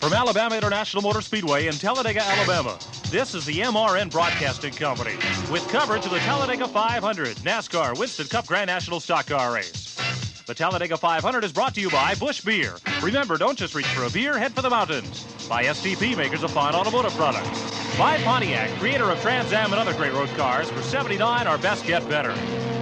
From Alabama International Motor Speedway in Talladega, Alabama, this is the MRN Broadcasting Company with coverage of the Talladega 500 NASCAR Winston Cup Grand National Stock Car Race. The Talladega 500 is brought to you by Busch Beer. Remember, don't just reach for a beer, head for the mountains. By STP, makers of fine automotive products. By Pontiac, creator of Trans Am and other great road cars. For 79, our best get better.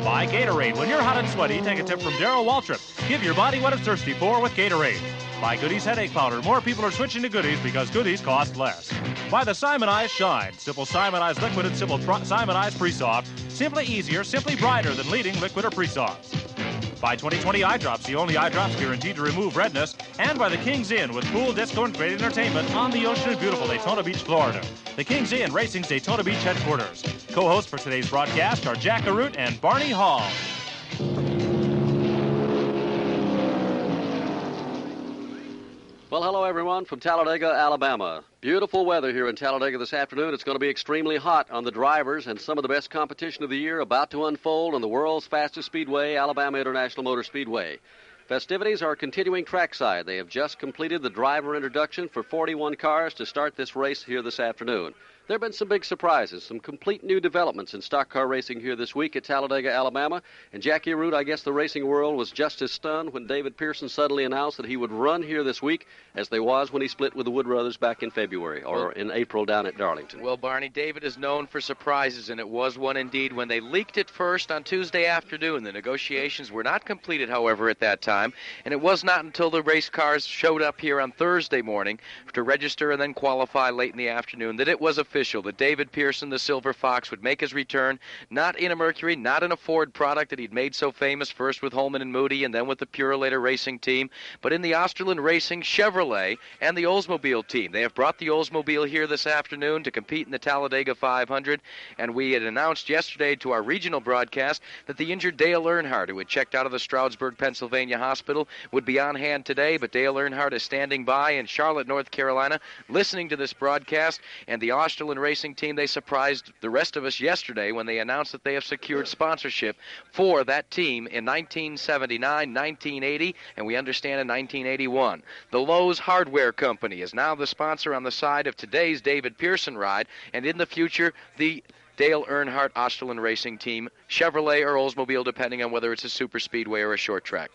By Gatorade. When you're hot and sweaty, take a tip from Darrell Waltrip. Give your body what it's thirsty for with Gatorade. By Goody's Headache Powder. More people are switching to Goody's because Goody's cost less. Buy the Simonized Shine. Simple Simonized liquid and simple tr- Simonized pre-soft. Simply easier, simply brighter than leading liquid or pre-soft. Buy 2020 Eye Drops, the only eye drops guaranteed to remove redness. And by the King's Inn with pool, disco, and great entertainment on the ocean in beautiful Daytona Beach, Florida. The King's Inn, Racing's Daytona Beach headquarters. Co-hosts for today's broadcast are Jack Arute and Barney Hall. Well, hello everyone from Talladega, Alabama. Beautiful weather here in Talladega this afternoon. It's going to be extremely hot on the drivers, and some of the best competition of the year about to unfold on the world's fastest speedway, Alabama International Motor Speedway. Festivities are continuing trackside. They have just completed the driver introduction for 41 cars to start this race here this afternoon. There have been some big surprises, some complete new developments in stock car racing here this week at Talladega, Alabama. And Jackie Arute, I guess the racing world was just as stunned when David Pearson suddenly announced that he would run here this week as they was when he split with the Wood Brothers back in February or in April down at Darlington. Well, Barney, David is known for surprises, and it was one indeed when they leaked it first on Tuesday afternoon. The negotiations were not completed, however, at that time, and it was not until the race cars showed up here on Thursday morning to register and then qualify late in the afternoon that it was official that David Pearson, the Silver Fox, would make his return, not in a Mercury, not in a Ford product that he'd made so famous first with Holman and Moody and then with the Purolator Racing team, but in the Osterlund Racing Chevrolet and the Oldsmobile team. They have brought the Oldsmobile here this afternoon to compete in the Talladega 500, and we had announced yesterday to our regional broadcast that the injured Dale Earnhardt, who had checked out of the Stroudsburg, Pennsylvania hospital, would be on hand today, but Dale Earnhardt is standing by in Charlotte, North Carolina, listening to this broadcast, and the Racing team, they surprised the rest of us yesterday when they announced that they have secured sponsorship for that team in 1979, 1980, and we understand in 1981. The Lowe's Hardware Company is now the sponsor on the side of today's David Pearson ride, and in the future, the Dale Earnhardt Osterlund Racing Team, Chevrolet or Oldsmobile, depending on whether it's a super speedway or a short track.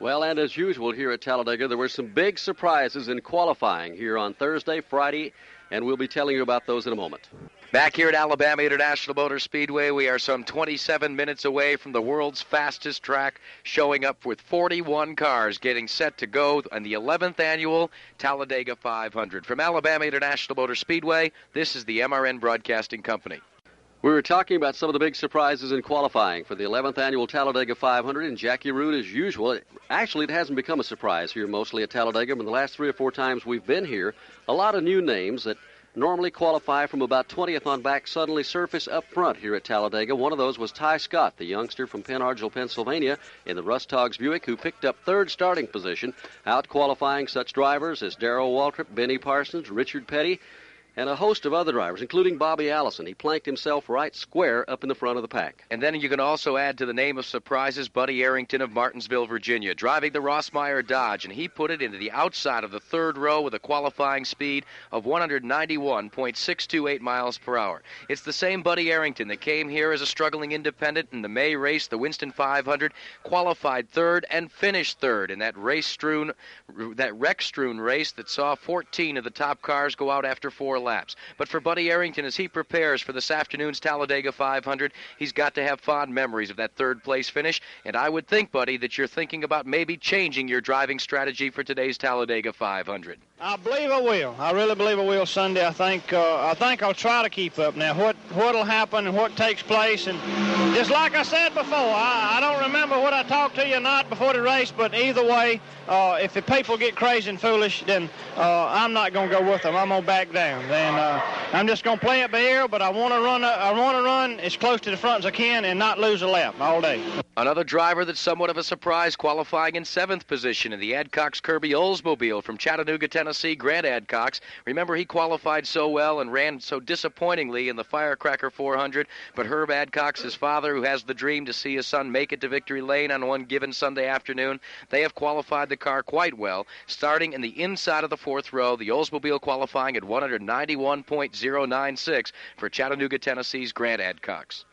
Well, and as usual here at Talladega, there were some big surprises in qualifying here on Thursday, Friday, and we'll be telling you about those in a moment. Back here at Alabama International Motor Speedway, we are some 27 minutes away from the world's fastest track, showing up with 41 cars getting set to go on the 11th annual Talladega 500. From Alabama International Motor Speedway, this is the MRN Broadcasting Company. We were talking about some of the big surprises in qualifying for the 11th annual Talladega 500, and Jackie Arute, as usual, actually, it hasn't become a surprise here mostly at Talladega, but the last three or four times we've been here, a lot of new names that normally qualify from about 20th on back suddenly surface up front here at Talladega. One of those was Tighe Scott, the youngster from Pen Argyl, Pennsylvania, in the Russ Togs Buick, who picked up third starting position, out qualifying such drivers as Darrell Waltrip, Benny Parsons, Richard Petty, and a host of other drivers, including Bobby Allison. He planked himself right square up in the front of the pack. And then you can also add to the name of surprises Buddy Arrington of Martinsville, Virginia, driving the Rossmeyer Dodge, and he put it into the outside of the third row with a qualifying speed of 191.628 miles per hour. It's the same Buddy Arrington that came here as a struggling independent in the May race, the Winston 500, qualified third and finished third in that race strewn, that wreck strewn race that saw 14 of the top cars go out after four laps. But for Buddy Arrington, as he prepares for this afternoon's Talladega 500, he's got to have fond memories of that third place finish. And I would think, Buddy, that you're thinking about maybe changing your driving strategy for today's Talladega 500. I believe I will. I really believe I will Sunday. I think uh, I think I'll try to keep up. Now, what what'll happen and what takes place, and just like I said before, I, I don't remember what I talked to you or not before the race, but either way, uh, if the people get crazy and foolish, then uh, I'm not going to go with them. I'm going to back down. And uh, I'm just going to play it by ear, but I want to run. Uh, I want to run as close to the front as I can and not lose a lap all day. Another driver that's somewhat of a surprise, qualifying in seventh position in the Adcox Kirby Oldsmobile from Chattanooga, Tennessee. Grant Adcox. Remember, he qualified so well and ran so disappointingly in the Firecracker 400. But Herb Adcox, his father, who has the dream to see his son make it to victory lane on one given Sunday afternoon, they have qualified the car quite well, starting in the inside of the fourth row. The Oldsmobile qualifying at 191.096 for Chattanooga, Tennessee's Grant Adcox.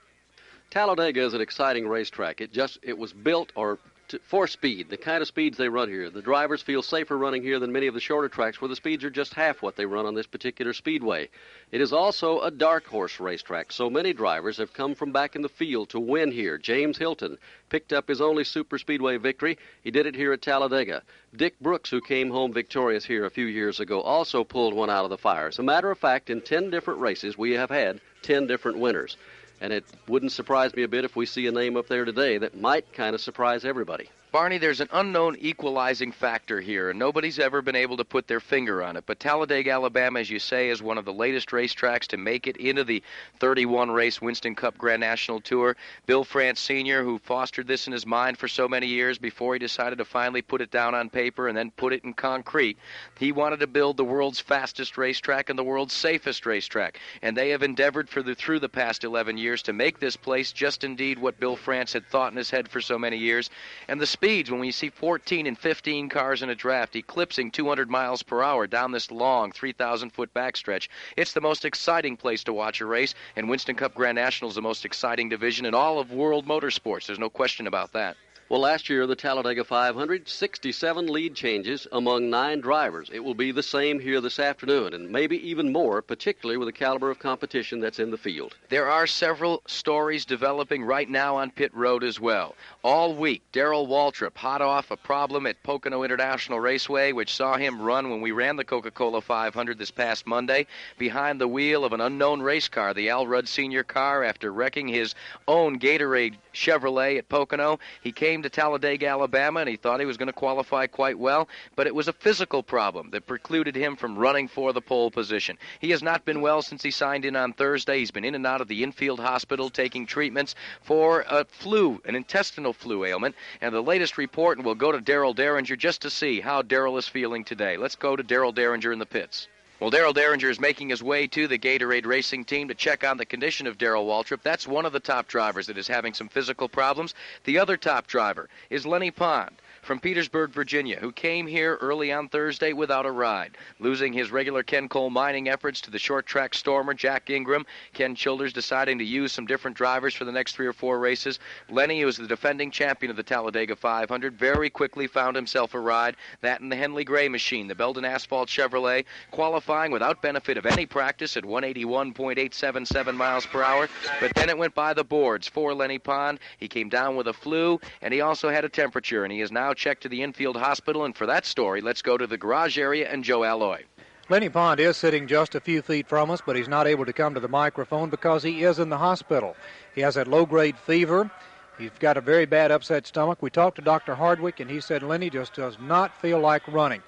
Talladega is an exciting racetrack. It just it was built or for speed, the kind of speeds they run here. The drivers feel safer running here than many of the shorter tracks where the speeds are just half what they run on this particular speedway. It is also a dark horse racetrack, so many drivers have come from back in the field to win here. James Hylton picked up his only super speedway victory. He did it here at Talladega. Dick Brooks, who came home victorious here a few years ago, also pulled one out of the fire. As a matter of fact, in 10 different races, we have had 10 different winners. And it wouldn't surprise me a bit if we see a name up there today that might kind of surprise everybody. Barney, there's an unknown equalizing factor here, and nobody's ever been able to put their finger on it. But Talladega, Alabama, as you say, is one of the latest racetracks to make it into the 31 race Winston Cup Grand National Tour. Bill France Sr., who fostered this in his mind for so many years before he decided to finally put it down on paper and then put it in concrete, he wanted to build the world's fastest racetrack and the world's safest racetrack. And they have endeavored for the, through the past 11 years to make this place just indeed what Bill France had thought in his head for so many years. And the speeds when we see 14 and 15 cars in a draft eclipsing 200 miles per hour down this long 3,000 foot backstretch. It's the most exciting place to watch a race, and Winston Cup Grand National is the most exciting division in all of world motorsports. There's no question about that. Well, last year, the Talladega 500, 67 lead changes among nine drivers. It will be the same here this afternoon, and maybe even more, particularly with the caliber of competition that's in the field. There are several stories developing right now on pit road as well. All week, Darrell Waltrip hot off a problem at Pocono International Raceway, which saw him run when we ran the Coca Cola 500 this past Monday behind the wheel of an unknown race car, the Al Rudd Sr. car, after wrecking his own Gatorade Chevrolet at Pocono. He came to Talladega, Alabama, and he thought he was going to qualify quite well, but it was a physical problem that precluded him from running for the pole position. He has not been well since he signed in on Thursday. He's been in and out of the infield hospital taking treatments for a flu, an intestinal flu ailment. And the latest report, and we'll go to Darel Dieringer just to see how Darrell is feeling today. Let's go to Darel Dieringer in the pits. Well, Darel Dieringer is making his way to the Gatorade Racing team to check on the condition of Darrell Waltrip. That's one of the top drivers that is having some physical problems. The other top driver is Lennie Pond from Petersburg, Virginia, who came here early on Thursday without a ride, losing his regular Ken Cole mining efforts to the short track stormer Jack Ingram. Ken Childers deciding to use some different drivers for the next three or four races. Lennie, who is the defending champion of the Talladega 500, very quickly found himself a ride. That and the Henley Gray machine, the Belden Asphalt Chevrolet, qualifying without benefit of any practice at 181.877 miles per hour. But then it went by the boards for Lennie Pond. He came down with a flu, and he also had a temperature, and he is now checked to the infield hospital. And for that story, let's go to the garage area and Joe Alloy. Lennie Pond is sitting just a few feet from us, but he's not able to come to the microphone because he is in the hospital. He has a low grade fever. He's got a very bad upset stomach. We talked to Dr. Hardwick, and he said Lennie just does not feel like running.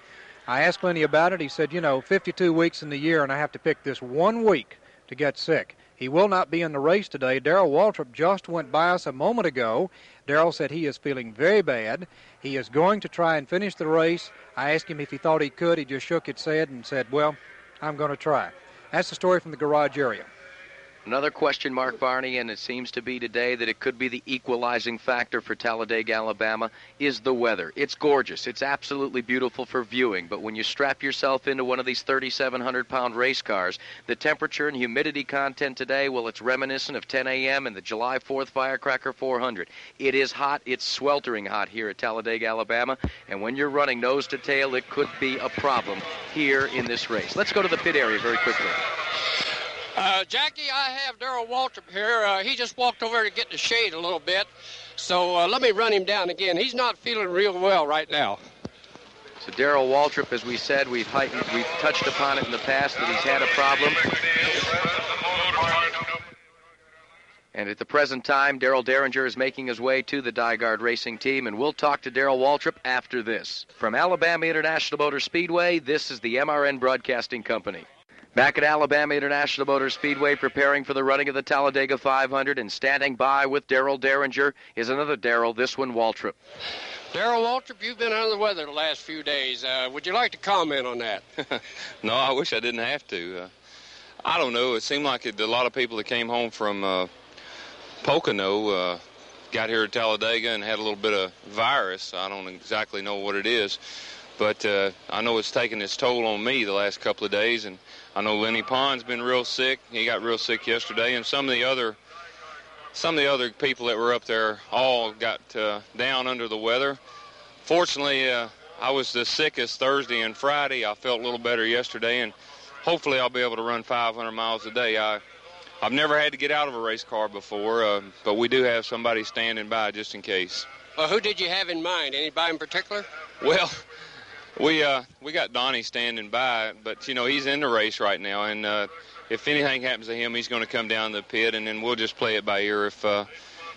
I asked Lennie about it. He said, You know, 52 weeks in the year, and I have to pick this one week to get sick. He will not be in the race today. Darrell Waltrip just went by us a moment ago. Darrell said he is feeling very bad. He is going to try and finish the race. I asked him if he thought he could. He just shook his head and said, Well, I'm going to try. That's the story from the garage area. Another question mark, Barney, and it seems to be today that it could be the equalizing factor for Talladega, Alabama, is the weather. It's gorgeous. It's absolutely beautiful for viewing, but when you strap yourself into one of these 3,700 pound race cars, the temperature and humidity content today, well, it's reminiscent of 10 a.m. and the July 4th Firecracker 400. It is hot. It's sweltering hot here at Talladega, Alabama, and when you're running nose to tail, it could be a problem here in this race. Let's go to the pit area very quickly. Uh, Jackie, I have Darrell Waltrip here. Uh, he just walked over to get the shade a little bit. So uh, let me run him down again. He's not feeling real well right now. So Darrell Waltrip, as we said, we've heightened, we've touched upon it in the past that he's had a problem. And at the present time, Darel Dieringer is making his way to the DiGard Racing Team, and we'll talk to Darrell Waltrip after this. From Alabama International Motor Speedway, this is the MRN Broadcasting Company. Back at Alabama International Motor Speedway, preparing for the running of the Talladega 500, and standing by with Darel Dieringer is another Daryl, this one Waltrip. Darrell Waltrip, you've been under the weather the last few days. Uh, would you like to comment on that? no, I wish I didn't have to. Uh, I don't know. It seemed like it, a lot of people that came home from uh, Pocono uh, got here at Talladega and had a little bit of virus. I don't exactly know what it is, but uh, I know it's taken its toll on me the last couple of days. And I know Lennie Pond's been real sick. He got real sick yesterday, and some of the other some of the other people that were up there all got uh, down under the weather. Fortunately, uh, I was the sickest Thursday and Friday. I felt a little better yesterday, and hopefully I'll be able to run 500 miles a day. I, I've never had to get out of a race car before, uh, but we do have somebody standing by just in case. Well, who did you have in mind? Anybody in particular? Well, we uh, we got Donnie standing by, but you know he's in the race right now, and uh, if anything happens to him, he's going to come down the pit, and then we'll just play it by ear. If uh,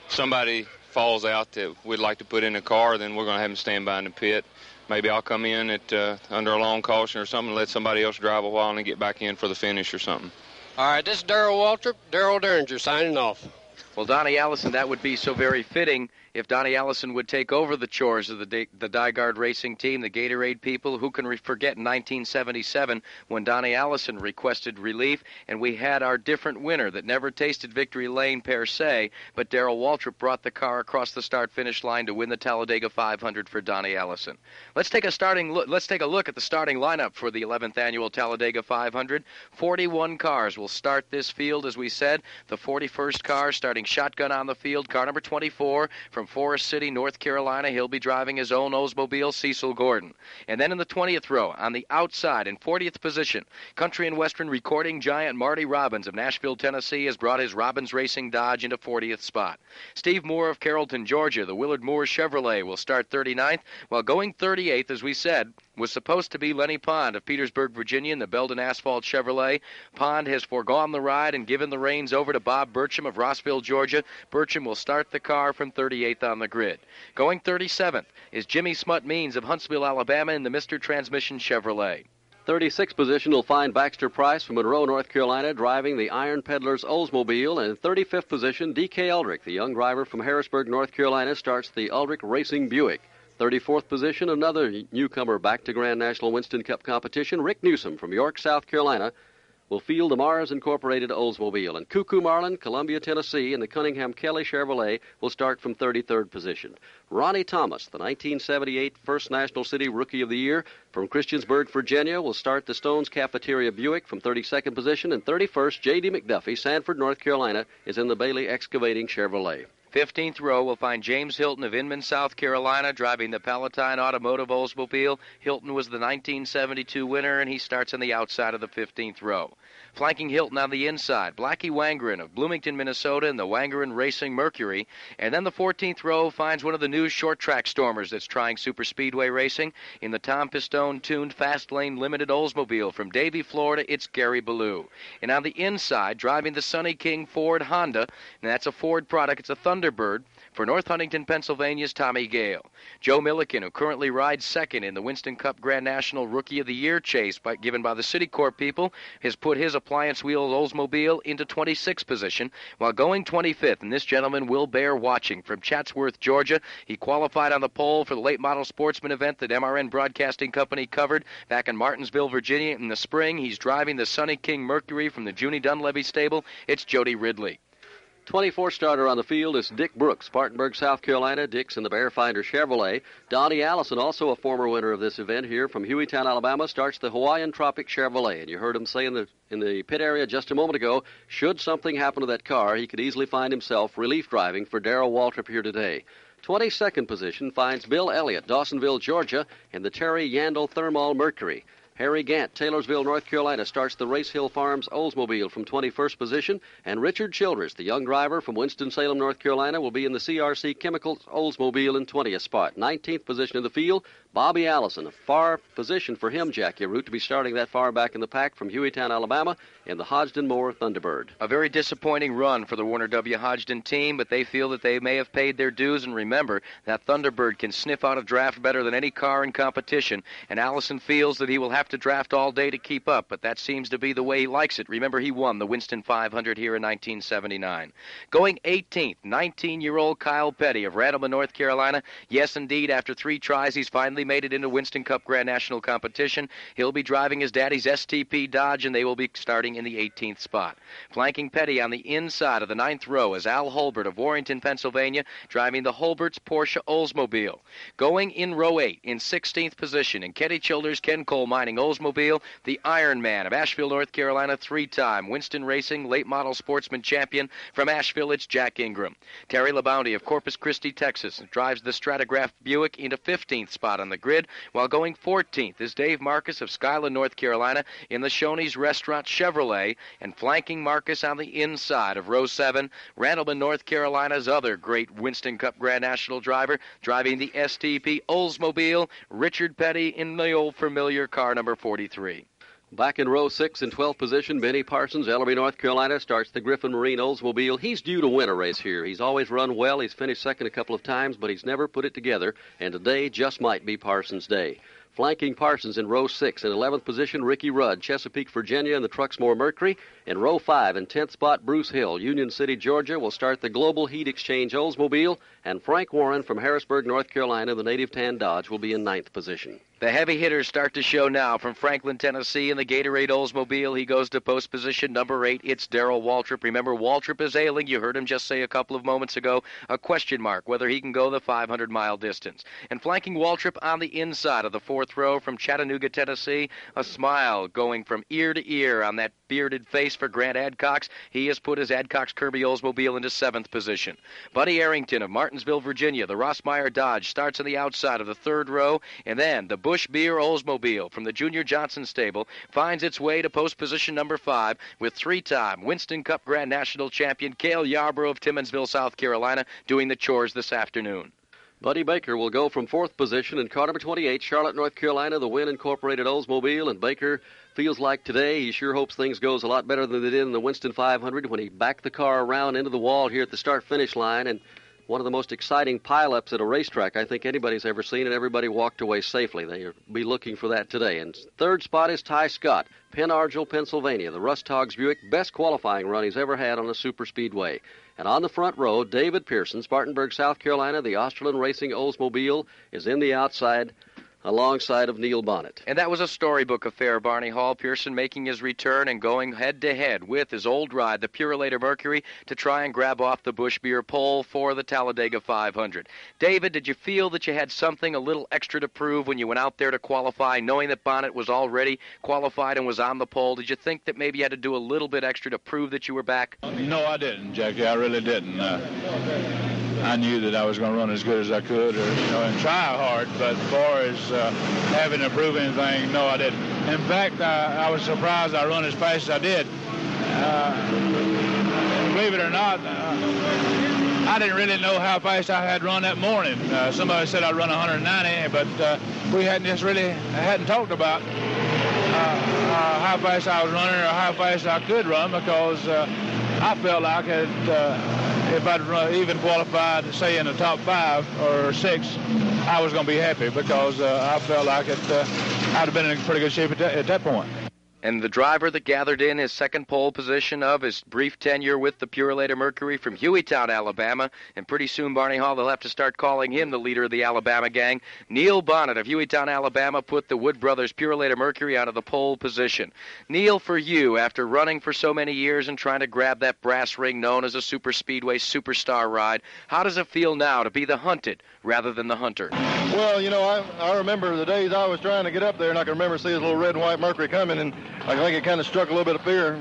somebody falls out that we'd like to put in a car, then we're going to have him stand by in the pit. Maybe I'll come in at uh, under a long caution or something, and let somebody else drive a while, and then get back in for the finish or something. All right, this is Darrell Waltrip, Darel Dieringer signing off. Well, Donnie Allison, that would be so very fitting if Donnie Allison would take over the chores of the the DiGard Racing Team, the Gatorade people. Who can re- forget 1977 when Donnie Allison requested relief, and we had our different winner that never tasted victory lane per se, but Darrell Waltrip brought the car across the start-finish line to win the Talladega 500 for Donnie Allison. Let's take a starting look. Let's take a look at the starting lineup for the 11th annual Talladega 500. 41 cars will start this field, as we said. The 41st car starting shotgun on the field, car number 24 from from Forest City, North Carolina. He'll be driving his own Oldsmobile, Cecil Gordon. And then in the 20th row, on the outside, in 40th position, country and western recording giant Marty Robbins of Nashville, Tennessee, has brought his Robbins Racing Dodge into 40th spot. Steve Moore of Carrollton, Georgia, the Willard Moore Chevrolet, will start 39th, while going 38th, as we said, was supposed to be Lennie Pond of Petersburg, Virginia, in the Belden Asphalt Chevrolet. Pond has foregone the ride and given the reins over to Bob Burcham of Rossville, Georgia. Burcham will start the car from 38th on the grid. Going 37th is Jimmy Smut Means of Huntsville, Alabama, in the Mr. Transmission Chevrolet. 36th position will find Baxter Price from Monroe, North Carolina, driving the Iron Peddlers Oldsmobile. And 35th position, D.K. Ulrich, the young driver from Harrisburg, North Carolina, starts the Ulrich Racing Buick. 34th position, another newcomer back to Grand National Winston Cup competition, Rick Newsom from York, South Carolina, will field the Mars Incorporated Oldsmobile. And Coo Coo Marlin, Columbia, Tennessee, and the Cunningham Kelly Chevrolet will start from 33rd position. Ronnie Thomas, the 1978 First National City Rookie of the Year from Christiansburg, Virginia, will start the Stones Cafeteria Buick from 32nd position. And 31st, J.D. McDuffie, Sanford, North Carolina, is in the Bailey Excavating Chevrolet. 15th row, we'll find James Hylton of Inman, South Carolina, driving the Palatine Automotive Oldsmobile. Hylton was the 1972 winner, and he starts on the outside of the 15th row. Flanking Hylton on the inside, Blackie Wangerin of Bloomington, Minnesota, in the Wangerin Racing Mercury. And then the 14th row finds one of the new short track stormers that's trying super speedway racing in the Tom Pistone tuned Fast Lane Limited Oldsmobile from Davie, Florida. It's Gary Balough. And on the inside, driving the Sunny King Ford Honda, and that's a Ford product. It's a Thunderbird for North Huntington, Pennsylvania's Tommy Gale. Joe Milliken, who currently rides second in the Winston Cup Grand National Rookie of the Year chase by, given by the City Citicorp people, has put his appliance wheel Oldsmobile into 26th position while going 25th. And this gentleman will bear watching from Chatsworth, Georgia. He qualified on the pole for the late model sportsman event that MRN Broadcasting Company covered back in Martinsville, Virginia in the spring. He's driving the Sunny King Mercury from the Junie Donlavey stable. It's Jody Ridley. 24 starter on the field is Dick Brooks, Spartanburg, South Carolina. Dick's in the Bearfinder Chevrolet. Donnie Allison, also a former winner of this event here from Hueytown, Alabama, starts the Hawaiian Tropic Chevrolet. And you heard him say in the in the pit area just a moment ago, should something happen to that car, he could easily find himself relief driving for Darrell Waltrip here today. 22nd position finds Bill Elliott, Dawsonville, Georgia, in the Terry Yandel Thermal Mercury. Harry Gant, Taylorsville, North Carolina, starts the Race Hill Farms Oldsmobile from 21st position. And Richard Childress, the young driver from Winston-Salem, North Carolina, will be in the CRC Chemicals Oldsmobile in 20th spot. 19th position in the field, Bobby Allison, a far position for him, Jackie Arute, to be starting that far back in the pack from Hueytown, Alabama, in the Hodgdon Moore Thunderbird. A very disappointing run for the Warner W. Hodgdon team, but they feel that they may have paid their dues. And remember, that Thunderbird can sniff out a draft better than any car in competition, and Allison feels that he will have have to draft all day to keep up, but that seems to be the way he likes it. Remember, he won the Winston 500 here in 1979. Going 18th, 19-year-old Kyle Petty of Randleman, North Carolina. Yes, indeed, after three tries, he's finally made it into Winston Cup Grand National competition. He'll be driving his daddy's STP Dodge, and they will be starting in the 18th spot. Flanking Petty on the inside of the ninth row is Al Holbert of Warrington, Pennsylvania, driving the Holbert's Porsche Oldsmobile. Going in row 8, in 16th position, in Kenny Childers' Ken Cole Mining Oldsmobile, the Iron Man of Asheville, North Carolina, three-time Winston Racing late model sportsman champion from Asheville, it's Jack Ingram. Terry Labonte of Corpus Christi, Texas, drives the Stratagraph Buick into 15th spot on the grid, while going 14th is Dave Marcis of Skyland, North Carolina, in the Shoney's Restaurant Chevrolet, and flanking Marcis on the inside of row 7, Randleman, North Carolina's other great Winston Cup Grand National driver, driving the STP Oldsmobile, Richard Petty in the old familiar car number 43. Back in row six in 12th position, Benny Parsons, Ellerbe, North Carolina, starts the Griffin Marine Oldsmobile. He's due to win a race here. He's always run well. He's finished second a couple of times, but he's never put it together, and today just might be Parsons' day. Flanking Parsons in row six. In 11th position, Ricky Rudd, Chesapeake, Virginia, in the Truxmore Mercury. In row five, in 10th spot, Bruce Hill, Union City, Georgia, will start the Global Heat Exchange Oldsmobile. And Frank Warren from Harrisburg, North Carolina, the Native Tan Dodge, will be in ninth position. The heavy hitters start to show now from Franklin, Tennessee, in the Gatorade Oldsmobile. He goes to post position number eight. It's Darrell Waltrip. Remember, Waltrip is ailing. You heard him just say a couple of moments ago a question mark whether he can go the 500 mile distance. And flanking Waltrip on the inside of the fourth row from Chattanooga, Tennessee, a smile going from ear to ear on that bearded face for Grant Adcox. He has put his Adcox Kirby Oldsmobile into seventh position. Buddy Arrington of Martinsville, Virginia, the Rossmeyer Dodge starts on the outside of the third row, and then the Busch Beer Oldsmobile from the Junior Johnson stable finds its way to post position number five with three-time Winston Cup Grand National champion Cale Yarborough of Timmonsville, South Carolina, doing the chores this afternoon. Buddy Baker will go from fourth position in car number 28, Charlotte, North Carolina, the Win Incorporated Oldsmobile, and Baker feels like today he sure hopes things goes a lot better than they did in the Winston 500 when he backed the car around into the wall here at the start-finish line and one of the most exciting pileups at a racetrack I think anybody's ever seen, and everybody walked away safely. They'll be looking for that today. And third spot is Tighe Scott, Pen Argyl, Pennsylvania, the Russ Togs Buick, best qualifying run he's ever had on a super speedway. And on the front row, David Pearson, Spartanburg, South Carolina, the Osterlund Racing Oldsmobile, is in the outside alongside of Neil Bonnett. And that was a storybook affair, Barney Hall. Pearson making his return and going head to head with his old ride, the Purolator Mercury, to try and grab off the Busch Beer pole for the Talladega 500. David, did you feel that you had something a little extra to prove when you went out there to qualify, knowing that Bonnet was already qualified and was on the pole? Did you think that maybe you had to do a little bit extra to prove that you were back? No, I didn't, Jackie. I really didn't. Uh, I knew that I was going to run as good as I could, or you know, and try hard. But as far as uh, having to prove anything, no, I didn't. In fact, I, I was surprised I run as fast as I did. Uh, believe it or not, uh, I didn't really know how fast I had run that morning. Uh, somebody said I'd run 190, but uh, we hadn't just really hadn't talked about uh, how fast I was running or how fast I could run because I felt like it if I'd even qualified, say, in the top five or six, I was going to be happy because uh, I felt like it, uh, I'd have been in pretty good shape at that, at that point and the driver that gathered in his second pole position of his brief tenure with the Purolator Mercury from Hueytown, Alabama, and pretty soon Barney Hall they'll have to start calling him the leader of the Alabama gang. Neil Bonnett of Hueytown, Alabama, put the Wood Brothers Purolator Mercury out of the pole position. Neil, for you, after running for so many years and trying to grab that brass ring known as a super speedway superstar ride, how does it feel now to be the hunted rather than the hunter? Well, you know, I, I remember the days I was trying to get up there, and I can remember seeing this little red and white Mercury coming, and I think it kind of struck a little bit of fear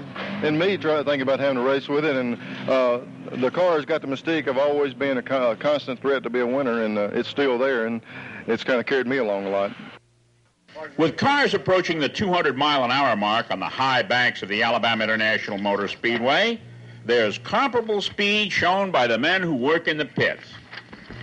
in me trying to think about having to race with it. And uh, the car has got the mystique of always being a, co- a constant threat to be a winner, and uh, it's still there, and it's kind of carried me along a lot. With cars approaching the 200 mile an hour mark on the high banks of the Alabama International Motor Speedway, there's comparable speed shown by the men who work in the pits.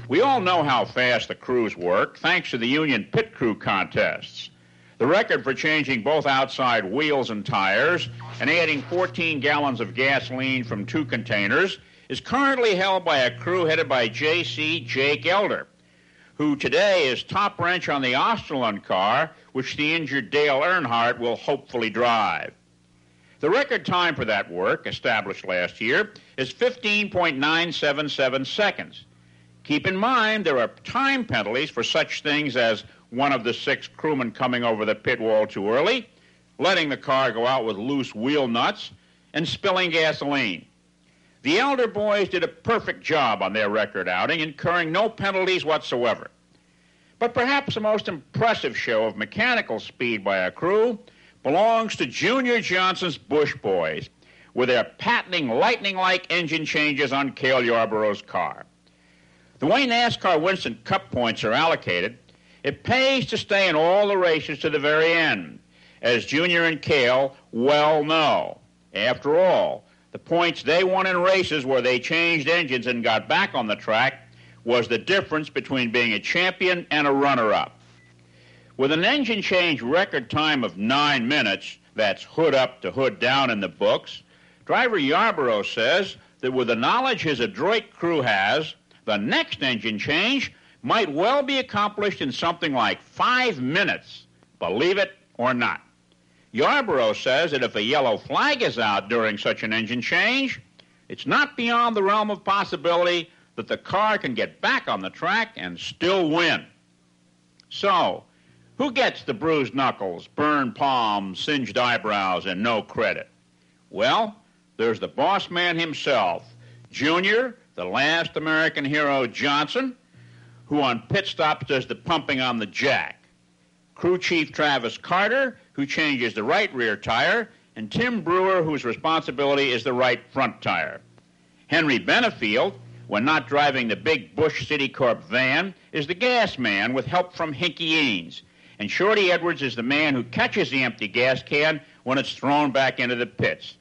We all know how fast the crews work thanks to the Union Pit Crew contests. The record for changing both outside wheels and tires and adding 14 gallons of gasoline from two containers is currently held by a crew headed by J.C. Jake Elder, who today is top wrench on the Osterlund car, which the injured Dale Earnhardt will hopefully drive. The record time for that work, established last year, is 15.977 seconds. Keep in mind there are time penalties for such things as one of the six crewmen coming over the pit wall too early, letting the car go out with loose wheel nuts, and spilling gasoline. The elder boys did a perfect job on their record outing, incurring no penalties whatsoever. But perhaps the most impressive show of mechanical speed by a crew belongs to Junior Johnson's Busch Boys, with their patenting lightning like engine changes on Cale Yarborough's car. The way NASCAR Winston Cup points are allocated, it pays to stay in all the races to the very end, as Junior and Cale well know. After all, the points they won in races where they changed engines and got back on the track was the difference between being a champion and a runner up. With an engine change record time of nine minutes, that's hood up to hood down in the books, driver Yarborough says that with the knowledge his adroit crew has, the next engine change might well be accomplished in something like five minutes, believe it or not. Yarborough says that if a yellow flag is out during such an engine change, it's not beyond the realm of possibility that the car can get back on the track and still win. So, who gets the bruised knuckles, burned palms, singed eyebrows, and no credit? Well, there's the boss man himself, Junior, the last American hero Johnson, who on pit stops does the pumping on the jack. Crew Chief Travis Carter, who changes the right rear tire, and Tim Brewer, whose responsibility is the right front tire. Henry Benefield, when not driving the big Busch Citicorp van, is the gas man with help from Hinky Eanes. And Shorty Edwards is the man who catches the empty gas can when it's thrown back into the pits.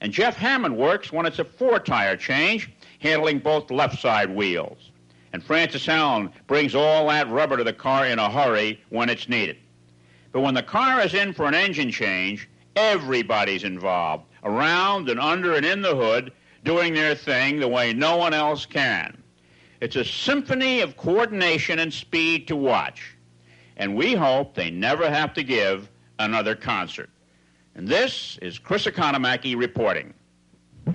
And Jeff Hammond works when it's a four tire change, handling both left side wheels and Francis Allen brings all that rubber to the car in a hurry when it's needed. But when the car is in for an engine change, everybody's involved, around and under and in the hood, doing their thing the way no one else can. It's a symphony of coordination and speed to watch. And we hope they never have to give another concert. And this is Chris Economaki reporting.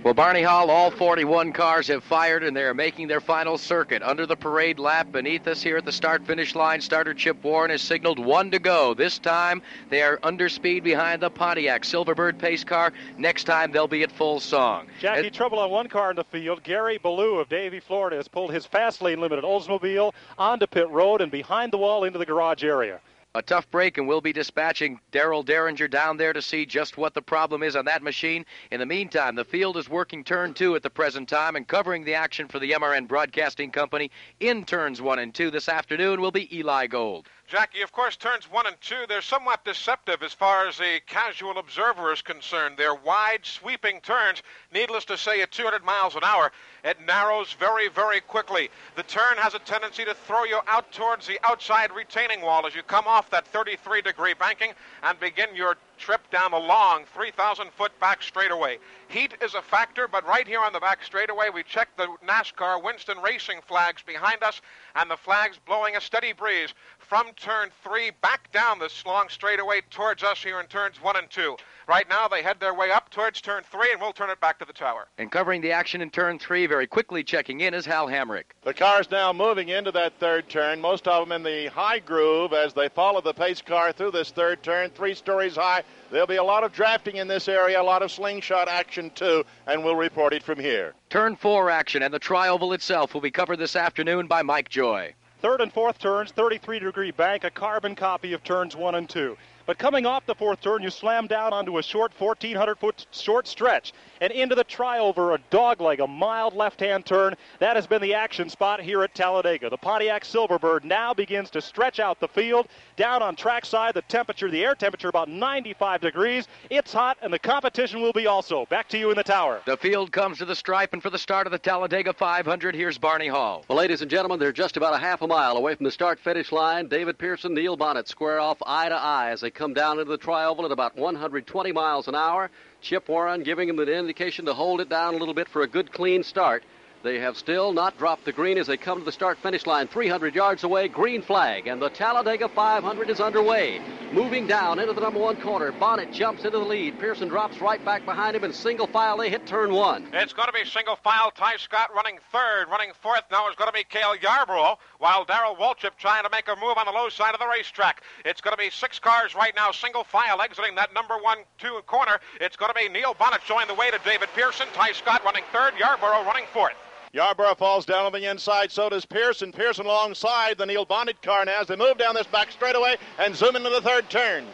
Well, Barney Hall, all 41 cars have fired and they are making their final circuit. Under the parade lap beneath us here at the start finish line, starter Chip Warren has signaled one to go. This time they are under speed behind the Pontiac Silverbird pace car. Next time they'll be at full song. Jackie, trouble on one car in the field. Gary Balough of Davie, Florida has pulled his fast lane limited Oldsmobile onto pit road and behind the wall into the garage area. A tough break, and we'll be dispatching Darel Dieringer down there to see just what the problem is on that machine. In the meantime, the field is working turn two at the present time and covering the action for the MRN Broadcasting Company in turns one and two this afternoon will be Eli Gold. Jackie, of course, turns one and two, they're somewhat deceptive as far as a casual observer is concerned. They're wide, sweeping turns. Needless to say, at 200 miles an hour, it narrows very, very quickly. The turn has a tendency to throw you out towards the outside retaining wall as you come off that 33 degree banking and begin your trip down a long 3,000 foot back straightaway. Heat is a factor, but right here on the back straightaway, we check the NASCAR Winston Racing flags behind us, and the flags blowing a steady breeze from turn three back down this long straightaway towards us here in turns one and two. Right now, they head their way up towards turn three, and we'll turn it back to the tower. And covering the action in turn three, very quickly checking in, is Hal Hamrick. The car's now moving into that third turn, most of them in the high groove as they follow the pace car through this third turn, three stories high. There'll be a lot of drafting in this area, a lot of slingshot action too, and we'll report it from here. Turn four action and the trioval itself will be covered this afternoon by Mike Joy. Third and fourth turns, 33 degree bank, a carbon copy of turns one and two. But coming off the fourth turn, you slam down onto a short 1,400 foot short stretch and into the trioval, a dogleg, a mild left hand turn. That has been the action spot here at Talladega. The Pontiac Silverbird now begins to stretch out the field. Down on trackside, the temperature, the air temperature about 95 degrees. It's hot, and the competition will be also. Back to you in the tower. The field comes to the stripe, and for the start of the Talladega 500, here's Barney Hall. Well, ladies and gentlemen, they're just about a half a mile away from the start finish line. David Pearson, Neil Bonnett square off eye to eye as they come down into the trioval at about 120 miles an hour. Chip Warren giving him the indication to hold it down a little bit for a good clean start. They have still not dropped the green as they come to the start finish line 300 yards away. Green flag, and the Talladega 500 is underway. Moving down into the number one corner. Bonnett jumps into the lead. Pearson drops right back behind him in single file. They hit turn one. It's going to be single file. Tighe Scott running third. Running fourth now is going to be Cale Yarborough, while Darrell Waltrip trying to make a move on the low side of the racetrack. It's going to be six cars right now, single file, exiting that number one, two corner. It's going to be Neil Bonnett showing the way to David Pearson. Tighe Scott running third. Yarborough running fourth. Yarborough falls down on the inside, so does Pearson. Pearson alongside the Neil Bonnett car now as they move down this back straightaway and zoom into the third turn.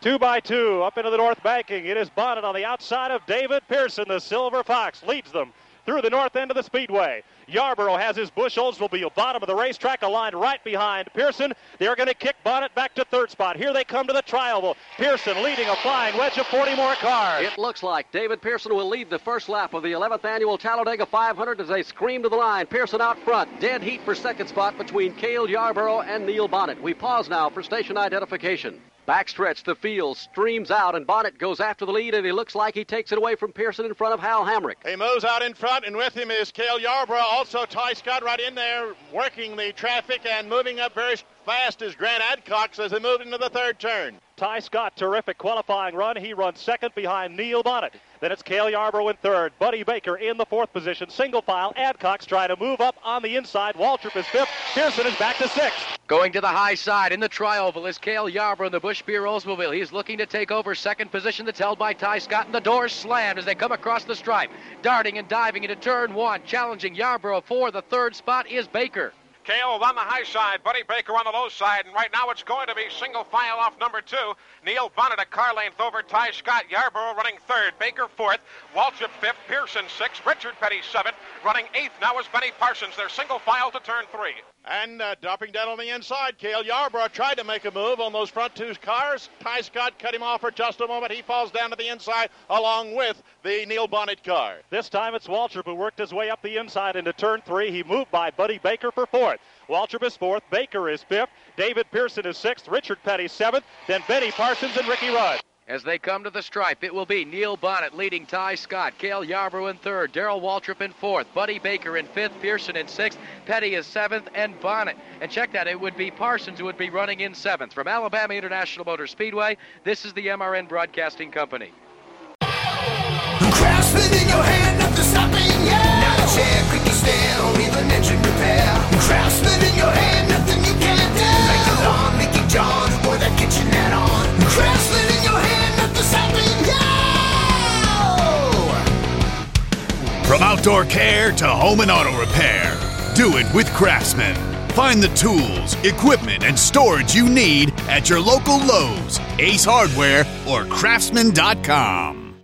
Two by two up into the north banking. It is Bonnett on the outside of David Pearson. The Silver Fox leads them through the north end of the speedway. Yarborough has his bushels, will be a bottom of the racetrack, aligned right behind Pearson. They're going to kick Bonnett back to third spot. Here they come to the trial. Pearson leading a flying wedge of 40 more cars. It looks like David Pearson will lead the first lap of the 11th annual Talladega 500 as they scream to the line. Pearson out front. Dead heat for second spot between Cale Yarborough and Neil Bonnett. We pause now for station identification. Backstretch, the field streams out, and Bonnett goes after the lead, and he looks like he takes it away from Pearson in front of Hal Hamrick. He moves out in front, and with him is Cale Yarborough. Also, Tighe Scott right in there, working the traffic and moving up very fast is Grant Adcox as they move into the third turn. Tighe Scott, terrific qualifying run. He runs second behind Neil Bonnett. Then it's Cale Yarborough in third. Buddy Baker in the fourth position. Single file. Adcox trying to move up on the inside. Waltrip is fifth. Pearson is back to sixth. Going to the high side in the trioval is Cale Yarborough in the Busch Beer Oldsmobile. He's looking to take over second position that's held by Tighe Scott, and the doors slammed as they come across the stripe. Darting and diving into turn one, challenging Yarborough for the third spot is Baker. Cale on the high side, Buddy Baker on the low side, and right now it's going to be single file off number two. Neil Bonnett a car length over Tighe Scott. Yarborough running third, Baker fourth, Waltrip fifth, Pearson sixth, Richard Petty seventh. Running eighth now is Benny Parsons. They're single file to turn three. And uh, dropping down on the inside, Cale Yarborough tried to make a move on those front two cars. Tighe Scott cut him off for just a moment. He falls down to the inside along with the Neil Bonnett car. This time it's Waltrip who worked his way up the inside into turn three. He moved by Buddy Baker for fourth. Waltrip is fourth. Baker is fifth. David Pearson is sixth. Richard Petty seventh. Then Benny Parsons and Ricky Rudd. As they come to the stripe, it will be Neil Bonnett leading Tighe Scott, Cale Yarborough in third, Darrell Waltrip in fourth, Buddy Baker in fifth, Pearson in sixth, Petty is seventh, and Bonnett. And check that, it would be Parsons who would be running in seventh. From Alabama International Motor Speedway, this is the MRN Broadcasting Company. Craftsman in From outdoor care to home and auto repair, do it with Craftsman. Find the tools, equipment, and storage you need at your local Lowe's, Ace Hardware, or Craftsman.com.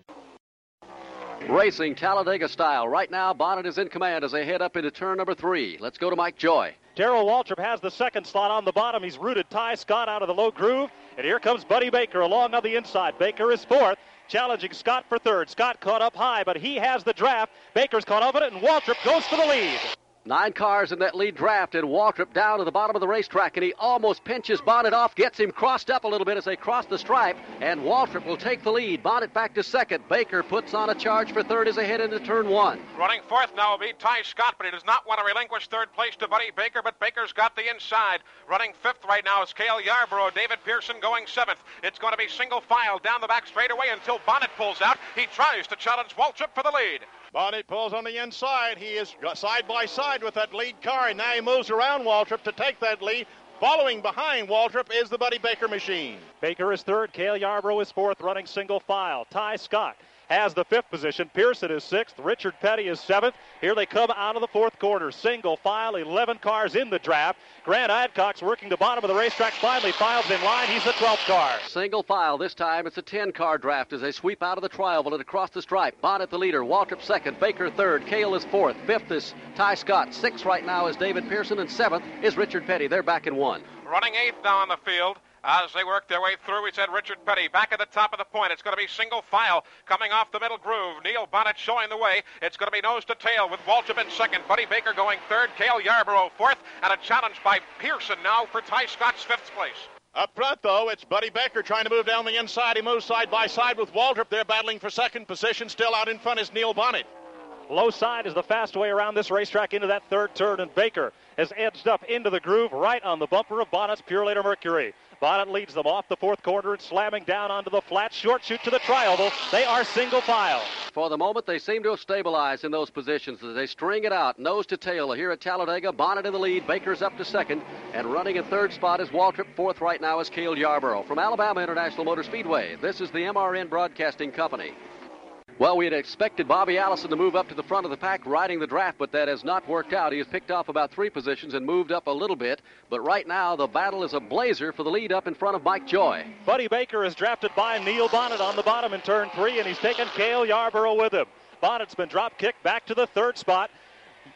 Racing Talladega style. Right now, Bonnett is in command as they head up into turn number three. Let's go to Mike Joy. Darrell Waltrip has the second slot on the bottom. He's rooted Tighe Scott out of the low groove. And here comes Buddy Baker along on the inside. Baker is fourth, challenging Scott for third. Scott caught up high, but he has the draft. Baker's caught up in it, and Waltrip goes for the lead. Nine cars in that lead draft, and Waltrip down to the bottom of the racetrack, and he almost pinches Bonnett off, gets him crossed up a little bit as they cross the stripe, and Waltrip will take the lead. Bonnett back to second. Baker puts on a charge for third as they head into turn one. Running fourth now will be Tighe Scott, but he does not want to relinquish third place to Buddy Baker, but Baker's got the inside. Running fifth right now is Cale Yarborough. David Pearson going seventh. It's going to be single file down the back straightaway until Bonnett pulls out. He tries to challenge Waltrip for the lead. Bonnett pulls on the inside. He is side by side with that lead car, and now he moves around Waltrip to take that lead. Following behind Waltrip is the Buddy Baker machine. Baker is third. Cale Yarborough is fourth, running single file. Tighe Scott has the fifth position. Pearson is sixth. Richard Petty is seventh. Here they come out of the fourth quarter. Single file, 11 cars in the draft. Grant Adcox working the bottom of the racetrack, finally files in line. He's the 12th car. Single file. This time it's a 10 car draft as they sweep out of the trial and across the stripe. Bonnett the leader. Waltrip second. Baker third. Cale is fourth. Fifth is Tighe Scott. Sixth right now is David Pearson. And seventh is Richard Petty. They're back in one. Running eighth now on the field. As they work their way through, we said Richard Petty back at the top of the point. It's going to be single file coming off the middle groove. Neil Bonnett showing the way. It's going to be nose to tail with Waltrip in second. Buddy Baker going third. Cale Yarborough fourth. And a challenge by Pearson now for Tighe Scott's fifth place. Up front, though, it's Buddy Baker trying to move down the inside. He moves side by side with Waltrip. They're battling for second position. Still out in front is Neil Bonnett. Low side is the fast way around this racetrack into that third turn, and Baker has edged up into the groove right on the bumper of Bonnett's Purolator Mercury. Bonnett leads them off the fourth quarter and slamming down onto the flat short chute to the tri-oval. They are single file. For the moment, they seem to have stabilized in those positions as they string it out, nose to tail. Here at Talladega, Bonnett in the lead, Baker's up to second, and running in third spot is Waltrip. Fourth right now is Cale Yarborough. From Alabama International Motor Speedway, this is the MRN Broadcasting Company. Well, we had expected Bobby Allison to move up to the front of the pack riding the draft, but that has not worked out. He has picked off about three positions and moved up a little bit. But right now, the battle is a blazer for the lead up in front of Mike Joy. Buddy Baker is drafted by Neil Bonnett on the bottom in turn three, and he's taken Cale Yarborough with him. Bonnett's been drop kicked back to the third spot.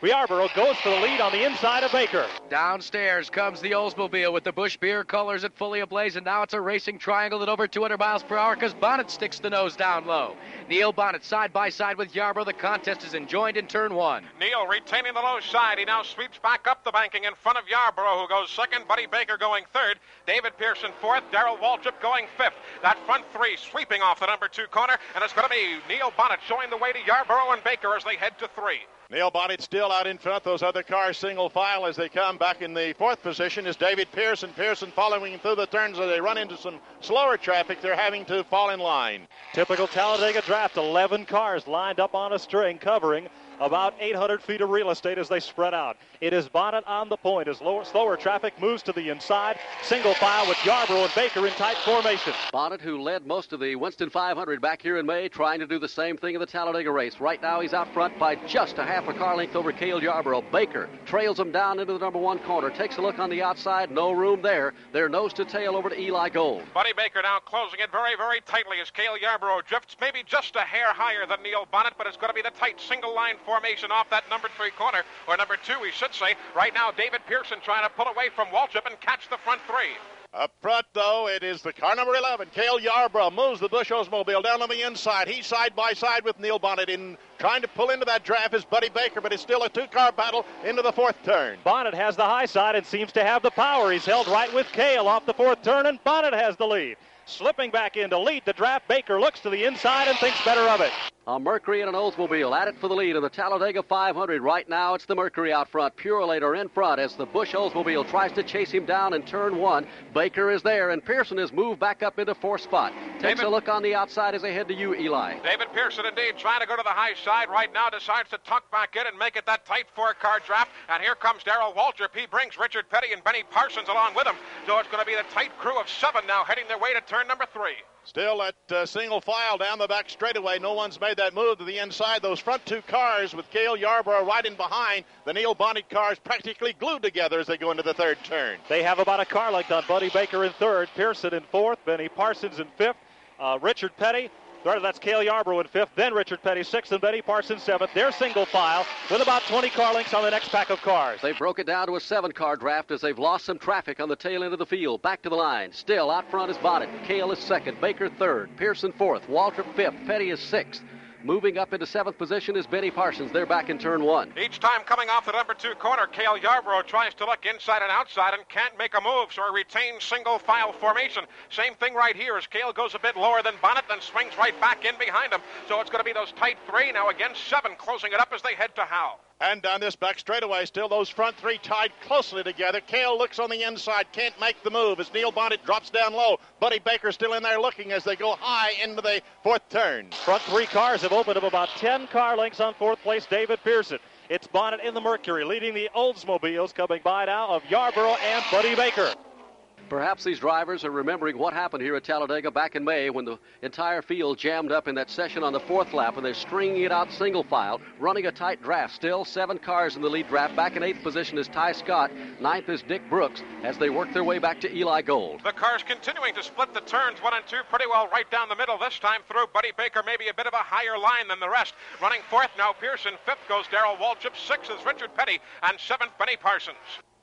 Yarborough goes for the lead on the inside of Baker. Downstairs comes the Oldsmobile with the Busch beer colors at fully ablaze, and now it's a racing triangle at over 200 miles per hour because Bonnett sticks the nose down low. Neil Bonnett side by side with Yarborough. The contest is enjoined in turn one. Neil retaining the low side. He now sweeps back up the banking in front of Yarborough, who goes second. Buddy Baker going third. David Pearson fourth. Darrell Waltrip going fifth. That front three sweeping off the number two corner, and it's going to be Neil Bonnett showing the way to Yarborough and Baker as they head to three. Neil Bonnett still out in front. Those other cars single file as they come back in the fourth position is David Pearson. Pearson following through the turns as they run into some slower traffic. They're having to fall in line. Typical Talladega draft. 11 cars lined up on a string covering about 800 feet of real estate as they spread out. It is Bonnett on the point as lower, slower traffic moves to the inside. Single file with Yarborough and Baker in tight formation. Bonnett, who led most of the Winston 500 back here in May, trying to do the same thing in the Talladega race. Right now, he's out front by just a half a car length over Cale Yarborough. Baker trails him down into the number one corner. Takes a look on the outside. No room there. They're nose to tail over to Eli Gold. Buddy Baker now closing it very, very tightly as Cale Yarborough drifts maybe just a hair higher than Neil Bonnett, but it's going to be the tight single line formation off that number three corner, or number two, we should say. Right now, David Pearson trying to pull away from Waltrip and catch the front three. Up front, though, it is the car number 11. Cale Yarborough moves the Busch Oldsmobile down on the inside. He's side by side with Neil Bonnett in trying to pull into that draft is Buddy Baker, but it's still a two-car battle into the fourth turn. Bonnett has the high side and seems to have the power. He's held right with Cale off the fourth turn, and Bonnett has the lead. Slipping back in to lead the draft, Baker looks to the inside and thinks better of it. A Mercury and an Oldsmobile at it for the lead in the Talladega 500. Right now, it's the Mercury out front. Purolator in front as the Busch Oldsmobile tries to chase him down in turn one. Baker is there, and Pearson has moved back up into fourth spot. Takes David- a look on the outside as they head to you, Eli. David Pearson, indeed, trying to go to the high side right now, decides to tuck back in and make it that tight four-car draft. And here comes Darrell Waltrip. He brings Richard Petty and Benny Parsons along with him. So it's going to be the tight crew of seven now heading their way to turn number three. Still at uh, single file down the back straightaway. No one's made that move to the inside. Those front two cars with Cale Yarborough right in behind. The Neil Bonnett cars practically glued together as they go into the third turn. They have about a car length on Buddy Baker in third, Pearson in fourth, Benny Parsons in fifth, uh, Richard Petty. Third, that's Cale Yarborough in fifth, then Richard Petty sixth, and Benny Parsons seventh. They're single file with about 20 car lengths on the next pack of cars. They broke it down to a seven car draft as they've lost some traffic on the tail end of the field. Back to the line. Still out front is Bonnett. Cale is second. Baker third. Pearson fourth. Waltrip fifth. Petty is sixth. Moving up into seventh position is Benny Parsons. They're back in turn one. Each time coming off the number two corner, Cale Yarborough tries to look inside and outside and can't make a move, so he retains single file formation. Same thing right here as Cale goes a bit lower than Bonnett, then swings right back in behind him. So it's going to be those tight three now against seven, closing it up as they head to Hal. And down this back straightaway, still those front three tied closely together. Cale looks on the inside, can't make the move as Neil Bonnett drops down low. Buddy Baker still in there looking as they go high into the fourth turn. Front three cars have opened up about 10 car lengths on fourth place, David Pearson. It's Bonnett in the Mercury, leading the Oldsmobiles coming by now of Yarborough and Buddy Baker. Perhaps these drivers are remembering what happened here at Talladega back in May when the entire field jammed up in that session on the fourth lap and they're stringing it out single file, running a tight draft. Still seven cars in the lead draft. Back in eighth position is Tighe Scott. Ninth is Dick Brooks as they work their way back to Eli Gold. The cars continuing to split the turns one and two pretty well right down the middle this time through. Buddy Baker maybe a bit of a higher line than the rest. Running fourth now Pearson. Fifth goes Darrell Waltrip. Sixth is Richard Petty. And seventh Benny Parsons.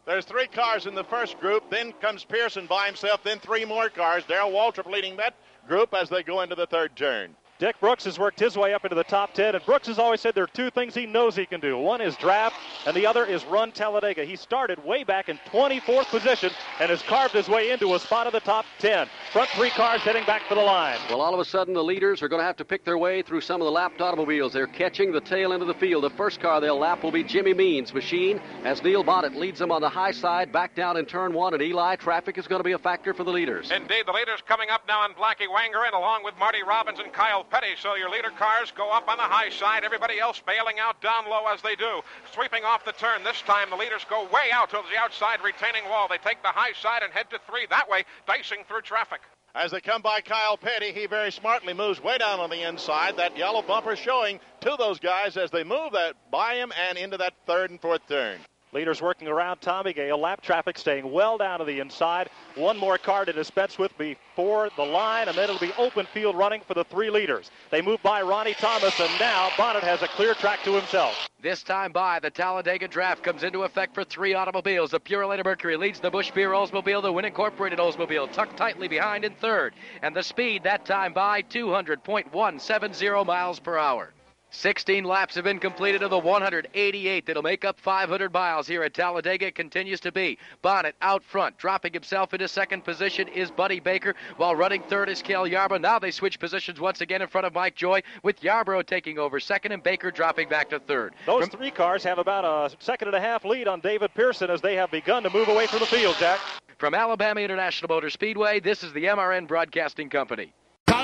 There's three cars in the first group. Then comes Pearson by himself. Then three more cars. Darrell Waltrip leading that group as they go into the third turn. Dick Brooks has worked his way up into the top 10, and Brooks has always said there are two things he knows he can do. One is draft, and the other is run Talladega. He started way back in 24th position and has carved his way into a spot of the top 10. Front three cars heading back for the line. Well, all of a sudden, the leaders are going to have to pick their way through some of the lapped automobiles. They're catching the tail end of the field. The first car they'll lap will be Jimmy Means' machine as Neil Bonnett leads them on the high side back down in turn one. And Eli, traffic is going to be a factor for the leaders. Indeed, the leaders coming up now on Blackie Wangerin along with Marty Robbins and Kyle Petty. So your leader cars go up on the high side. Everybody else bailing out down low as they do. Sweeping off the turn. This time the leaders go way out to the outside retaining wall. They take the high side and head to three. That way, dicing through traffic. As they come by Kyle Petty, he very smartly moves way down on the inside. That yellow bumper showing to those guys as they move that by him and into that third and fourth turn. Leaders working around Tommy Gale. Lap traffic staying well down to the inside. One more car to dispense with before the line, and then it'll be open field running for the three leaders. They move by Ronnie Thomas, and now Bonnett has a clear track to himself. This time by, the Talladega draft comes into effect for three automobiles. The Purolator Mercury leads the Busch Beer Oldsmobile, the Win Incorporated Oldsmobile, tucked tightly behind in third. And the speed that time by 200.170 miles per hour. 16 laps have been completed of the 188 that'll make up 500 miles here at Talladega. It continues to be Bonnett out front, dropping himself into second position is Buddy Baker, while running third is Cale Yarborough. Now they switch positions once again in front of Mike Joy, with Yarborough taking over second and Baker dropping back to third. Those three cars have about a second and a half lead on David Pearson as they have begun to move away from the field, Jack. From Alabama International Motor Speedway, this is the MRN Broadcasting Company.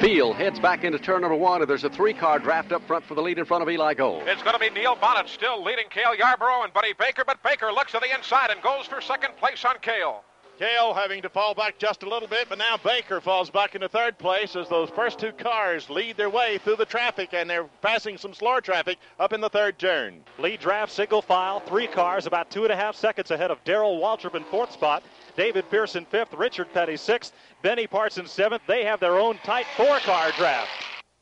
Field heads back into turn number one, and there's a three-car draft up front for the lead in front of Eli Gold. It's going to be Neil Bonnett still leading Cale Yarborough and Buddy Baker, but Baker looks to the inside and goes for second place on Cale. Cale having to fall back just a little bit, but now Baker falls back into third place as those first two cars lead their way through the traffic, and they're passing some slower traffic up in the third turn. Lead draft, single file, three cars, about two and a half seconds ahead of Darrell Waltrip in fourth spot. David Pearson fifth, Richard Petty sixth, Benny Parsons seventh. They have their own tight four-car draft.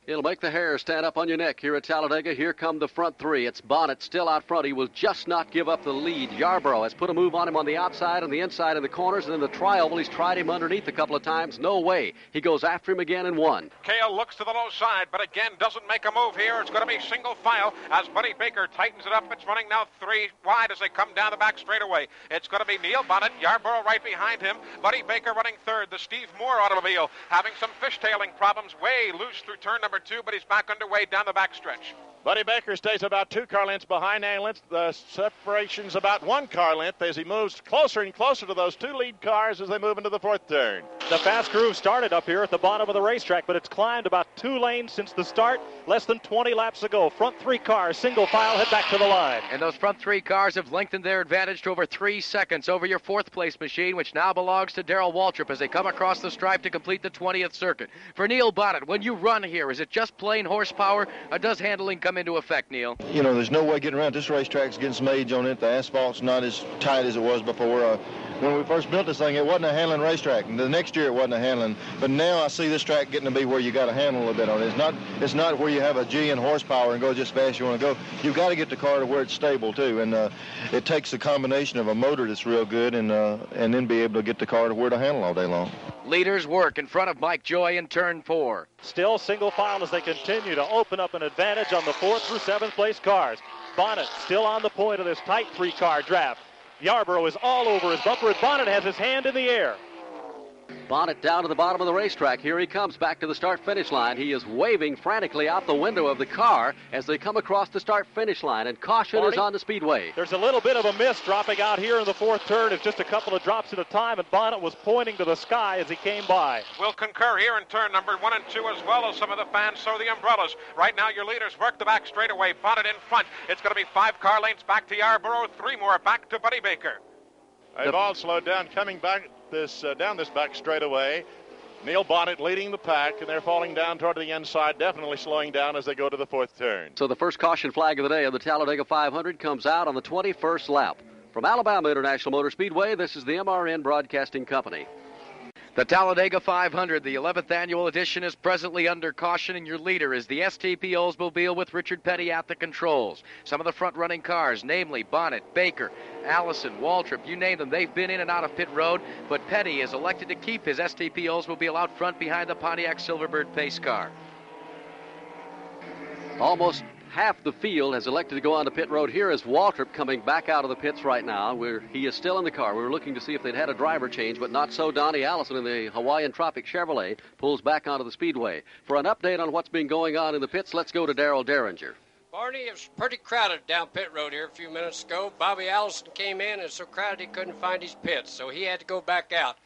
It'll make the hair stand up on your neck here at Talladega. Here come the front three. It's Bonnett still out front. He will just not give up the lead. Yarborough has put a move on him on the outside and the inside and the corners, and in the trioval, he's tried him underneath a couple of times. No way. He goes after him again and won. Cale looks to the low side, but again doesn't make a move here. It's going to be single file as Buddy Baker tightens it up. It's running now three wide as they come down the back straightaway. It's going to be Neil Bonnett, Yarborough right behind him. Buddy Baker running third. The Steve Moore automobile having some fishtailing problems. Way loose through turn number two, but he's back underway down the backstretch. Buddy Baker stays about two car lengths behind Anglin. The separation's about one car length as he moves closer and closer to those two lead cars as they move into the fourth turn. The fast groove started up here at the bottom of the racetrack, but it's climbed about two lanes since the start, less than 20 laps ago. Front three cars, single file, head back to the line. And those front three cars have lengthened their advantage to over three seconds over your fourth place machine, which now belongs to Darrell Waltrip as they come across the stripe to complete the 20th circuit. For Neil Bonnett, when you run here, is it just plain horsepower, or does handling come into effect, Neil? You know, there's no way getting around. This racetrack's getting some age on it. The asphalt's not as tight as it was before. Uh, when we first built this thing, it wasn't a handling racetrack. And the next year, it wasn't a handling. But now I see this track getting to be where you got to handle a little bit on it. It's not. It's not where you have a G in horsepower and go just fast as you want to go. You've got to get the car to where it's stable too, and uh, it takes a combination of a motor that's real good and uh, and then be able to get the car to where to handle all day long. Leaders work in front of Mike Joy in turn four. Still single file as they continue to open up an advantage on the fourth through seventh place cars. Bonnett still on the point of this tight three car draft. Yarborough is all over his bumper, and Bonnett has his hand in the air. Bonnett down to the bottom of the racetrack. Here he comes back to the start finish line. He is waving frantically out the window of the car as they come across the start finish line, and caution Barney? is on the speedway. There's a little bit of a miss dropping out here in the fourth turn. It's just a couple of drops at a time, and Bonnett was pointing to the sky as he came by. We'll concur here in turn number one and two, as well as some of the fans throw the umbrellas. Right now, your leaders work the back straightaway. Bonnett in front. It's going to be five car lanes back to Yarborough, three more back to Buddy Baker. They've all slowed down coming back this uh, down this back straightaway. Neil Bonnett leading the pack, and they're falling down toward the inside, definitely slowing down as they go to the fourth turn. So the first caution flag of the day of the Talladega 500 comes out on the 21st lap. From Alabama International Motor Speedway, this is the MRN Broadcasting Company. The Talladega 500, the 11th annual edition, is presently under caution, and your leader is the STP Oldsmobile with Richard Petty at the controls. Some of the front running cars, namely Bonnett, Baker, Allison, Waltrip, you name them, they've been in and out of pit road, but Petty is elected to keep his STP Oldsmobile out front behind the Pontiac Silverbird pace car. Almost half the field has elected to go on to pit road. Here is Waltrip coming back out of the pits right now. Where he is still in the car. We were looking to see if they'd had a driver change, but not so. Donnie Allison in the Hawaiian Tropic Chevrolet pulls back onto the speedway. For an update on what's been going on in the pits, let's go to Darel Dieringer. Barney, it was pretty crowded down pit road here a few minutes ago. Bobby Allison came in and so crowded he couldn't find his pits, so he had to go back out.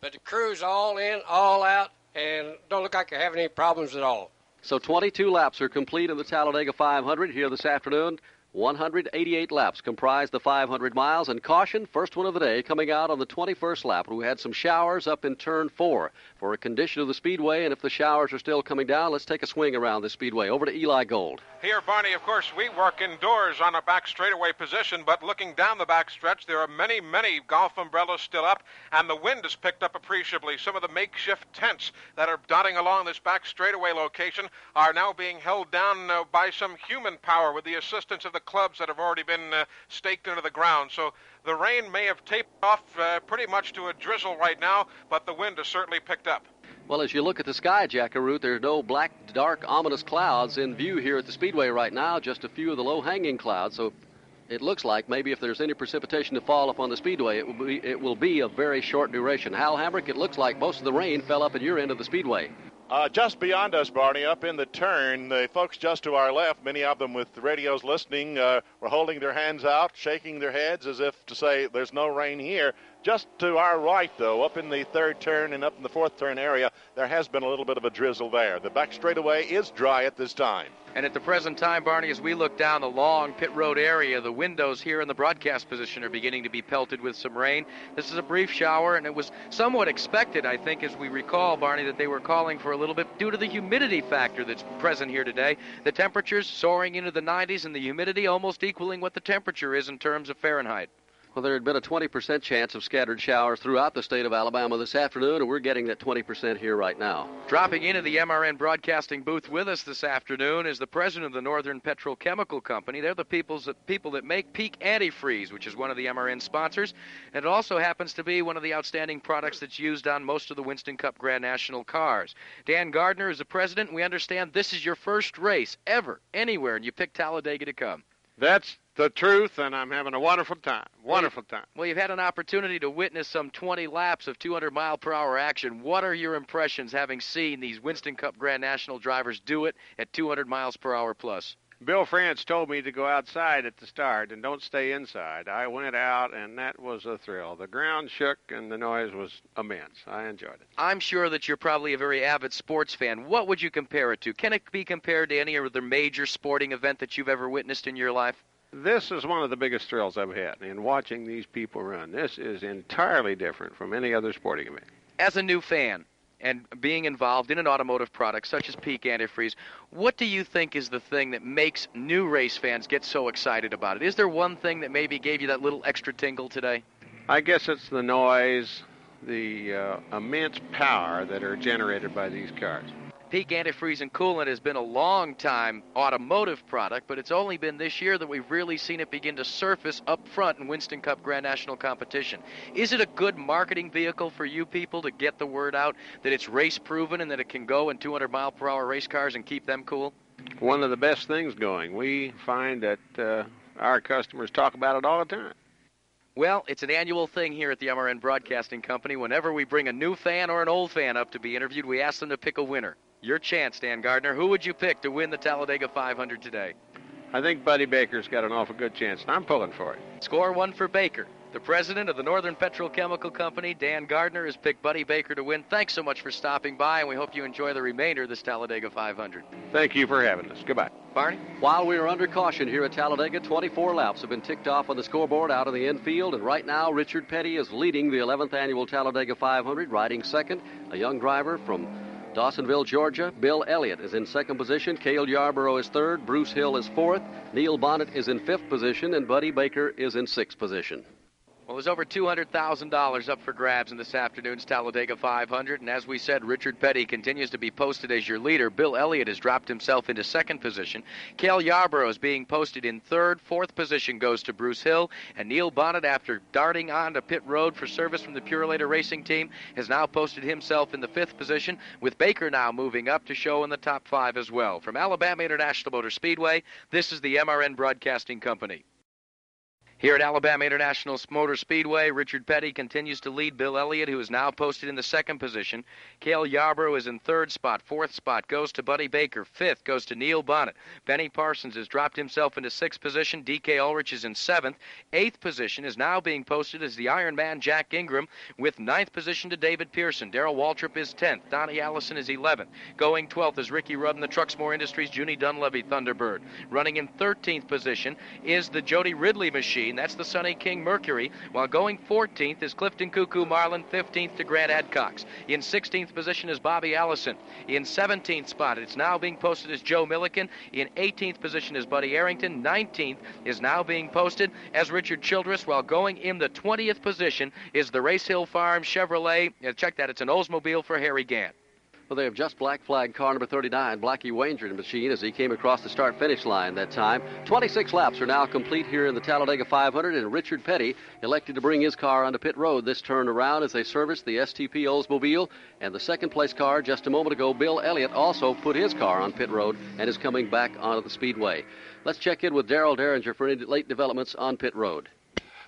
But the crew's all in, all out, and don't look like they're having any problems at all. So 22 laps are complete in the Talladega 500 here this afternoon. 188 laps comprise the 500 miles, and caution, first one of the day, coming out on the 21st lap. We had some showers up in turn four for a condition of the speedway, and if the showers are still coming down, let's take a swing around the speedway. Over to Eli Gold. Here, Barney, of course, we work indoors on a back straightaway position, but looking down the back stretch, there are many, many golf umbrellas still up, and the wind has picked up appreciably. Some of the makeshift tents that are dotting along this back straightaway location are now being held down uh, by some human power with the assistance of the clubs that have already been uh, staked into the ground. So the rain may have taped off uh, pretty much to a drizzle right now, but the wind has certainly picked up. Well, as you look at the sky, Jackaroo, there are no black, dark, ominous clouds in view here at the Speedway right now, just a few of the low hanging clouds. So it looks like maybe if there's any precipitation to fall upon the Speedway, it will be, it will be of very short duration. Hal Hamrick, it looks like most of the rain fell up at your end of the Speedway. Uh, just beyond us, Barney, up in the turn, the folks just to our left, many of them with radios listening, uh, were holding their hands out, shaking their heads as if to say, There's no rain here. Just to our right, though, up in the third turn and up in the fourth turn area, there has been a little bit of a drizzle there. The back straightaway is dry at this time. And at the present time, Barney, as we look down the long pit road area, the windows here in the broadcast position are beginning to be pelted with some rain. This is a brief shower, and it was somewhat expected, I think, as we recall, Barney, that they were calling for a little bit due to the humidity factor that's present here today. The temperatures soaring into the 90s and the humidity almost equaling what the temperature is in terms of Fahrenheit. Well, there had been a 20% chance of scattered showers throughout the state of Alabama this afternoon, and we're getting that 20% here right now. Dropping into the MRN broadcasting booth with us this afternoon is the president of the Northern Petrochemical Company. They're the people's, people that make Peak Antifreeze, which is one of the MRN sponsors, and it also happens to be one of the outstanding products that's used on most of the Winston Cup Grand National cars. Dan Gardner is the president, and we understand this is your first race ever, anywhere, and you picked Talladega to come. That's the truth, and I'm having a wonderful time. Wonderful time. Well, you've had an opportunity to witness some 20 laps of 200 mile per hour action. What are your impressions having seen these Winston Cup Grand National drivers do it at 200 miles per hour plus? Bill France told me to go outside at the start and don't stay inside. I went out, and that was a thrill. The ground shook, and the noise was immense. I enjoyed it. I'm sure that you're probably a very avid sports fan. What would you compare it to? Can it be compared to any other major sporting event that you've ever witnessed in your life? This is one of the biggest thrills I've had in watching these people run. This is entirely different from any other sporting event. As a new fan and being involved in an automotive product such as Peak Antifreeze, what do you think is the thing that makes new race fans get so excited about it? Is there one thing that maybe gave you that little extra tingle today? I guess it's the noise, the uh, immense power that are generated by these cars. Peak antifreeze and coolant has been a long time automotive product, but it's only been this year that we've really seen it begin to surface up front in Winston Cup Grand National competition. Is it a good marketing vehicle for you people to get the word out that it's race proven and that it can go in 200 mile per hour race cars and keep them cool? One of the best things going. We find that uh, our customers talk about it all the time. Well, it's an annual thing here at the MRN Broadcasting Company. Whenever we bring a new fan or an old fan up to be interviewed, we ask them to pick a winner. Your chance, Dan Gardner. Who would you pick to win the Talladega 500 today? I think Buddy Baker's got an awful good chance, and I'm pulling for it. Score one for Baker. The president of the Northern Petrochemical Company, Dan Gardner, has picked Buddy Baker to win. Thanks so much for stopping by, and we hope you enjoy the remainder of this Talladega 500. Thank you for having us. Goodbye. Barney? While we are under caution here at Talladega, 24 laps have been ticked off on the scoreboard out of the infield, and right now Richard Petty is leading the 11th annual Talladega 500, riding second. A young driver from Dawsonville, Georgia. Bill Elliott is in second position. Cale Yarborough is third. Bruce Hill is fourth. Neil Bonnett is in fifth position, and Buddy Baker is in sixth position. Well, there's over $200,000 up for grabs in this afternoon's Talladega 500, and as we said, Richard Petty continues to be posted as your leader. Bill Elliott has dropped himself into second position. Cale Yarborough is being posted in third. Fourth position goes to Bruce Hill, and Neil Bonnett, after darting onto pit road for service from the Purolator Racing Team, has now posted himself in the fifth position, with Baker now moving up to show in the top five as well. From Alabama International Motor Speedway, this is the MRN Broadcasting Company. Here at Alabama International Motor Speedway, Richard Petty continues to lead Bill Elliott, who is now posted in the second position. Cale Yarborough is in third spot. Fourth spot goes to Buddy Baker. Fifth goes to Neil Bonnett. Benny Parsons has dropped himself into sixth position. DK Ulrich is in seventh. Eighth position is now being posted as the Iron Man Jack Ingram, with ninth position to David Pearson. Darrell Waltrip is tenth. Donnie Allison is eleventh. Going twelfth is Ricky Rudd in the Truxmore Industries Junie Donlavey Thunderbird. Running in thirteenth position is the Jody Ridley machine. That's the Sonny King Mercury. While going 14th is Clifton Coo Coo Marlin, 15th to Grant Adcox. In 16th position is Bobby Allison. In 17th spot, it's now being posted as Joe Millikan. In 18th position is Buddy Arrington. 19th is now being posted as Richard Childress. While going in the 20th position is the Race Hill Farm Chevrolet. Check that, it's an Oldsmobile for Harry Gant. Well, they have just black flag car number 39, Blackie Wangerin machine, as he came across the start finish line that time. 26 laps are now complete here in the Talladega 500, and Richard Petty elected to bring his car onto pit road this turn around as they serviced the STP Oldsmobile. And the second place car just a moment ago, Bill Elliott, also put his car on pit road and is coming back onto the speedway. Let's check in with Darel Dieringer for any late developments on pit road.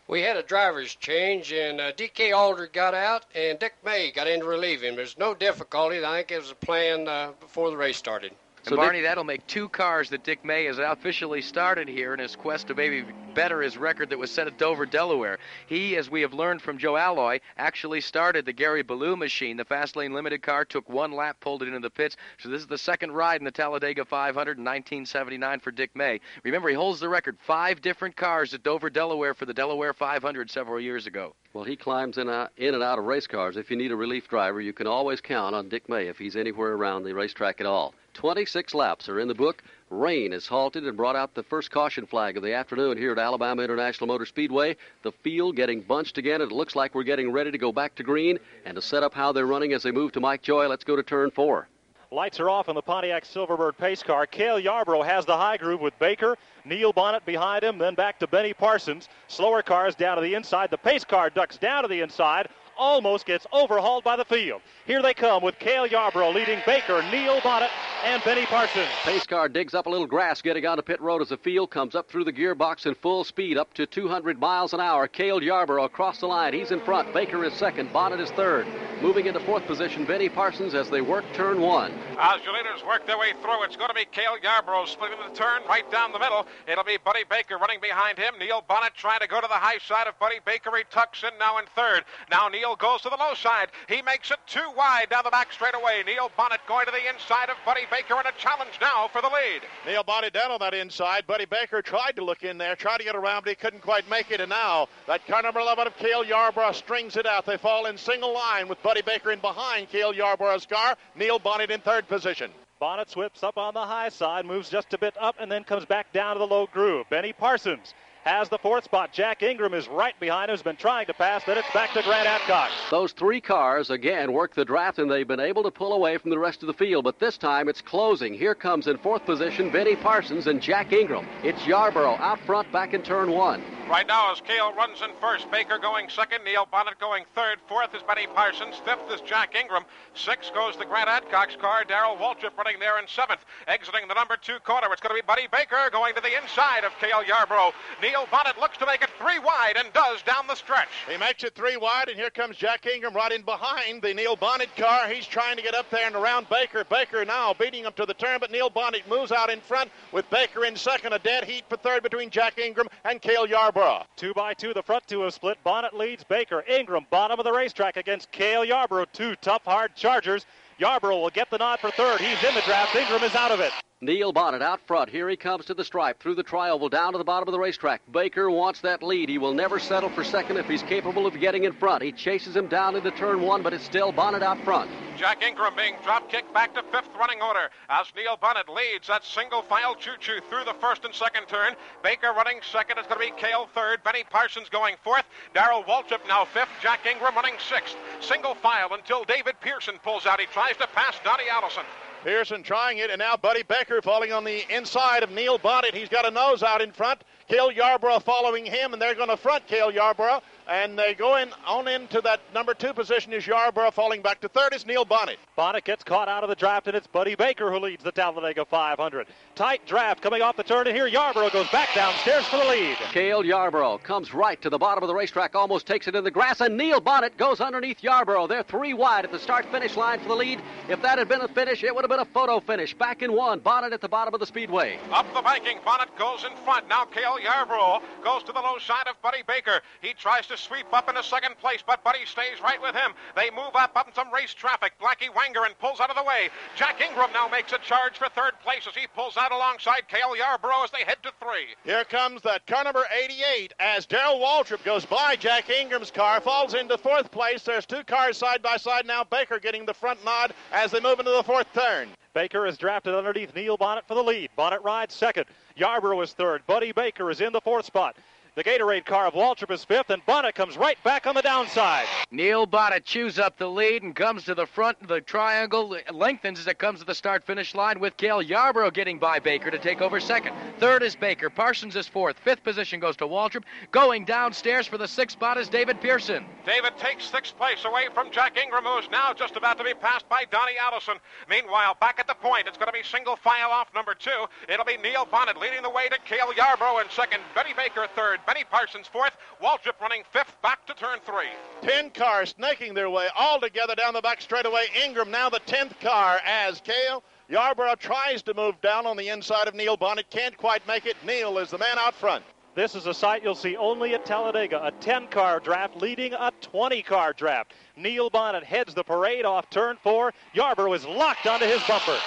We had a driver's change, and uh, D.K. Ulrich got out, and Dick May got in to relieve him. There's no difficulty. I think it was a plan uh, before the race started. And Barney, that'll make two cars that Dick May has officially started here in his quest to maybe better his record that was set at Dover, Delaware. He, as we have learned from Joe Alloy, actually started the Gary Balough machine. The Fastlane Limited car took one lap, pulled it into the pits. So this is the second ride in the Talladega 500 in 1979 for Dick May. Remember, he holds the record five different cars at Dover, Delaware for the Delaware 500 several years ago. Well, he climbs in, uh, in and out of race cars. If you need a relief driver, you can always count on Dick May if he's anywhere around the racetrack at all. 26 laps are in the book. Rain has halted and brought out the first caution flag of the afternoon here at Alabama International Motor Speedway. The field getting bunched again, and it looks like we're getting ready to go back to green. And to set up how they're running as they move to Mike Joy, let's go to turn four. Lights are off on the Pontiac Silverbird pace car. Cale Yarborough has the high groove with Baker. Neil Bonnett behind him, then back to Benny Parsons. Slower cars down to the inside. The pace car ducks down to the inside almost gets overhauled by the field. Here they come with Cale Yarborough leading Baker, Neil Bonnett, and Benny Parsons. Pace car digs up a little grass getting onto pit road as the field comes up through the gearbox in full speed up to 200 miles an hour. Cale Yarborough across the line. He's in front. Baker is second. Bonnett is third. Moving into fourth position, Benny Parsons as they work turn one. As your leaders work their way through, it's going to be Cale Yarborough splitting the turn right down the middle. It'll be Buddy Baker running behind him. Neil Bonnett trying to go to the high side of Buddy Baker. He tucks in now in third. Now Neil goes to the low side. He makes it too wide down the back straightaway. Neil Bonnett going to the inside of Buddy Baker and a challenge now for the lead. Neil Bonnett down on that inside. Buddy Baker tried to look in there, tried to get around, but he couldn't quite make it. And now that car number 11 of Cale Yarborough strings it out. They fall in single line with Buddy Baker in behind Cale Yarborough's car. Neil Bonnett in third position. Bonnett whips up on the high side, moves just a bit up, and then comes back down to the low groove. Benny Parsons has the fourth spot. Jack Ingram is right behind him, has been trying to pass. Then it's back to Grant Adcox. Those three cars, again, work the draft, and they've been able to pull away from the rest of the field. But this time it's closing. Here comes in fourth position Benny Parsons and Jack Ingram. It's Yarborough out front back in turn one. Right now, as Cale runs in first, Baker going second, Neil Bonnett going third, fourth is Benny Parsons, fifth is Jack Ingram, sixth goes the Grant Adcox car, Darrell Waltrip running there in seventh, exiting the number two corner. It's going to be Buddy Baker going to the inside of Cale Yarborough. Neil Bonnett looks to make it three wide and does down the stretch. He makes it three wide, and here comes Jack Ingram right in behind the Neil Bonnett car. He's trying to get up there and around Baker. Baker now beating him to the turn, but Neil Bonnett moves out in front with Baker in second. A dead heat for third between Jack Ingram and Cale Yarborough. Two by two, the front two have split. Bonnett leads Baker. Ingram, bottom of the racetrack against Cale Yarborough. Two tough, hard chargers. Yarborough will get the nod for third. He's in the draft. Ingram is out of it. Neil Bonnett out front. Here he comes to the stripe, through the trioval, down to the bottom of the racetrack. Baker wants that lead. He will never settle for second if he's capable of getting in front. He chases him down into turn one, but it's still Bonnett out front. Jack Ingram being drop kicked back to fifth running order as Neil Bonnett leads that single file choo choo through the first and second turn. Baker running second. It's going to be Cale third. Benny Parsons going fourth. Darrell Waltrip now fifth. Jack Ingram running sixth. Single file until David Pearson pulls out. He tries to pass Donnie Allison. Pearson trying it, and now Buddy Baker falling on the inside of Neil Bonnett. He's got a nose out in front. Cale Yarborough following him, and they're going to front Cale Yarborough. And they go in on into that number two position is Yarborough falling back to third is Neil Bonnett. Bonnett gets caught out of the draft, and it's Buddy Baker who leads the Talladega 500. Tight draft coming off the turn, and here Yarborough goes back downstairs for the lead. Cale Yarborough comes right to the bottom of the racetrack, almost takes it in the grass, and Neil Bonnett goes underneath Yarborough. They're three wide at the start finish line for the lead. If that had been a finish, it would have been a photo finish. Back in one, Bonnett at the bottom of the speedway. Up the banking, Bonnett goes in front. Now Cale Yarborough goes to the low side of Buddy Baker. He tries to sweep up into second place, but Buddy stays right with him. They move up up in some race traffic. Blackie Wangerin pulls out of the way. Jack Ingram now makes a charge for third place as he pulls out alongside Cale Yarborough as they head to three. Here comes that car number 88 as Darrell Waltrip goes by Jack Ingram's car, falls into fourth place. There's two cars side by side now. Baker getting the front nod as they move into the fourth turn. Baker is drafted underneath Neil Bonnett for the lead. Bonnett rides second. Yarborough is third. Buddy Baker is in the fourth spot. The Gatorade car of Waltrip is fifth, and Bonnett comes right back on the downside. Neil Bonnett chews up the lead and comes to the front. Of the triangle lengthens as it comes to the start finish line with Cale Yarborough getting by Baker to take over second. Third is Baker. Parsons is fourth. Fifth position goes to Waltrip. Going downstairs for the sixth spot is David Pearson. David takes sixth place away from Jack Ingram, who's now just about to be passed by Donnie Allison. Meanwhile, back at the point, it's going to be single file off number two. It'll be Neil Bonnett leading the way to Cale Yarborough in second. Buddy Baker third. Benny Parsons fourth. Waltrip running fifth back to turn three. Ten cars snaking their way all together down the back straightaway. Ingram now the tenth car as Cale. Yarborough tries to move down on the inside of Neil Bonnett. Can't quite make it. Neil is the man out front. This is a sight you'll see only at Talladega. A 10 car draft leading a 20 car draft. Neil Bonnett heads the parade off turn four. Yarborough is locked onto his bumper.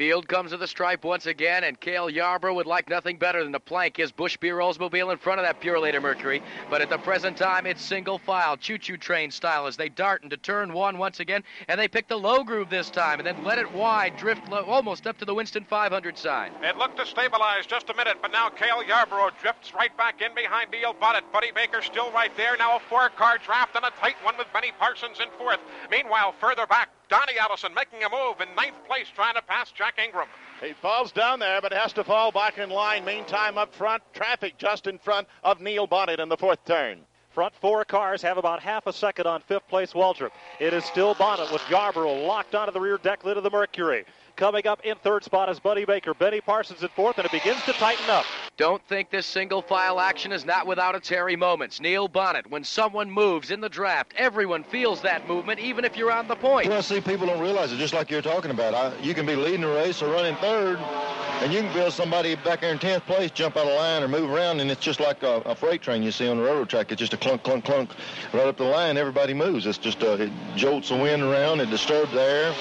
Field comes to the stripe once again, and Cale Yarborough would like nothing better than to plank his Busch Beer Oldsmobile in front of that Purolator Mercury. But at the present time, it's single file, choo-choo train style as they dart into turn one once again, and they pick the low groove this time, and then let it wide, drift low, almost up to the Winston 500 sign. It looked to stabilize just a minute, but now Cale Yarborough drifts right back in behind Neil Bonnett. Buddy Baker still right there. Now a four-car draft and a tight one with Benny Parsons in fourth. Meanwhile, further back, Donnie Allison making a move in ninth place, trying to pass Jack Ingram. He falls down there, but has to fall back in line. Meantime, up front, traffic just in front of Neil Bonnett in the fourth turn. Front four cars have about half a second on fifth place Waltrip. It is still Bonnett with Yarborough locked onto the rear deck lid of the Mercury. Coming up in third spot is Buddy Baker. Benny Parsons in fourth, and it begins to tighten up. Don't think this single file action is not without its hairy moments. Neil Bonnett, when someone moves in the draft, everyone feels that movement, even if you're on the point. Well, see, people don't realize it, just like you're talking about. I, you can be leading a race or running third, and you can feel somebody back there in 10th place jump out of line or move around, and it's just like a, a freight train you see on the railroad track. It's just a clunk, clunk, clunk right up the line. Everybody moves. It's just, uh, it jolts the wind around, it disturbs the air.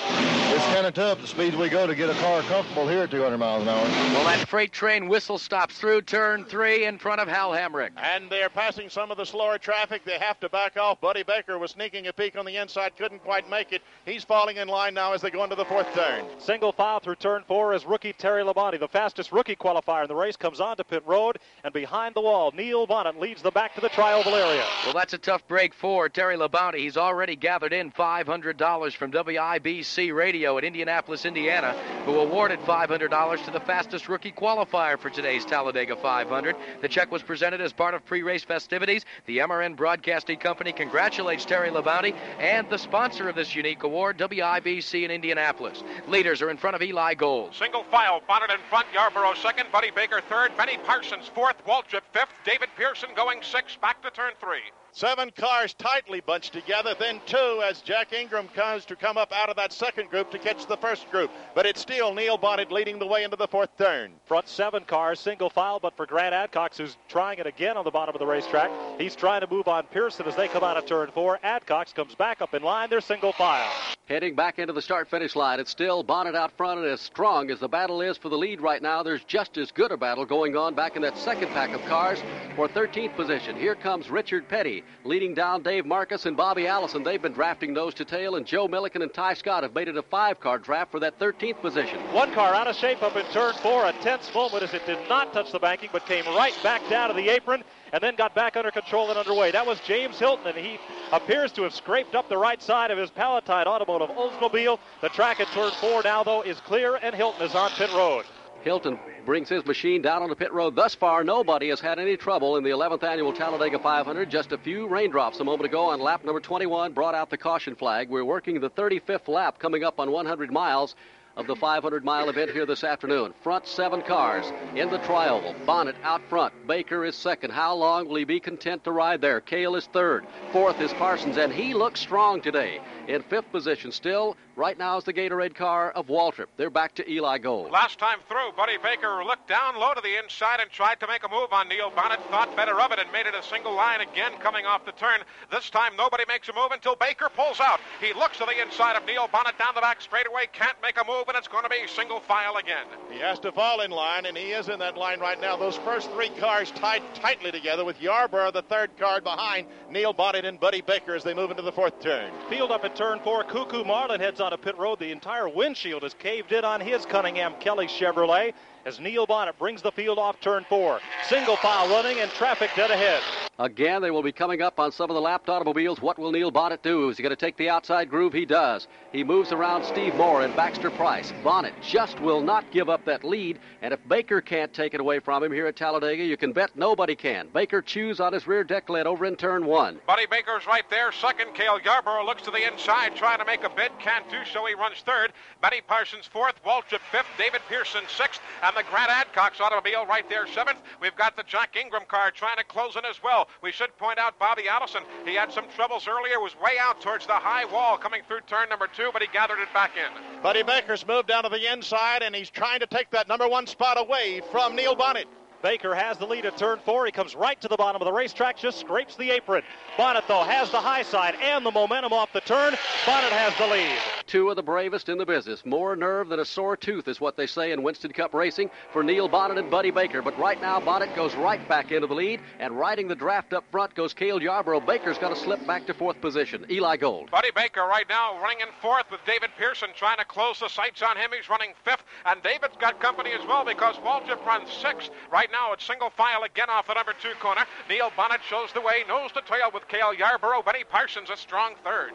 It's kind of tough, the speeds we go to get a car comfortable here at 200 miles an hour. Well, that freight train whistle stops through turn three in front of Hal Hamrick. And they're passing some of the slower traffic. They have to back off. Buddy Baker was sneaking a peek on the inside, couldn't quite make it. He's falling in line now as they go into the fourth turn. Single file through turn four is rookie Terry Labonte. The fastest rookie qualifier in the race comes onto pit road, and behind the wall, Neil Bonnett leads the back to the trioval area. Well, that's a tough break for Terry Labonte. He's already gathered in $500 from WIBC Radio at Indianapolis, Indiana, who awarded $500 to the fastest rookie qualifier for today's Talladega 500. The check was presented as part of pre-race festivities. The MRN Broadcasting Company congratulates Terry Labonte and the sponsor of this unique award, WIBC in Indianapolis. Leaders are in front of Eli Gold. Single file, Bonnett in front, Yarborough second, Buddy Baker third, Benny Parsons fourth, Waltrip fifth, David Pearson going sixth, back to turn three. Seven cars tightly bunched together, then two as Jack Ingram comes to come up out of that second group to catch the first group. But it's still Neil Bonnett leading the way into the fourth turn. Front seven cars, single file, but for Grant Adcox, who's trying it again on the bottom of the racetrack. He's trying to move on Pearson as they come out of turn four. Adcox comes back up in line. They're single file. Heading back into the start finish line, it's still Bonnett out front, and as strong as the battle is for the lead right now, there's just as good a battle going on back in that second pack of cars for 13th position. Here comes Richard Petty leading down Dave Marcis and Bobby Allison. They've been drafting nose to tail, and Joe Millikan and Tighe Scott have made it a five car draft for that 13th position. One car out of shape up in turn four. A tense moment as it did not touch the banking, but came right back down to the apron and then got back under control and underway. That was James Hylton, and he appears to have scraped up the right side of his Palatine Automotive Oldsmobile. The track at turn four now, though, is clear, and Hylton is on pit road. Hylton brings his machine down on the pit road. Thus far, nobody has had any trouble in the 11th annual Talladega 500. Just a few raindrops a moment ago on lap number 21 brought out the caution flag. We're working the 35th lap coming up on 100 miles of the 500 mile event here this afternoon. Front seven cars in the trioval. Bonnett out front. Baker is second. How long will he be content to ride there? Cale is third. Fourth is Parsons, and he looks strong today. In fifth position still, right now is the Gatorade car of Waltrip. They're back to Eli Gold. Last time through, Buddy Baker looked down low to the inside and tried to make a move on Neil Bonnett. Thought better of it and made it a single line again coming off the turn. This time nobody makes a move until Baker pulls out. He looks to the inside of Neil Bonnett down the back straightaway. Can't make a move and it's going to be single file again. He has to fall in line, and he is in that line right now. Those first three cars tied tightly together with Yarborough, the third car behind Neil Bonnett and Buddy Baker as they move into the fourth turn. Field up at turn four. Coo Coo Marlin heads on a pit road. The entire windshield is caved in on his Cunningham Kelly Chevrolet as Neil Bonnett brings the field off turn four. Single file running and traffic dead ahead. Again, they will be coming up on some of the lapped automobiles. What will Neil Bonnett do? Is he going to take the outside groove? He does. He moves around Steve Moore and Baxter Price. Bonnett just will not give up that lead, and if Baker can't take it away from him here at Talladega, you can bet nobody can. Baker chews on his rear deck lid over in turn one. Buddy Baker's right there. Second, Cale Yarborough looks to the inside, trying to make a bid. Can't do so. He runs third. Benny Parsons fourth. Waltrip fifth. David Pearson sixth. And the Grant Adcox automobile right there seventh. We've got the Jack Ingram car trying to close in as well. We should point out Bobby Allison. He had some troubles earlier. Was way out towards the high wall coming through turn number two, but he gathered it back in. Buddy Baker's moved down to the inside, and he's trying to take that number one spot away from Neil Bonnett. Baker has the lead at turn four. He comes right to the bottom of the racetrack, just scrapes the apron. Bonnett, though, has the high side and the momentum off the turn. Bonnett has the lead. Two of the bravest in the business. More nerve than a sore tooth is what they say in Winston Cup racing for Neil Bonnett and Buddy Baker. But right now, Bonnett goes right back into the lead, and riding the draft up front goes Cale Yarborough. Baker's got to slip back to fourth position. Eli Gold. Buddy Baker right now running in fourth with David Pearson trying to close the sights on him. He's running fifth, and David's got company as well because Waltrip runs sixth. Right now, it's single file again off the number two corner. Neil Bonnett shows the way, nose to tail with Cale Yarborough. Benny Parsons a strong third.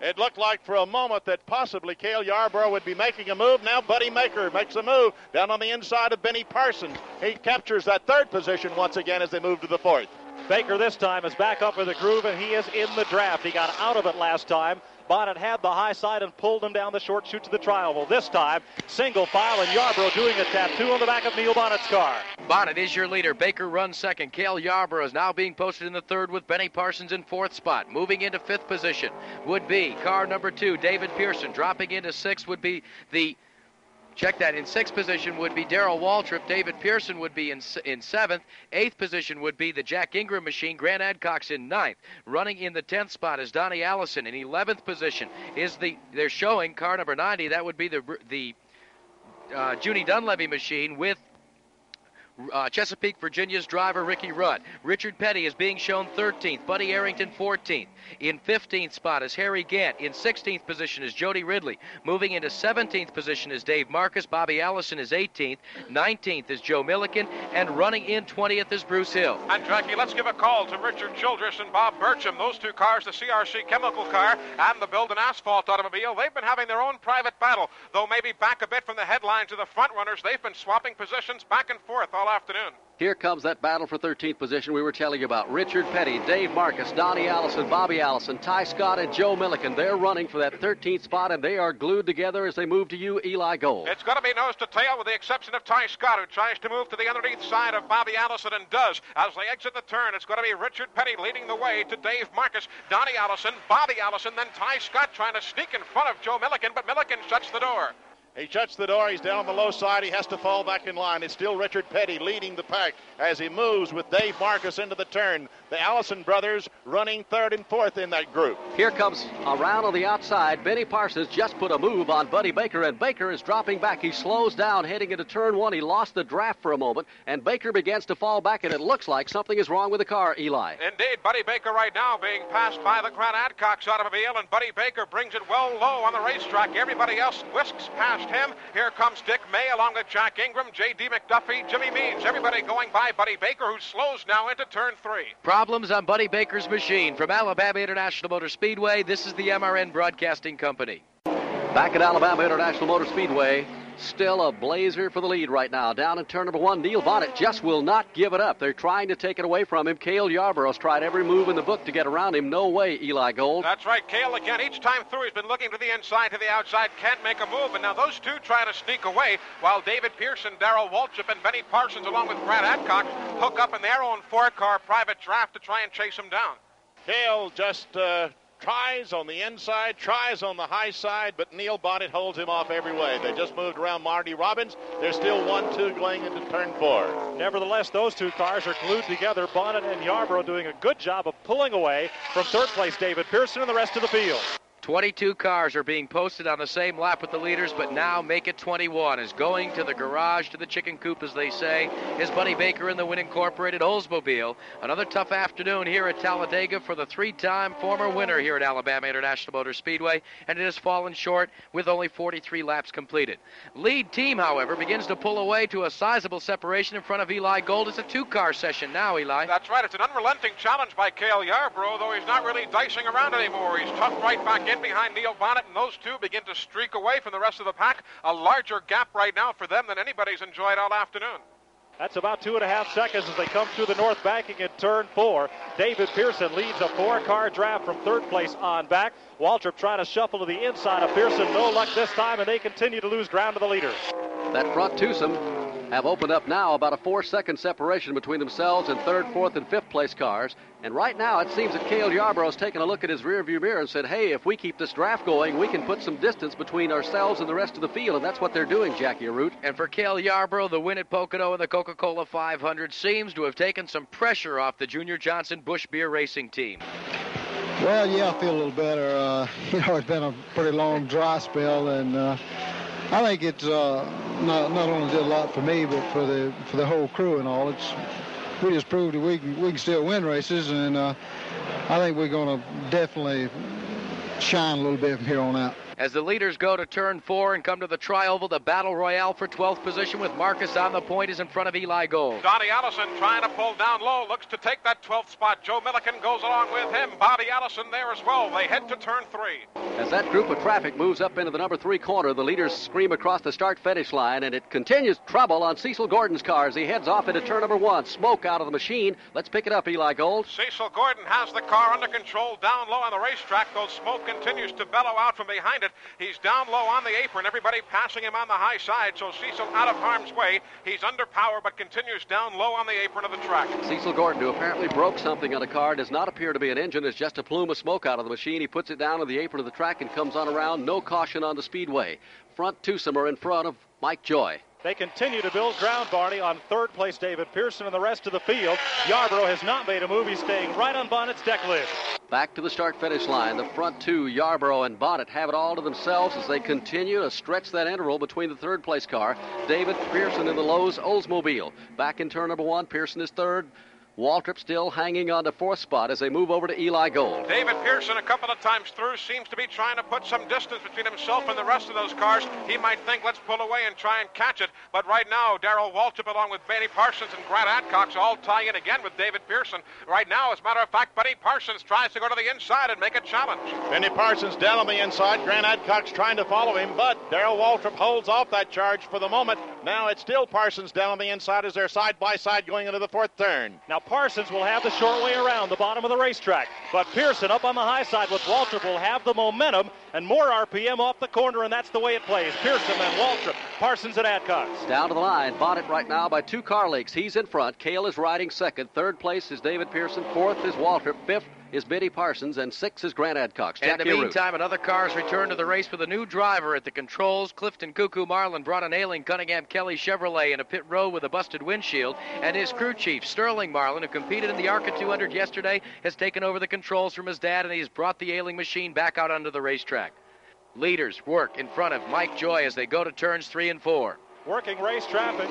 It looked like for a moment that possibly Cale Yarborough would be making a move. Now Buddy Baker makes a move down on the inside of Benny Parsons. He captures that third position once again as they move to the fourth. Baker this time is back up in the groove, and he is in the draft. He got out of it last time. Bonnett had the high side and pulled him down the short chute to the trial. Well, this time, single file, and Yarborough doing a tattoo on the back of Neil Bonnett's car. Bonnett is your leader. Baker runs second. Cale Yarborough is now being posted in the third with Benny Parsons in fourth spot. Moving into fifth position would be car number two, David Pearson. Dropping into sixth would be the Check that. In sixth position would be Darrell Waltrip. David Pearson would be in, in seventh. Eighth position would be the Jack Ingram machine. Grant Adcox in ninth. Running in the tenth spot is Donnie Allison. In eleventh position is the they're showing car number 90. That would be the the uh, Junie Donlavey machine with uh, Chesapeake, Virginia's driver Ricky Rudd. Richard Petty is being shown 13th. Buddy Arrington 14th. In 15th spot is Harry Gant. In 16th position is Jody Ridley. Moving into 17th position is Dave Marcis. Bobby Allison is 18th. 19th is Joe Millikan. And running in 20th is Bruce Hill. And Jackie, let's give a call to Richard Childress and Bob Burcham. Those two cars, the CRC chemical car and the Build Asphalt automobile, they've been having their own private battle. Though maybe back a bit from the headline to the front runners, they've been swapping positions back and forth all afternoon. Here comes that battle for 13th position we were telling you about. Richard Petty, Dave Marcis, Donnie Allison, Bobby Allison, Tighe Scott, and Joe Millikan. They're running for that 13th spot, and they are glued together as they move to you, Eli Gold. It's going to be nose to tail with the exception of Tighe Scott, who tries to move to the underneath side of Bobby Allison and does. As they exit the turn, it's going to be Richard Petty leading the way to Dave Marcis, Donnie Allison, Bobby Allison, then Tighe Scott trying to sneak in front of Joe Millikan, but Millikan shuts the door. He shuts the door. He's down the low side. He has to fall back in line. It's still Richard Petty leading the pack as he moves with Dave Marcis into the turn. The Allison brothers running third and fourth in that group. Here comes around on the outside. Benny Parsons just put a move on Buddy Baker, and Baker is dropping back. He slows down heading into turn one. He lost the draft for a moment, and Baker begins to fall back, and it looks like something is wrong with the car, Eli. Indeed, Buddy Baker right now being passed by the Grant Adcox automobile, and Buddy Baker brings it well low on the racetrack. Everybody else whisks past him. Here comes Dick May along with Jack Ingram, J.D. McDuffie, Jimmy Means. Everybody going by Buddy Baker, who slows now into turn three. Problems on Buddy Baker's machine. From Alabama International Motor Speedway, this is the MRN Broadcasting Company. Back at Alabama International Motor Speedway, still a blazer for the lead right now. Down in turn number one, Neil Bonnett just will not give it up. They're trying to take it away from him. Cale Yarborough's tried every move in the book to get around him. No way, Eli Gold. That's right, Cale again. Each time through, he's been looking to the inside, to the outside, can't make a move. And now those two try to sneak away while David Pearson, Darrell Waltrip, and Benny Parsons, along with Grant Adcox, hook up in their own four car private draft to try and chase him down. Cale just uh, tries on the inside, tries on the high side, but Neil Bonnett holds him off every way. They just moved around Marty Robbins. There's still 1 2 going into turn four. Nevertheless, those two cars are glued together. Bonnett and Yarborough doing a good job of pulling away from third place David Pearson and the rest of the field. 22 cars are being posted on the same lap with the leaders, but now make it 21 is going to the garage, to the chicken coop, as they say, is Buddy Baker in the Win Incorporated Oldsmobile. Another tough afternoon here at Talladega for the three-time former winner here at Alabama International Motor Speedway, and it has fallen short with only 43 laps completed. Lead team, however, begins to pull away to a sizable separation in front of Eli Gold. It's a two-car session now, Eli. That's right. It's an unrelenting challenge by Cale Yarborough, though he's not really dicing around anymore. He's tucked right back in behind Neil Bonnett, and those two begin to streak away from the rest of the pack. A larger gap right now for them than anybody's enjoyed all afternoon. That's about two and a half seconds as they come through the north banking in turn four. David Pearson leads a four-car draft from third place on back. Waltrip trying to shuffle to the inside of Pearson. No luck this time, and they continue to lose ground to the leaders. That front twosome have opened up now about a four-second separation between themselves and third, fourth, and fifth place cars. And right now, it seems that Cale Yarborough's taken a look at his rearview mirror and said, hey, if we keep this draft going, we can put some distance between ourselves and the rest of the field. And that's what they're doing, Jackie Arute. And for Cale Yarborough, the win at Pocono and the Coca-Cola 500 seems to have taken some pressure off the Junior Johnson Busch Beer Racing team. Well, yeah, I feel a little better. Uh, you know, it's been a pretty long dry spell, and uh, I think it's uh, not not only did a lot for me, but for the for the whole crew and all. It's we just proved that we can we can still win races, and uh, I think we're going to definitely shine a little bit from here on out. As the leaders go to turn four and come to the trioval, the battle royale for 12th position with Marcis on the point is in front of Eli Gold. Donnie Allison trying to pull down low, looks to take that 12th spot. Joe Millikan goes along with him. Bobby Allison there as well. They head to turn three. As that group of traffic moves up into the number three corner, the leaders scream across the start finish line, and it continues trouble on Cecil Gordon's car as he heads off into turn number one. Smoke out of the machine. Let's pick it up, Eli Gold. Cecil Gordon has the car under control down low on the racetrack, though smoke continues to bellow out from behind it. He's down low on the apron, everybody passing him on the high side, so Cecil out of harm's way. He's under power, but continues down low on the apron of the track. Cecil Gordon, who apparently broke something on a car, does not appear to be an engine. It's just a plume of smoke out of the machine. He puts it down on the apron of the track and comes on around. No caution on the speedway. Front twosome are in front of Mike Joy. They continue to build ground, Barney, on third place David Pearson and the rest of the field. Yarborough has not made a move. He's staying right on Bonnett's deck lid. Back to the start finish line. The front two, Yarborough and Bonnett, have it all to themselves as they continue to stretch that interval between the third place car. David Pearson in the Lowe's Oldsmobile. Back in turn number one, Pearson is third. Waltrip still hanging on to fourth spot as they move over to Eli Gold. David Pearson, a couple of times through, seems to be trying to put some distance between himself and the rest of those cars. He might think, let's pull away and try and catch it. But right now, Darrell Waltrip, along with Benny Parsons and Grant Adcox, all tie in again with David Pearson. Right now, as a matter of fact, Benny Parsons tries to go to the inside and make a challenge. Benny Parsons down on the inside. Grant Adcox trying to follow him, but Darrell Waltrip holds off that charge for the moment. Now it's still Parsons down on the inside as they're side by side going into the fourth turn. Now Parsons will have the short way around the bottom of the racetrack, but Pearson up on the high side with Waltrip will have the momentum and more RPM off the corner, and that's the way it plays. Pearson and Waltrip, Parsons and Adcox. Down to the line, Bonnett right now by two car lengths. He's in front. Cale is riding second. Third place is David Pearson. Fourth is Waltrip. Fifth is Benny Parsons, and six is Grant Adcox. In the Jackie meantime, another car has returned to the race with a new driver at the controls. Clifton Coo Coo Marlin brought an ailing Cunningham Kelly Chevrolet in a pit row with a busted windshield, and his crew chief, Sterling Marlin, who competed in the ARCA 200 yesterday, has taken over the controls from his dad, and he's brought the ailing machine back out onto the racetrack. Leaders work in front of Mike Joy as they go to turns three and four. Working race traffic,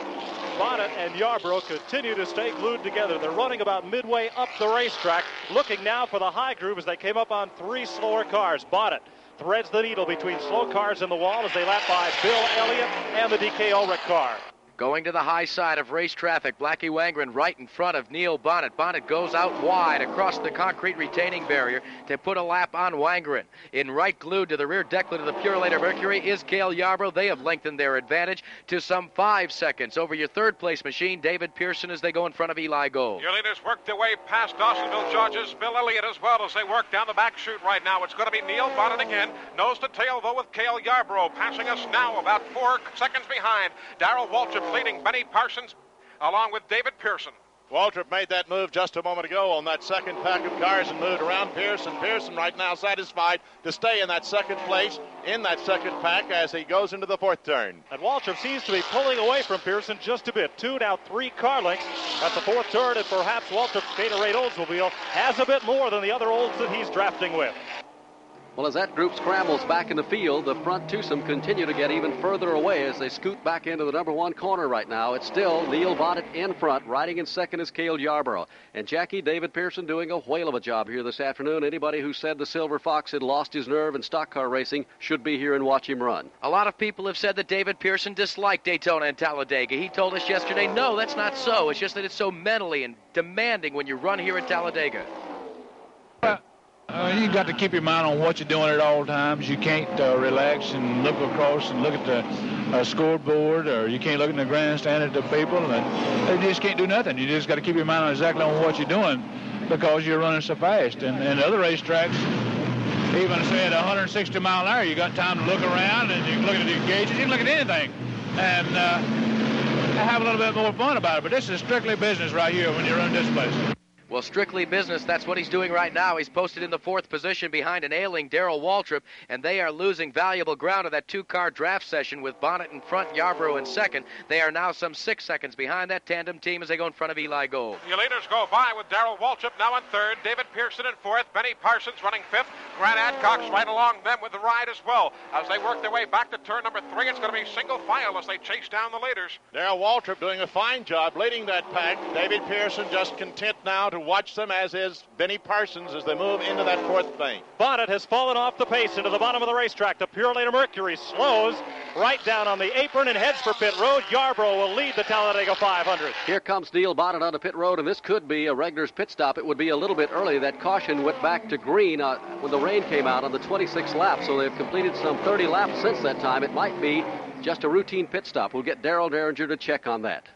Bonnett and Yarborough continue to stay glued together. They're running about midway up the racetrack, looking now for the high groove as they came up on three slower cars. Bonnett threads the needle between slow cars and the wall as they lap by Bill Elliott and the DK Ulrich car. Going to the high side of race traffic, Blackie Wangerin right in front of Neil Bonnett. Bonnett goes out wide across the concrete retaining barrier to put a lap on Wangerin. In right glued to the rear decklet of the Purolator Mercury is Cale Yarborough. They have lengthened their advantage to some five seconds over your third place machine, David Pearson, as they go in front of Eli Gold. Your leaders work their way past Dawsonville Georgia's, Bill Elliott as well as they work down the back chute right now. It's going to be Neil Bonnett again. Nose to tail, though, with Cale Yarborough passing us now about four seconds behind. Darrell Waltrip leading Benny Parsons along with David Pearson. Waltrip made that move just a moment ago on that second pack of cars and moved around Pearson. Pearson right now satisfied to stay in that second place in that second pack as he goes into the fourth turn. And Waltrip seems to be pulling away from Pearson just a bit. Two, now three car lengths at the fourth turn, and perhaps Waltrip's Gatorade Oldsmobile has a bit more than the other Olds that he's drafting with. Well, as that group scrambles back in the field, the front twosome continue to get even further away as they scoot back into the number one corner right now. It's still Neil Bonnett in front. Riding in second is Cale Yarborough. And Jackie David Pearson doing a whale of a job here this afternoon. Anybody who said the Silver Fox had lost his nerve in stock car racing should be here and watch him run. A lot of people have said that David Pearson disliked Daytona and Talladega. He told us yesterday, no, that's not so. It's just that it's so mentally and demanding when you run here at Talladega. Uh, you got to keep your mind on what you're doing at all times. You can't uh, relax and look across and look at the uh, scoreboard, or you can't look in the grandstand at the people, and you just can't do nothing. You just got to keep your mind on exactly on what you're doing because you're running so fast. And, and other racetracks, even say at 160 mile an hour, you got time to look around and you can look at the gauges, you can look at anything, and uh, have a little bit more fun about it. But this is strictly business right here when you run this place. Well, strictly business. That's what he's doing right now. He's posted in the fourth position behind an ailing Darrell Waltrip, and they are losing valuable ground of that two-car draft session with Bonnett in front, Yarborough in second. They are now some six seconds behind that tandem team as they go in front of Eli Gold. The leaders go by with Darrell Waltrip now in third, David Pearson in fourth, Benny Parsons running fifth, Grant Adcox right along them with the ride as well. As they work their way back to turn number three, it's going to be single file as they chase down the leaders. Darrell Waltrip doing a fine job leading that pack. David Pearson just content now to watch them, as is Benny Parsons, as they move into that fourth lane. Bonnett has fallen off the pace into the bottom of the racetrack. The Purolator Mercury slows right down on the apron and heads for pit road. Yarborough will lead the Talladega 500. Here comes Neil Bonnett onto pit road, and this could be a Regner's pit stop. It would be a little bit early. That caution went back to green uh, when the rain came out on the 26th lap, so they've completed some 30 laps since that time. It might be just a routine pit stop. We'll get Darel Dieringer to check on that.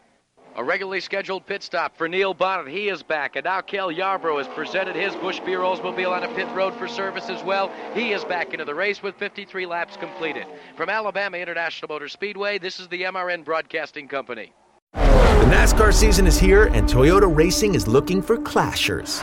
A regularly scheduled pit stop for Neil Bonnett. He is back. And now Cale Yarborough has presented his Busch Beer Oldsmobile on a pit road for service as well. He is back into the race with 53 laps completed. From Alabama International Motor Speedway, this is the MRN Broadcasting Company. The NASCAR season is here, and Toyota Racing is looking for clashers.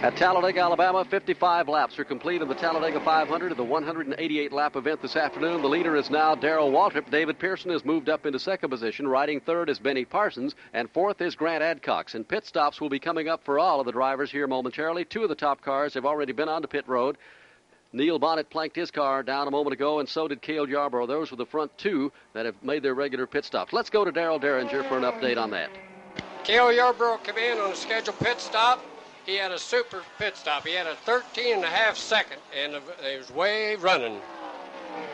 At Talladega, Alabama, 55 laps are complete of the Talladega 500 of the 188 lap event this afternoon. The leader is now Darrell Waltrip. David Pearson has moved up into second position. Riding third is Benny Parsons, and fourth is Grant Adcox. And pit stops will be coming up for all of the drivers here momentarily. Two of the top cars have already been onto pit road. Neil Bonnett planked his car down a moment ago, and so did Cale Yarborough. Those were the front two that have made their regular pit stops. Let's go to Darel Dieringer for an update on that. Cale Yarborough came in on a scheduled pit stop. He had a super pit stop. He had a 13 and a half second, and it was way running.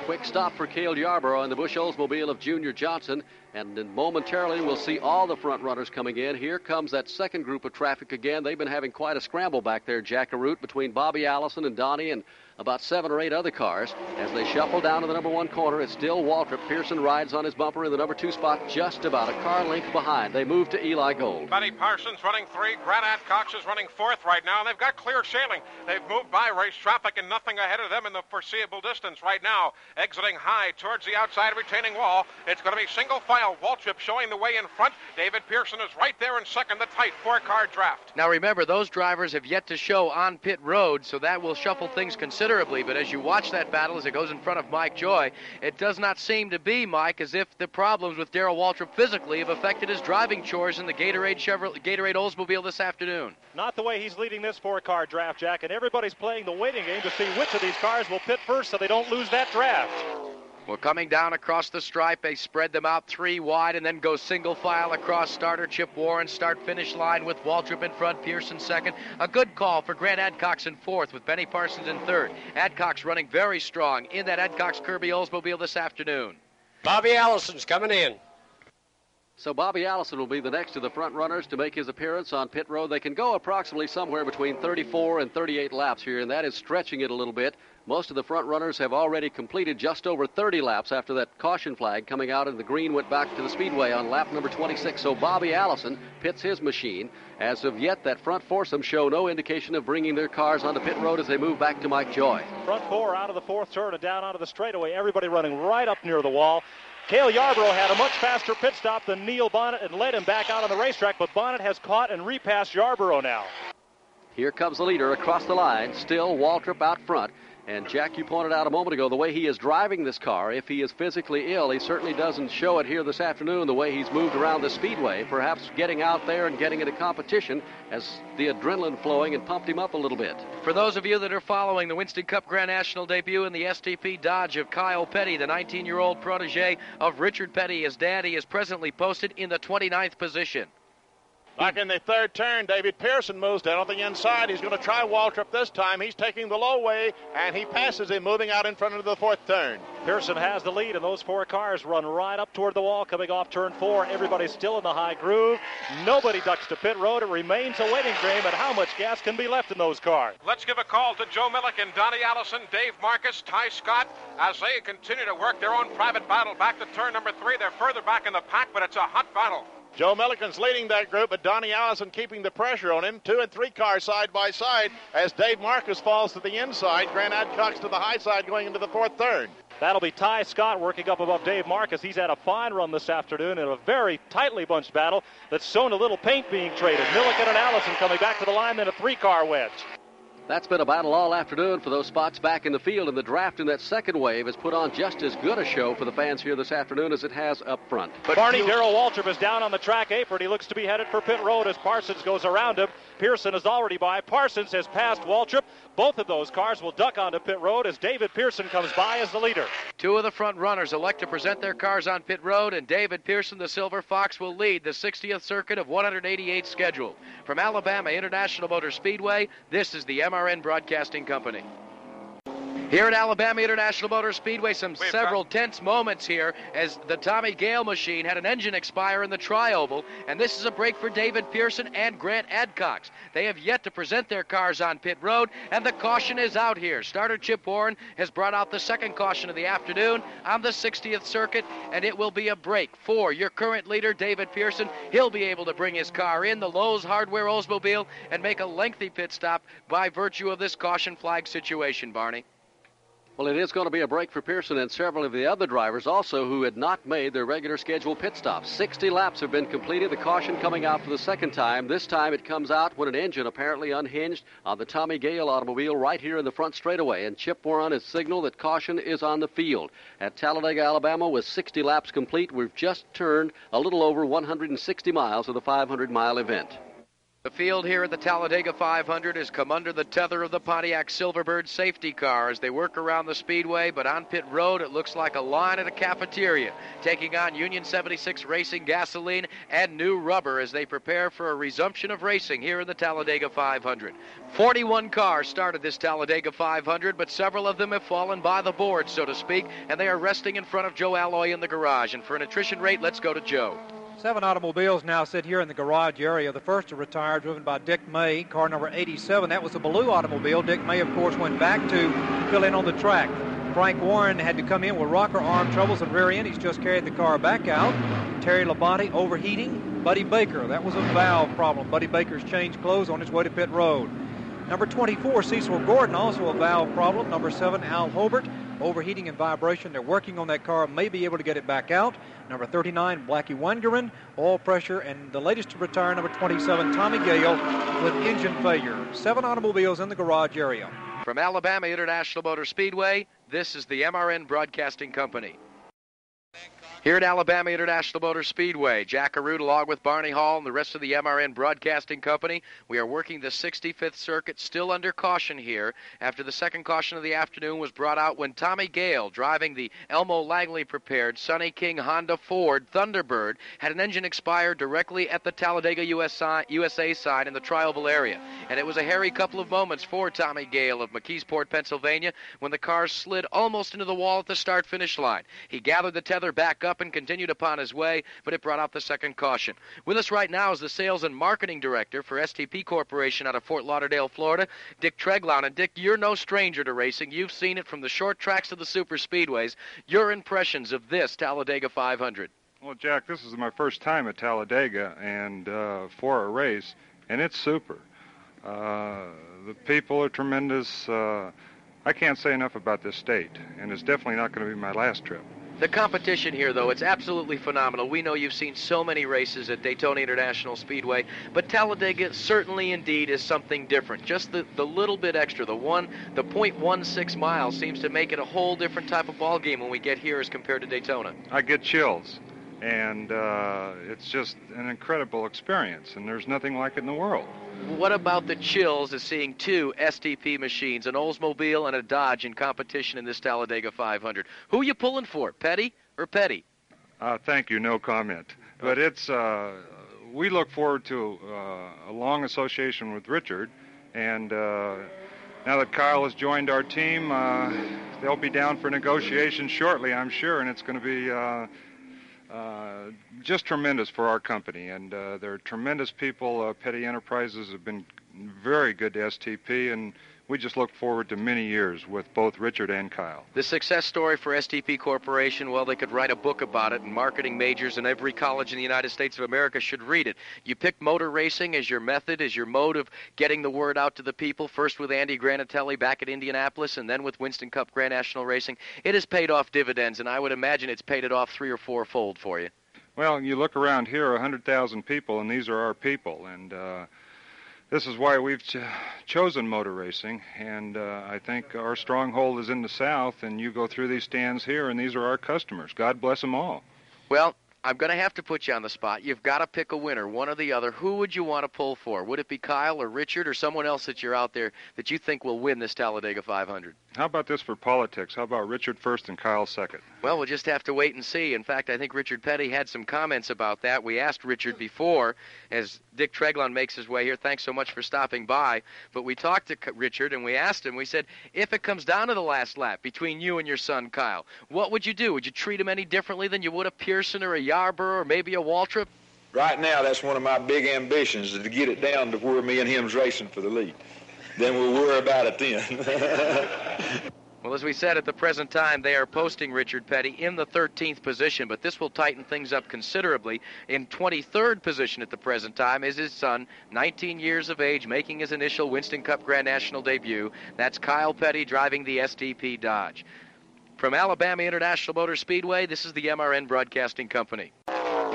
Quick stop for Cale Yarborough in the Busch Oldsmobile of Junior Johnson. And momentarily, we'll see all the front runners coming in. Here comes that second group of traffic again. They've been having quite a scramble back there, Jack Arute, between Bobby Allison and Donnie and about seven or eight other cars. As they shuffle down to the number one corner, it's still Waltrip. Pearson rides on his bumper in the number two spot, just about a car length behind. They move to Eli Gold. Benny Parsons running three. Grant Adcox is running fourth right now, and they've got clear sailing. They've moved by race traffic and nothing ahead of them in the foreseeable distance right now. Exiting high towards the outside retaining wall. It's going to be single file. Waltrip showing the way in front. David Pearson is right there in second, the tight four car draft. Now remember, those drivers have yet to show on pit road, so that will shuffle things considerably considerably, but as you watch that battle as it goes in front of Mike Joy, it does not seem to be, Mike, as if the problems with Darrell Waltrip physically have affected his driving chores in the Gatorade Chevrolet, Gatorade Oldsmobile this afternoon. Not the way he's leading this four-car draft, Jack, and everybody's playing the waiting game to see which of these cars will pit first so they don't lose that draft. Well, coming down across the stripe, they spread them out three wide and then go single file across starter Chip Warren, start finish line with Waltrip in front, Pearson second. A good call for Grant Adcox in fourth with Benny Parsons in third. Adcox running very strong in that Adcox Kirby Oldsmobile this afternoon. Bobby Allison's coming in. So Bobby Allison will be the next of the front runners to make his appearance on pit road. They can go approximately somewhere between 34 and 38 laps here, and that is stretching it a little bit. Most of the front runners have already completed just over 30 laps after that caution flag coming out and the green went back to the speedway on lap number 26. So Bobby Allison pits his machine. As of yet, that front foursome show no indication of bringing their cars onto pit road as they move back to Mike Joy. Front four out of the fourth turn and down onto the straightaway. Everybody running right up near the wall. Cale Yarborough had a much faster pit stop than Neil Bonnett and led him back out on the racetrack, but Bonnett has caught and repassed Yarborough now. Here comes the leader across the line. Still Waltrip out front. And Jack, you pointed out a moment ago the way he is driving this car. If he is physically ill, he certainly doesn't show it here this afternoon. The way he's moved around the speedway, perhaps getting out there and getting into competition as the adrenaline flowing and pumped him up a little bit. For those of you that are following the Winston Cup Grand National debut in the STP Dodge of Kyle Petty, the 19-year-old protege of Richard Petty, his daddy is presently posted in the 29th position. Back in the third turn, David Pearson moves down on the inside. He's going to try Waltrip this time. He's taking the low way, and he passes him, moving out in front of the fourth turn. Pearson has the lead, and those four cars run right up toward the wall coming off turn four. Everybody's still in the high groove. Nobody ducks to pit road. It remains a waiting game at how much gas can be left in those cars. Let's give a call to Joe Millikan, Donnie Allison, Dave Marcis, Tighe Scott, as they continue to work their own private battle back to turn number three. They're further back in the pack, but it's a hot battle. Joe Millikan's leading that group, but Donnie Allison keeping the pressure on him. Two and three cars side by side as Dave Marcis falls to the inside. Grant Adcox to the high side going into the fourth turn. That'll be Tighe Scott working up above Dave Marcis. He's had a fine run this afternoon in a very tightly bunched battle that's shown a little paint being traded. Millikan and Allison coming back to the line, then a three car wedge. That's been a battle all afternoon for those spots back in the field, and the draft in that second wave has put on just as good a show for the fans here this afternoon as it has up front. But Barney Darrell Waltrip is down on the track apron. He looks to be headed for pit road as Parsons goes around him. Pearson is already by. Parsons has passed Waltrip. Both of those cars will duck onto pit road as David Pearson comes by as the leader. Two of the front runners elect to present their cars on pit road, and David Pearson, the Silver Fox, will lead the 60th circuit of 188 scheduled. From Alabama International Motor Speedway, this is the MRN Broadcasting Company. Here at Alabama International Motor Speedway, some We've several tense moments here as the Tommy Gale machine had an engine expire in the tri-oval, and this is a break for David Pearson and Grant Adcox. They have yet to present their cars on pit road, and the caution is out here. Starter Chip Warren has brought out the second caution of the afternoon on the 60th circuit, and it will be a break for your current leader, David Pearson. He'll be able to bring his car in the Lowe's Hardware Oldsmobile and make a lengthy pit stop by virtue of this caution flag situation, Barney. Well, it is going to be a break for Pearson and several of the other drivers also who had not made their regular scheduled pit stops. 60 laps have been completed. The caution coming out for the second time. This time it comes out when an engine apparently unhinged on the Tommy Gale automobile right here in the front straightaway. And Chip Warren has signaled that caution is on the field. At Talladega, Alabama, with 60 laps complete, we've just turned a little over 160 miles of the 500 mile event. The field here at the Talladega 500 has come under the tether of the Pontiac Silverbird safety car as they work around the speedway, but on pit road it looks like a line at a cafeteria, taking on Union 76 Racing gasoline and new rubber as they prepare for a resumption of racing here in the Talladega 500. 41 cars started this Talladega 500, but several of them have fallen by the board, so to speak, and they are resting in front of Joe Alloy in the garage. And for an attrition rate, let's go to Joe. Seven automobiles now sit here in the garage area. The first to retire, driven by Dick May, car number 87. That was a blue automobile. Dick May, of course, went back to fill in on the track. Frank Warren had to come in with rocker arm troubles and rear end. He's just carried the car back out. Terry Labonte overheating. Buddy Baker, that was a valve problem. Buddy Baker's changed clothes on his way to pit road. Number 24, Cecil Gordon, also a valve problem. Number 7, Al Hobart, overheating and vibration. They're working on that car, may be able to get it back out. Number 39, Blackie Wangerin, oil pressure. And the latest to retire, number 27, Tommy Gale, with engine failure. Seven automobiles in the garage area. From Alabama International Motor Speedway, this is the MRN Broadcasting Company. Here at Alabama International Motor Speedway, Jack Arute along with Barney Hall and the rest of the MRN Broadcasting Company. We are working the 65th Circuit still under caution here after the second caution of the afternoon was brought out when Tommy Gale, driving the Elmo Langley prepared Sonny King Honda Ford Thunderbird, had an engine expire directly at the Talladega USA side in the Trioval area. And it was a hairy couple of moments for Tommy Gale of McKeesport, Pennsylvania, when the car slid almost into the wall at the start finish line. He gathered the tether back up and continued upon his way, but it brought out the second caution. With us right now is the sales and marketing director for STP Corporation out of Fort Lauderdale, Florida, Dick Treglown. And Dick, you're no stranger to racing. You've seen it from the short tracks to the super speedways. Your impressions of this Talladega 500? Well, Jack, this is my first time at Talladega and uh, for a race, and it's super. Uh, the people are tremendous. Uh, I can't say enough about this state, and it's definitely not going to be my last trip. The competition here, though, it's absolutely phenomenal. We know you've seen so many races at Daytona International Speedway, but Talladega certainly indeed is something different. Just the, the little bit extra, the one, the .16 miles seems to make it a whole different type of ball game when we get here as compared to Daytona. I get chills, and uh, it's just an incredible experience, and there's nothing like it in the world. What about the chills of seeing two STP machines, an Oldsmobile and a Dodge, in competition in this Talladega 500? Who are you pulling for, Petty or Petty? Uh, thank you, no comment. But it's uh, we look forward to uh, a long association with Richard, and uh, now that Kyle has joined our team, uh, they'll be down for negotiations shortly, I'm sure, and it's going to be. Uh, just tremendous for our company, and uh, they're tremendous people. Uh, Petty Enterprises have been very good to STP, and we just look forward to many years with both Richard and Kyle. The success story for STP Corporation, well, they could write a book about it, and marketing majors in every college in the United States of America should read it. You picked motor racing as your method, as your mode of getting the word out to the people, first with Andy Granatelli back at Indianapolis, and then with Winston Cup Grand National Racing. It has paid off dividends, and I would imagine it's paid it off three or four fold for you. Well, you look around here, 100,000 people, and these are our people, and uh, this is why we've ch- chosen motor racing, and uh, I think our stronghold is in the South, and you go through these stands here, and these are our customers. God bless them all. Well, I'm going to have to put you on the spot. You've got to pick a winner, one or the other. Who would you want to pull for? Would it be Kyle or Richard or someone else that you're out there that you think will win this Talladega 500? How about this for politics? How about Richard first and Kyle second? Well, we'll just have to wait and see. In fact, I think Richard Petty had some comments about that. We asked Richard before, as Dick Treglon makes his way here. Thanks so much for stopping by. But we talked to Richard and we asked him, we said, if it comes down to the last lap between you and your son Kyle, what would you do? Would you treat him any differently than you would a Pearson or a Yarborough or maybe a Waltrip? Right now, that's one of my big ambitions is to get it down to where me and him's racing for the lead. Then we'll worry about it then. Well, as we said, at the present time, they are posting Richard Petty in the 13th position, but this will tighten things up considerably. In 23rd position at the present time is his son, 19 years of age, making his initial Winston Cup Grand National debut. That's Kyle Petty driving the STP Dodge. From Alabama International Motor Speedway, this is the MRN Broadcasting Company.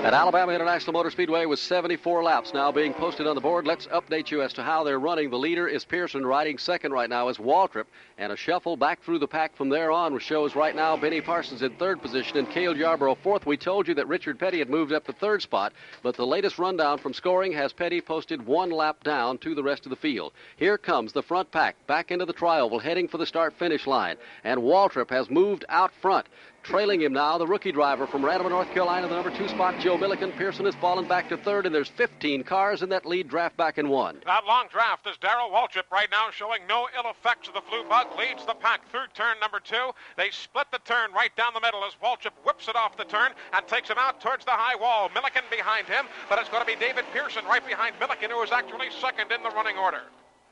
At Alabama International Motor Speedway with 74 laps now being posted on the board. Let's update you as to how they're running. The leader is Pearson, riding second right now is Waltrip, and a shuffle back through the pack from there on shows right now Benny Parsons in third position and Cale Yarborough fourth. We told you that Richard Petty had moved up to third spot, but the latest rundown from scoring has Petty posted one lap down to the rest of the field. Here comes the front pack back into the trioval, heading for the start-finish line, and Waltrip has moved out front. Trailing him now, the rookie driver from Randolph, North Carolina, the number two spot, Joe Millikan. Pearson has fallen back to third, and there's 15 cars in that lead draft back in one. That long draft is Darrell Waltrip right now showing no ill effects of the flu bug. Leads the pack through turn number two. They split the turn right down the middle as Waltrip whips it off the turn and takes him out towards the high wall. Millikan behind him, but it's going to be David Pearson right behind Millikan, who is actually second in the running order.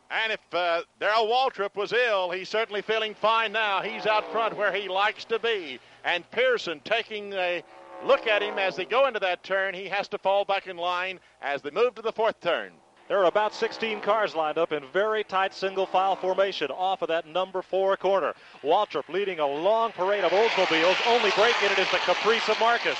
And if uh, Darrell Waltrip was ill, he's certainly feeling fine now. He's out front where he likes to be. And Pearson taking a look at him as they go into that turn. He has to fall back in line as they move to the fourth turn. There are about 16 cars lined up in very tight single file formation off of that number four corner. Waltrip leading a long parade of Oldsmobiles. Only breaking it is the caprice of Marcis.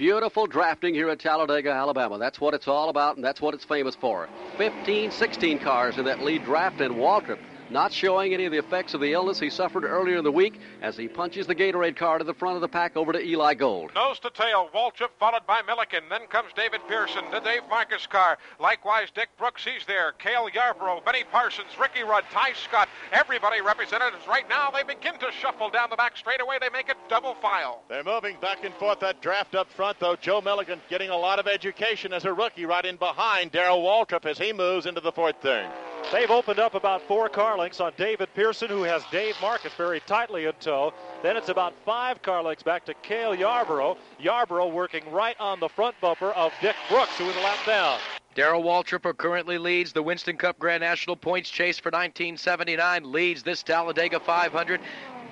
Beautiful drafting here at Talladega, Alabama. That's what it's all about, and that's what it's famous for. 15, 16 cars in that lead draft, and Waltrip not showing any of the effects of the illness he suffered earlier in the week as he punches the Gatorade car to the front of the pack over to Eli Gold. Nose to tail, Waltrip followed by Millikan. Then comes David Pearson, the Dave Marcis car. Likewise, Dick Brooks, he's there. Cale Yarborough, Benny Parsons, Ricky Rudd, Tighe Scott. Everybody represented as right now they begin to shuffle down the back straightaway. They make it double file. They're moving back and forth that draft up front, though. Joe Millikan getting a lot of education as a rookie right in behind Darrell Waltrip as he moves into the fourth turn. They've opened up about four car lengths on David Pearson, who has Dave Marcis very tightly in tow. Then it's about five car lengths back to Cale Yarborough. Yarborough working right on the front bumper of Dick Brooks, who is a lap down. Darrell Waltrip currently leads the Winston Cup Grand National points chase for 1979, leads this Talladega 500.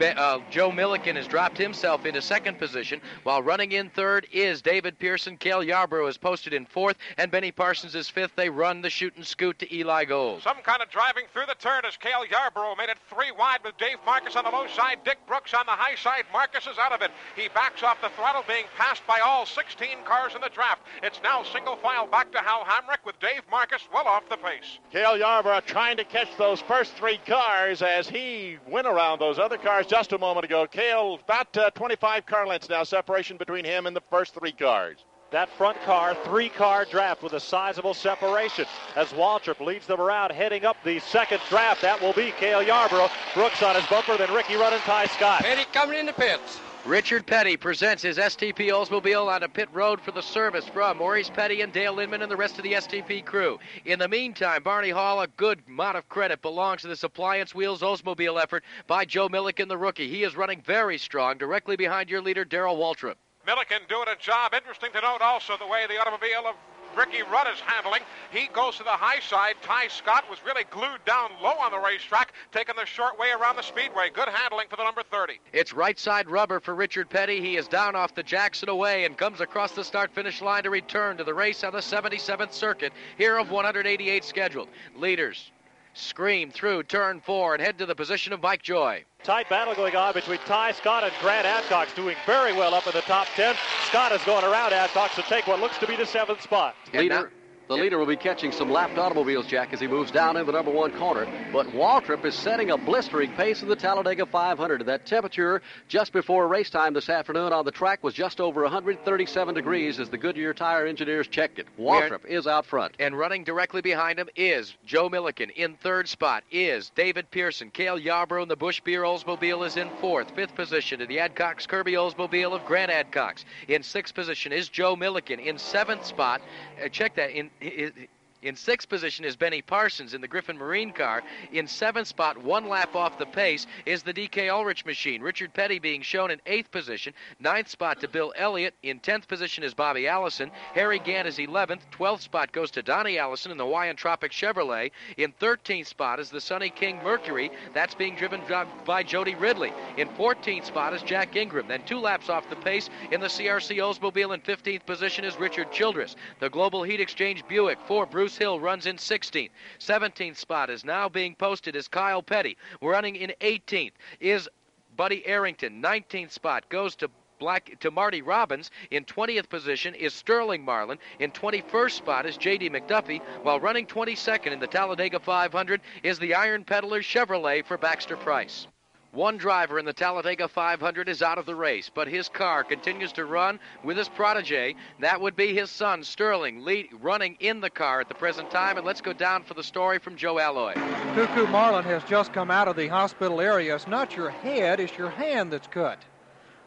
Uh, Joe Millikan has dropped himself into second position, while running in third is David Pearson. Cale Yarborough is posted in fourth, and Benny Parsons is fifth. They run the shoot and scoot to Eli Gold. Some kind of driving through the turn as Cale Yarborough made it three wide with Dave Marcis on the low side, Dick Brooks on the high side. Marcis is out of it. He backs off the throttle, being passed by all 16 cars in the draft. It's now single file back to Hal Hamrick with Dave Marcis well off the pace. Cale Yarborough trying to catch those first three cars as he went around those other cars just a moment ago. Cale, about uh, 25 car lengths now, separation between him and the first three cars. That front car, three car draft with a sizable separation as Waltrip leads them around, heading up the second draft. That will be Cale Yarborough. Brooks on his bumper, then Ricky Rudd and Tighe Scott. Petty coming in the pits. Richard Petty presents his STP Oldsmobile on a pit road for the service from Maurice Petty and Dale Inman and the rest of the STP crew. In the meantime, Barney Hall, a good amount of credit belongs to this Appliance Wheels Oldsmobile effort by Joe Millikan, the rookie. He is running very strong, directly behind your leader, Darrell Waltrip. Millikan doing a job. Interesting to note also the way the automobile of Ricky Rudd is handling. He goes to the high side. Tighe Scott was really glued down low on the racetrack, taking the short way around the speedway. Good handling for the number 30. It's right side rubber for Richard Petty. He is down off the Jackson away and comes across the start finish line to return to the race on the 77th circuit, here of 188 scheduled. Leaders scream through turn four and head to the position of Mike Joy. Tight battle going on between Tighe Scott and Grant Adcox, doing very well up in the top 10. Scott is going around Adcox to take what looks to be the seventh spot. Leader, the leader will be catching some lapped automobiles, Jack, as he moves down in the number one corner. But Waltrip is setting a blistering pace in the Talladega 500. That temperature just before race time this afternoon on the track was just over 137 degrees as the Goodyear tire engineers checked it. Waltrip is out front. And running directly behind him is Joe Millikan. In third spot is David Pearson. Cale Yarborough in the Busch Beer Oldsmobile is in fourth. Fifth position to the Adcox Kirby Oldsmobile of Grant Adcox. In sixth position is Joe Millikan. In seventh spot, uh, check that, in it, it, in sixth position is Benny Parsons in the Griffin Marine car. In seventh spot, one lap off the pace, is the DK Ulrich machine. Richard Petty being shown in eighth position. Ninth spot to Bill Elliott. In tenth position is Bobby Allison. Harry Gant is 11th. Twelfth spot goes to Donnie Allison in the Hawaiian Tropic Chevrolet. In 13th spot is the Sonny King Mercury. That's being driven by Jody Ridley. In 14th spot is Jack Ingram. Then two laps off the pace in the CRC Oldsmobile. In 15th position is Richard Childress. The Global Heat Exchange Buick for Bruce Hill runs in 16th. 17th spot is now being posted as Kyle Petty. Running in 18th is Buddy Arrington. 19th spot goes to Black to Marty Robbins. In 20th position is Sterling Marlin. In 21st spot is J.D. McDuffie. While running 22nd in the Talladega 500 is the Iron Peddler Chevrolet for Baxter Price. One driver in the Talladega 500 is out of the race, but his car continues to run with his protege. That would be his son, Sterling, lead, running in the car at the present time. And let's go down for the story from Joe Alloy. Coo Coo Marlin has just come out of the hospital area. It's not your head, it's your hand that's cut.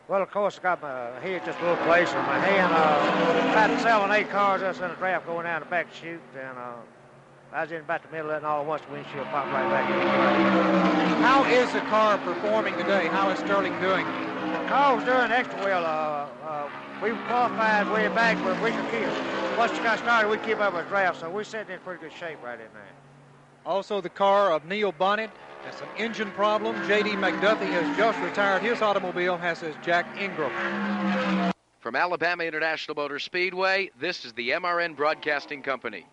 Well, of course, I got my head just a little place, and my hand, uh, had seven, eight cars just in a draft going down the back chute, and uh, I was in about the middle of it, and all at once the windshield popped right back in. How is the car performing today? How is Sterling doing? The car was doing extra well. Uh, uh, we qualified way back, but we could keep, once you got started, we keep up with draft, so we're sitting in pretty good shape right in there. Also, the car of Neil Bonnett has an engine problem. J.D. McDuffie has just retired his automobile, has his Jack Ingram. From Alabama International Motor Speedway, this is the MRN Broadcasting Company.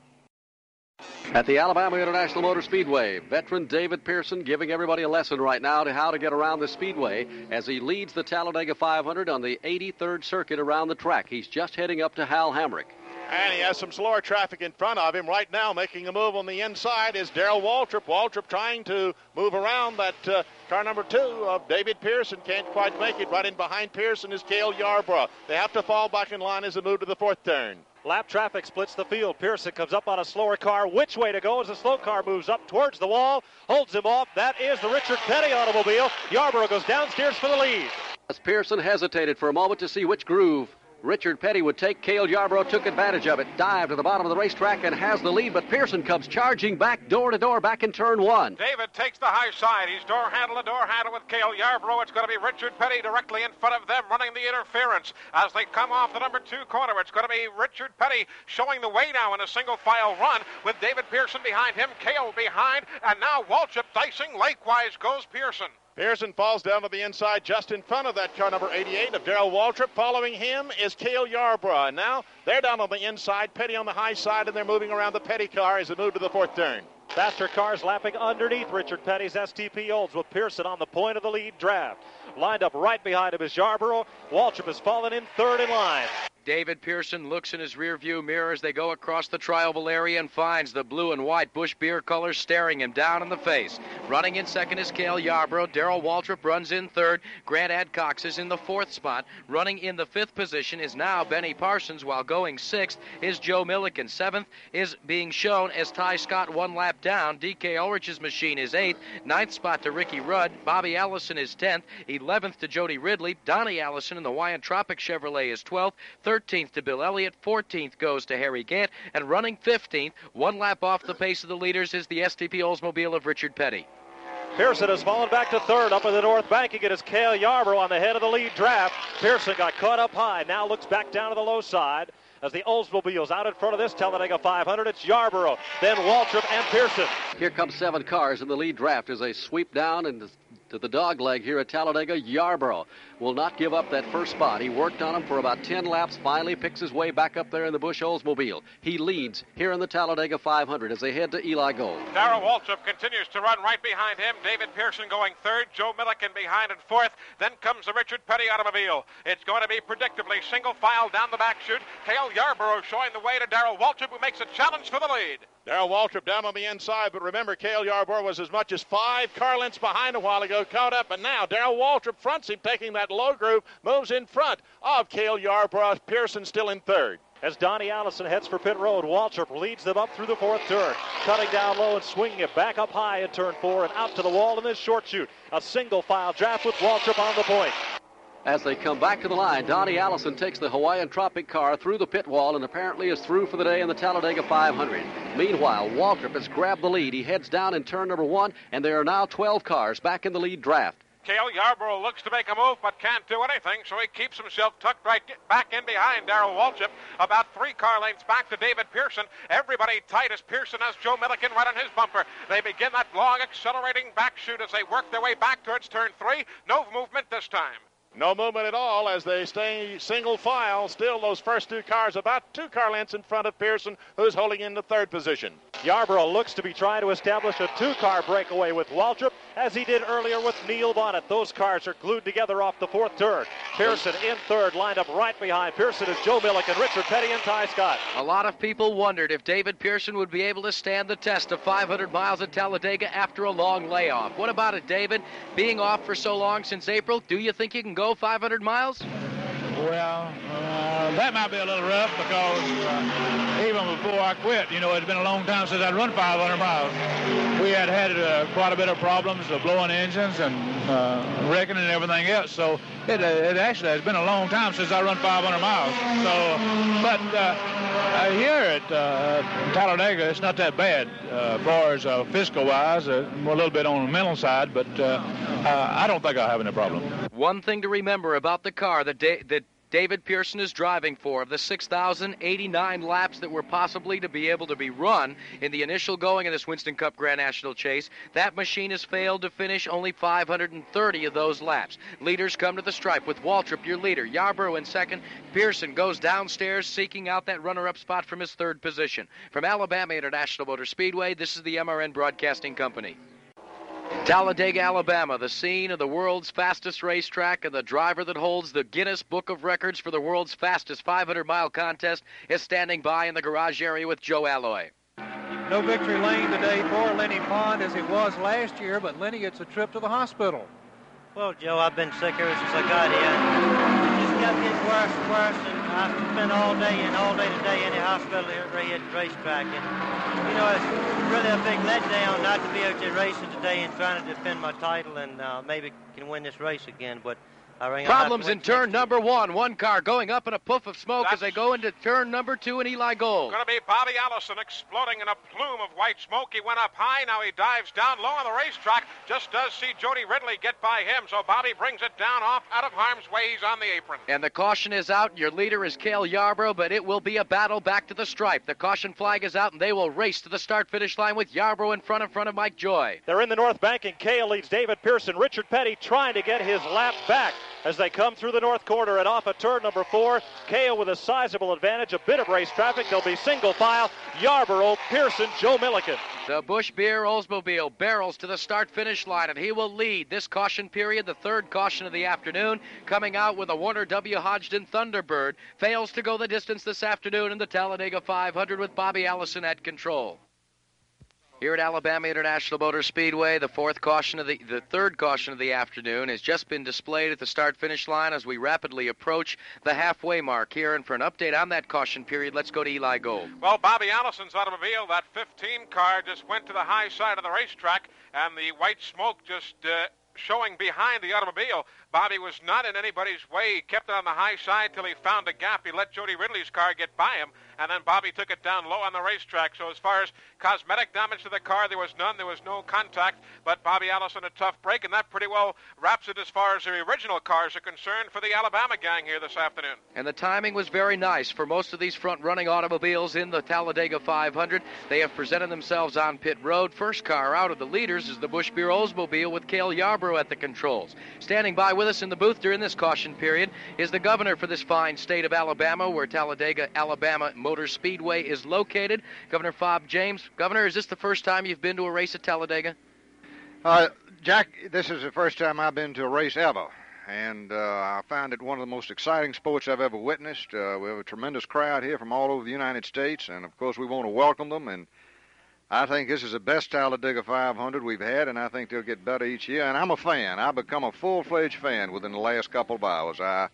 At the Alabama International Motor Speedway, veteran David Pearson giving everybody a lesson right now to how to get around the speedway as he leads the Talladega 500 on the 83rd circuit around the track. He's just heading up to Hal Hamrick. And he has some slower traffic in front of him. Right now, making a move on the inside is Darrell Waltrip. Waltrip trying to move around that uh, car number two of David Pearson. Can't quite make it. Right in behind Pearson is Cale Yarborough. They have to fall back in line as they move to the fourth turn. Lap traffic splits the field. Pearson comes up on a slower car. Which way to go as the slow car moves up towards the wall, holds him off. That is the Richard Petty automobile. Yarborough goes downstairs for the lead. As Pearson hesitated for a moment to see which groove Richard Petty would take. Cale Yarborough took advantage of it, dived to the bottom of the racetrack, and has the lead. But Pearson comes charging back door to door back in turn one. David takes the high side. He's door handle to door handle with Cale Yarborough. It's going to be Richard Petty directly in front of them running the interference. As they come off the number two corner, it's going to be Richard Petty showing the way now in a single file run with David Pearson behind him, Cale behind, and now Waltrip dicing. Likewise goes Pearson. Pearson falls down to the inside just in front of that car number 88 of Darrell Waltrip. Following him is Cale Yarborough. And now they're down on the inside, Petty on the high side, and they're moving around the Petty car as they move to the fourth turn. Faster cars lapping underneath Richard Petty's STP Olds with Pearson on the point of the lead draft. Lined up right behind him is Yarborough. Waltrip has fallen in third in line. David Pearson looks in his rearview mirror as they go across the trioval area and finds the blue and white Busch beer colors staring him down in the face. Running in second is Cale Yarborough. Darrell Waltrip runs in third. Grant Adcox is in the fourth spot. Running in the fifth position is now Benny Parsons, while going sixth is Joe Millikan. Seventh is being shown as Tighe Scott one lap down. DK Ulrich's machine is eighth. Ninth spot to Ricky Rudd. Bobby Allison is tenth. Eleventh to Jody Ridley. Donnie Allison in the Hawaiian Tropic Chevrolet is twelfth. 13th to Bill Elliott, 14th goes to Harry Gant, and running 15th, one lap off the pace of the leaders, is the STP Oldsmobile of Richard Petty. Pearson has fallen back to third up in the north banking. It is Cale Yarborough on the head of the lead draft. Pearson got caught up high, now looks back down to the low side. As the Oldsmobile's out in front of this Talladega 500, it's Yarborough, then Waltrip and Pearson. Here come seven cars in the lead draft as they sweep down and to the dog leg here at Talladega. Yarborough will not give up that first spot. He worked on him for about 10 laps, finally picks his way back up there in the Busch Oldsmobile. He leads here in the Talladega 500 as they head to Eli Gold. Darrell Waltrip continues to run right behind him. David Pearson going third. Joe Millikan behind and fourth. Then comes the Richard Petty automobile. It's going to be predictably single file down the back chute. Cale Yarborough showing the way to Darrell Waltrip, who makes a challenge for the lead. Darrell Waltrip down on the inside, but remember, Cale Yarborough was as much as five car lengths behind a while ago, caught up, and now Darrell Waltrip fronts him, taking that low groove, moves in front of Cale Yarborough. Pearson still in third. As Donnie Allison heads for pit road, Waltrip leads them up through the fourth turn, cutting down low and swinging it back up high in turn four and out to the wall in this short shoot. A single file draft with Waltrip on the point. As they come back to the line, Donnie Allison takes the Hawaiian Tropic car through the pit wall and apparently is through for the day in the Talladega 500. Meanwhile, Waltrip has grabbed the lead. He heads down in turn number one, and there are now 12 cars back in the lead draft. Cale Yarborough looks to make a move but can't do anything, so he keeps himself tucked right back in behind Darrell Waltrip, about three car lengths back to David Pearson. Everybody tight as Pearson has Joe Millikan right on his bumper. They begin that long accelerating back shoot as they work their way back towards turn three. No movement this time. No movement at all as they stay single file. Still, those first two cars about two car lengths in front of Pearson, who's holding in the third position. Yarborough looks to be trying to establish a two-car breakaway with Waltrip, as he did earlier with Neil Bonnett. Those cars are glued together off the fourth turn. Pearson in third, lined up right behind. Pearson is Joe Millikan, Richard Petty, and Tighe Scott. A lot of people wondered if David Pearson would be able to stand the test of 500 miles at Talladega after a long layoff. What about it, David? Being off for so long since April, do you think you can go 500 miles? Well, uh, that might be a little rough because uh, even before I quit, you know, it's been a long time since I'd run 500 miles. We had had uh, quite a bit of problems of blowing engines and uh, wrecking and everything else. So it, uh, it actually has been a long time since I run 500 miles. So, but uh, here at Talladega, it's not that bad as far as physical-wise. Uh, a little bit on the mental side, but I don't think I'll have any problem. One thing to remember about the car that, da- that David Pearson is driving for, of the 6,089 laps that were possibly to be able to be run in the initial going of this Winston Cup Grand National Chase, that machine has failed to finish only 530 of those laps. Leaders come to the stripe with Waltrip, your leader, Yarborough in second. Pearson goes downstairs seeking out that runner-up spot from his third position. From Alabama International Motor Speedway, this is the MRN Broadcasting Company. Talladega, Alabama, the scene of the world's fastest racetrack, and the driver that holds the Guinness Book of Records for the world's fastest 500 mile contest is standing by in the garage area with Joe Alloy. No victory lane today for Lennie Pond as it was last year, but Lennie gets a trip to the hospital. Well, Joe, I've been sick ever since I got here. It just kept getting worse and worse, and I've spent all day and all day today in the hospital here at the racetrack. And, you know, it's really a big letdown not to be out there racing today and trying to defend my title and uh, maybe can win this race again. But I think I'll have to Problems in turn number one. One car going up in a puff of smoke as they go into turn number two in Eli Gold. Going to be Bobby Allison exploding in a plume of white smoke. He went up high. Now he dives down low on the racetrack. Just does see Jody Ridley get by him. So Bobby brings it down off out of harm's way. He's on the apron. And the caution is out. Your leader is Cale Yarborough, but it will be a battle back to the stripe. The caution flag is out, and they will race to the start finish line with Yarborough in front in front of Mike Joy. They're in the North Bank, and Cale leads David Pearson. Richard Petty trying to get his lap back as they come through the north quarter and off at turn number four. Cale with a sizable advantage, a bit of race traffic. They'll be single file. Yarborough, Pearson, Joe Millikan. The Busch Beer Oldsmobile barrels to the start finish line, and he will lead this caution period, the third caution of the afternoon, coming out with a Warner W. Hodgson Thunderbird. Fails to go the distance this afternoon in the Talladega 500 with Bobby Allison at control. Here at Alabama International Motor Speedway, the fourth caution of the the third caution of the afternoon has just been displayed at the start finish line as we rapidly approach the halfway mark here. And for an update on that caution period, let's go to Eli Gold. Well, Bobby Allison's automobile, that 15 car, just went to the high side of the racetrack, and the white smoke just uh, showing behind the automobile. Bobby was not in anybody's way. He kept it on the high side till he found a gap. He let Jody Ridley's car get by him, and then Bobby took it down low on the racetrack. So as far as cosmetic damage to the car, there was none. There was no contact. But Bobby Allison a tough break, and that pretty well wraps it as far as the original cars are concerned for the Alabama gang here this afternoon. And the timing was very nice for most of these front running automobiles in the Talladega 500. They have presented themselves on pit road. First car out of the leaders is the Busch Beer Oldsmobile with Cale Yarborough at the controls. Standing by with us in the booth during this caution period is the governor for this fine state of Alabama, where Talladega, Alabama Motor Speedway is located. Governor Fob James. Governor, is this the first time you've been to a race at Talladega? Uh, Jack, this is the first time I've been to a race ever, and uh, I find it one of the most exciting sports I've ever witnessed. Uh, we have a tremendous crowd here from all over the United States, and of course we want to welcome them. And I think this is the best Talladega 500 we've had, and I think they'll get better each year. And I'm a fan. I've become a full-fledged fan within the last couple of hours. I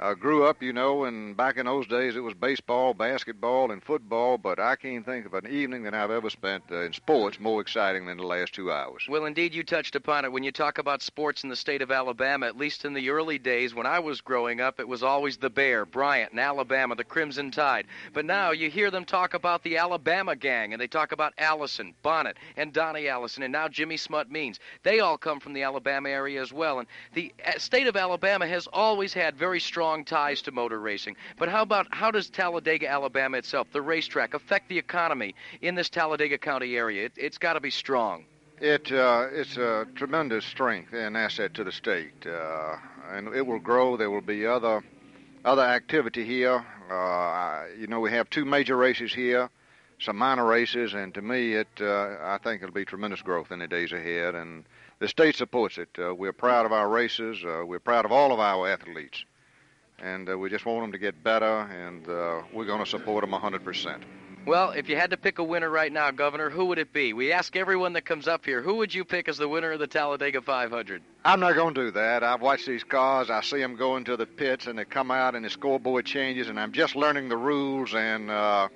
uh, grew up, you know, and back in those days it was baseball, basketball, and football. But I can't think of an evening that I've ever spent uh, in sports more exciting than the last two hours. Well, indeed, you touched upon it. When you talk about sports in the state of Alabama, at least in the early days when I was growing up, it was always the Bear, Bryant, and Alabama, the Crimson Tide. But now you hear them talk about the Alabama gang, and they talk about Allison, Bonnett, and Donnie Allison, and now Jimmy Smut Means. They all come from the Alabama area as well. And the uh, state of Alabama has always had very strong ties to motor racing. But how about how does Talladega, Alabama itself, the racetrack, affect the economy in this Talladega County area? It, has got to be strong. It uh, it's a tremendous strength and asset to the state, uh, and it will grow. There will be other other activity here. Uh, you know, we have two major races here, some minor races, and to me, it uh, I think it'll be tremendous growth in the days ahead. And the state supports it. Uh, we're proud of our races. Uh, we're proud of all of our athletes and uh, we just want them to get better, and uh, we're going to support them 100%. Well, if you had to pick a winner right now, Governor, who would it be? We ask everyone that comes up here, who would you pick as the winner of the Talladega 500? I'm not going to do that. I've watched these cars. I see them go into the pits, and they come out, and the scoreboard changes, and I'm just learning the rules, and uh,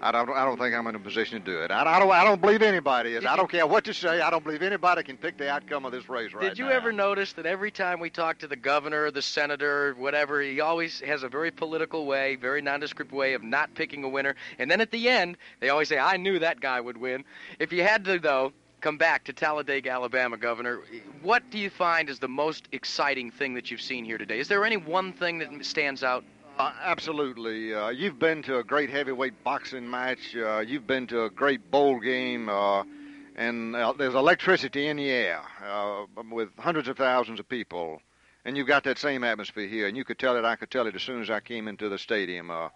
I don't, I don't think I'm in a position to do it. I, I don't, I don't believe anybody is. Did I don't you, care what you say. I don't believe anybody can pick the outcome of this race right now. Did you ever notice that every time we talk to the governor, the senator, whatever, he always has a very political way, very nondescript way of not picking a winner, and then at the end they always say, "I knew that guy would win." If you had to, though, come back to Talladega, Alabama, Governor, what do you find is the most exciting thing that you've seen here today? Is there any one thing that stands out? Uh, absolutely. Uh, you've been to a great heavyweight boxing match. Uh, you've been to a great bowl game, uh, and uh, there's electricity in the air with hundreds of thousands of people. And you've got that same atmosphere here, and you could tell it. I could tell it as soon as I came into the stadium. a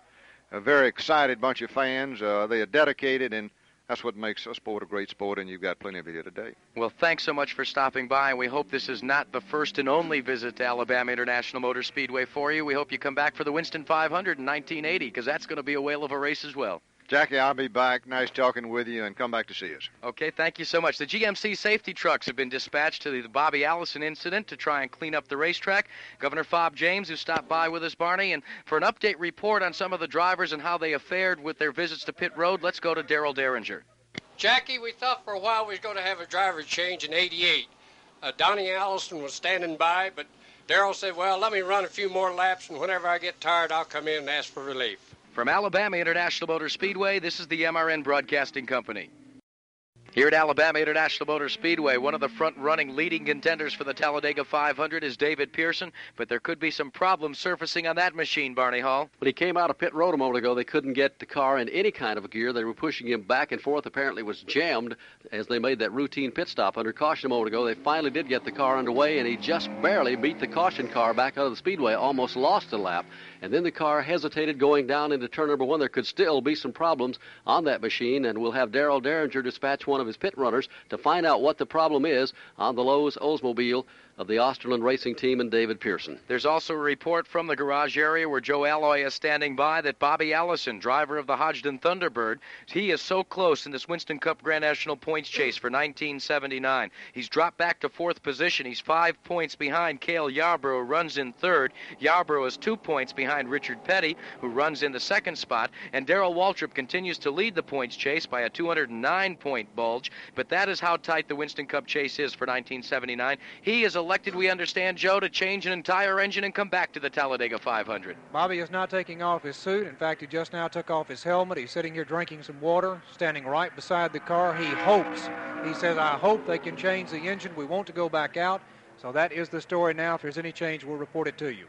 very excited bunch of fans. they are dedicated, and that's what makes a sport a great sport, and you've got plenty of it here today. Well, thanks so much for stopping by, we hope this is not the first and only visit to Alabama International Motor Speedway for you. We hope you come back for the Winston 500 in 1980, because that's going to be a whale of a race as well. Jackie, I'll be back. Nice talking with you, and come back to see us. Okay, thank you so much. The GMC safety trucks have been dispatched to the Bobby Allison incident to try and clean up the racetrack. Governor Fob James, who stopped by with us, Barney, and for an update report on some of the drivers and how they have fared with their visits to pit road, let's go to Darel Dieringer. Jackie, we thought for a while we was going to have a driver change in 88. Uh, Donnie Allison was standing by, but Darel said, well, let me run a few more laps, and whenever I get tired, I'll come in and ask for relief. From Alabama International Motor Speedway, this is the MRN Broadcasting Company. Here at Alabama International Motor Speedway, one of the front-running leading contenders for the Talladega 500 is David Pearson, but there could be some problems surfacing on that machine, Barney Hall. When he came out of pit road a moment ago, they couldn't get the car in any kind of gear. They were pushing him back and forth. Apparently, was jammed as they made that routine pit stop under caution a moment ago. They finally did get the car underway, and he just barely beat the caution car back out of the speedway, almost lost a lap. And then the car hesitated going down into turn number one. There could still be some problems on that machine, and we'll have Darel Dieringer dispatch one of his pit runners to find out what the problem is on the Lowe's Oldsmobile of the Osterlund Racing Team and David Pearson. There's also a report from the garage area where Joe Alloy is standing by that Bobby Allison, driver of the Hodgdon Thunderbird, he is so close in this Winston Cup Grand National points chase for 1979. He's dropped back to fourth position. He's five points behind Cale Yarborough, runs in third. Yarborough is two points behind Richard Petty, who runs in the second spot. And Darrell Waltrip continues to lead the points chase by a 209 point bulge. But that is how tight the Winston Cup chase is for 1979. He is elected, we understand, Joe, to change an entire engine and come back to the Talladega 500. Bobby is not taking off his suit. In fact, he just now took off his helmet. He's sitting here drinking some water, standing right beside the car. He hopes, he says, I hope they can change the engine. We want to go back out. So that is the story now. If there's any change, we'll report it to you.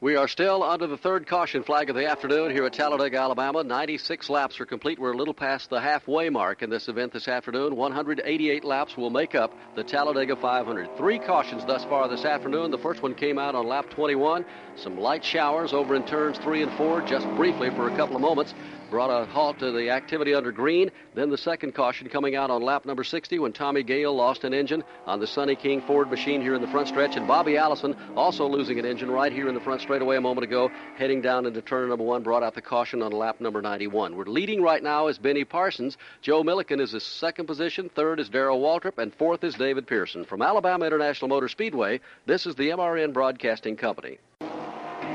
We are still under the third caution flag of the afternoon here at Talladega, Alabama. 96 laps are complete. We're a little past the halfway mark in this event this afternoon. 188 laps will make up the Talladega 500. Three cautions thus far this afternoon. The first one came out on lap 21. Some light showers over in turns three and four, just briefly for a couple of moments brought a halt to the activity under green. Then the second caution coming out on lap number 60 when Tommy Gale lost an engine on the Sonny King Ford machine here in the front stretch. And Bobby Allison also losing an engine right here in the front straightaway a moment ago, heading down into turn number one, brought out the caution on lap number 91. We're leading right now is Benny Parsons. Joe Millikan is in second position. Third is Darrell Waltrip. And fourth is David Pearson. From Alabama International Motor Speedway, this is the MRN Broadcasting Company.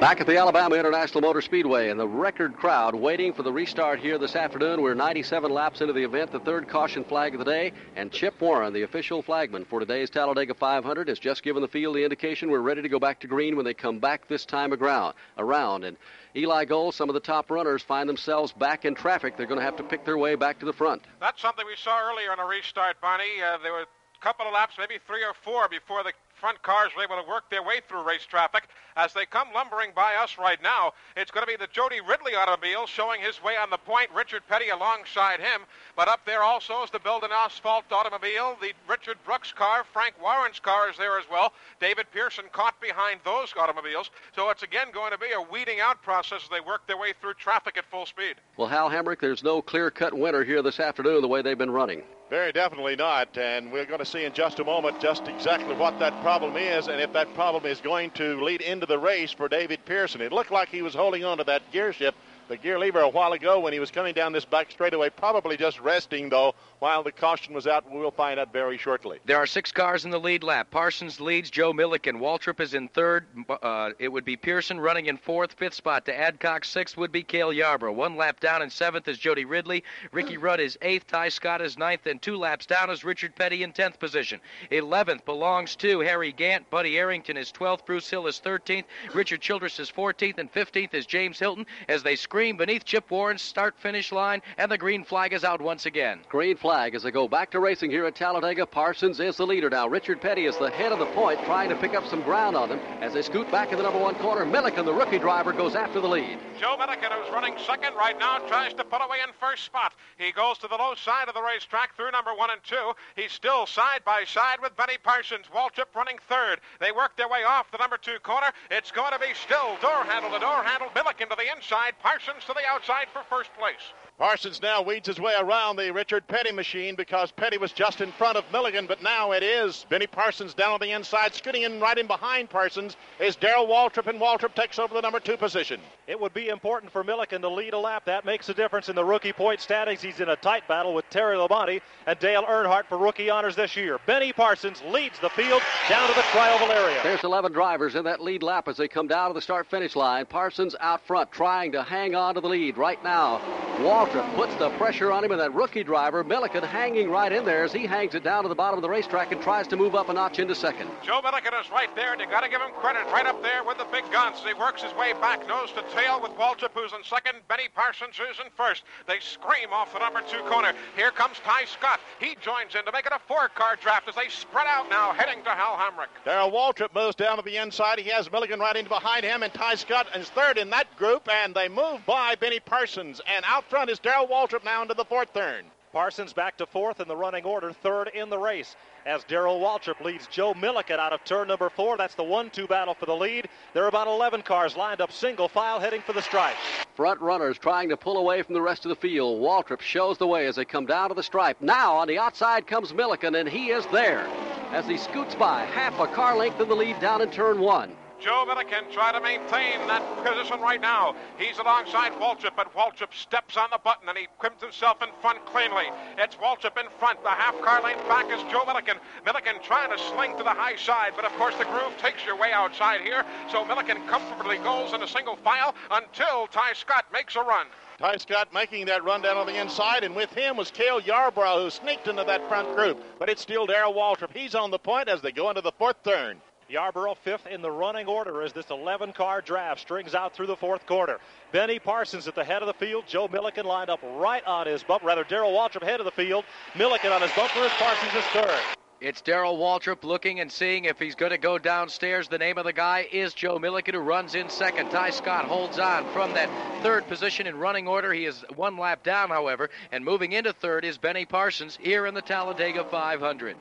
Back at the Alabama International Motor Speedway, and the record crowd waiting for the restart here this afternoon. We're 97 laps into the event, the third caution flag of the day, and Chip Warren, the official flagman for today's Talladega 500, has just given the field the indication we're ready to go back to green when they come back this time around. Around and Eli Gold, some of the top runners find themselves back in traffic. They're going to have to pick their way back to the front. That's something we saw earlier in a restart, Bonnie. Uh, there were a couple of laps, maybe three or four, before the front cars were able to work their way through race traffic. As they come lumbering by us right now, it's going to be the Jody Ridley automobile showing his way on the point. Richard Petty alongside him. But up there also is the Build and Asphalt automobile. The Richard Brooks car, Frank Warren's car is there as well. David Pearson caught behind those automobiles. So it's again going to be a weeding out process as they work their way through traffic at full speed. Well, Hal Hamrick, there's no clear cut winner here this afternoon the way they've been running. Very definitely not. And we're going to see in just a moment just exactly what that problem is and if that problem is going to lead into the race for David Pearson. It looked like he was holding on to that gear shift the gear lever a while ago when he was coming down this back straightaway, probably just resting, though, while the caution was out. We'll find out very shortly. There are six cars in the lead lap. Parsons leads Joe Millikan. Waltrip is in third. Uh, it would be Pearson running in fourth. Fifth spot to Adcox. Sixth would be Cale Yarborough. One lap down in seventh is Jody Ridley. Ricky Rudd is eighth. Tighe Scott is ninth. And two laps down is Richard Petty in tenth position. Eleventh belongs to Harry Gant. Buddy Arrington is twelfth. Bruce Hill is thirteenth. Richard Childress is fourteenth. And fifteenth is James Hylton as they scream beneath Chip Warren's start finish line. And the green flag is out once again. Green flag as they go back to racing here at Talladega. Parsons is the leader now. Richard Petty is the head of the point, trying to pick up some ground on them as they scoot back in the number one corner. Millikan, the rookie driver, goes after the lead. Joe Millikan, who's running second right now, tries to pull away in first spot. He goes to the low side of the racetrack through number one and two. He's still side by side with Benny Parsons. Waltrip running third. They work their way off the number two corner. It's going to be still door handle to door handle. Millikan to the inside. Parsons to the outside for first place. Parsons now weeds his way around the Richard Petty machine because Petty was just in front of Millikan, but now it is Benny Parsons down on the inside, scooting in right in behind Parsons is Darrell Waltrip, and Waltrip takes over the number two position. It would be important for Millikan to lead a lap. That makes a difference in the rookie point standings. He's in a tight battle with Terry Labonte and Dale Earnhardt for rookie honors this year. Benny Parsons leads the field down to the trioval area. There's 11 drivers in that lead lap as they come down to the start-finish line. Parsons out front trying to hang on to the lead. Right now, Waltrip puts the pressure on him, and that rookie driver, Millikan, hanging right in there as he hangs it down to the bottom of the racetrack and tries to move up a notch into second. Joe Millikan is right there, and you got to give him credit. Right up there with the big guns. He works his way back, nose to tail, with Waltrip, who's in second. Benny Parsons is in first. They scream off the number two corner. Here comes Tighe Scott. He joins in to make it a four-car draft as they spread out now, heading to Hal Hamrick. Darrell Waltrip moves down to the inside. He has Millikan right in behind him, and Tighe Scott is third in that group, and they move by Benny Parsons. And out front is Darrell Waltrip now into the fourth turn. Parsons back to fourth in the running order, third in the race. As Darrell Waltrip leads Joe Millikan out of turn number four. That's the one-two battle for the lead. There are about 11 cars lined up single file heading for the stripe. Front runners trying to pull away from the rest of the field. Waltrip shows the way as they come down to the stripe. Now on the outside comes Millikan, and he is there as he scoots by half a car length in the lead down in turn one. Joe Millikan trying to maintain that position right now. He's alongside Waltrip, but Waltrip steps on the button and he quims himself in front cleanly. It's Waltrip in front. The half car lane back is Joe Millikan. Millikan trying to sling to the high side, but of course the groove takes your way outside here. So Millikan comfortably goes in a single file until Tighe Scott makes a run. Tighe Scott making that run down on the inside, and with him was Cale Yarborough, who sneaked into that front group. But it's still Darrell Waltrip. He's on the point as they go into the fourth turn. Yarborough fifth in the running order as this 11 car draft strings out through the fourth quarter. Benny Parsons at the head of the field. Joe Millikan lined up right on his bump. Rather, Darrell Waltrip head of the field. Millikan on his bumper as Parsons is third. It's Darrell Waltrip looking and seeing if he's going to go downstairs. The name of the guy is Joe Millikan, who runs in second. Tighe Scott holds on from that third position in running order. He is one lap down, however, and moving into third is Benny Parsons here in the Talladega 500.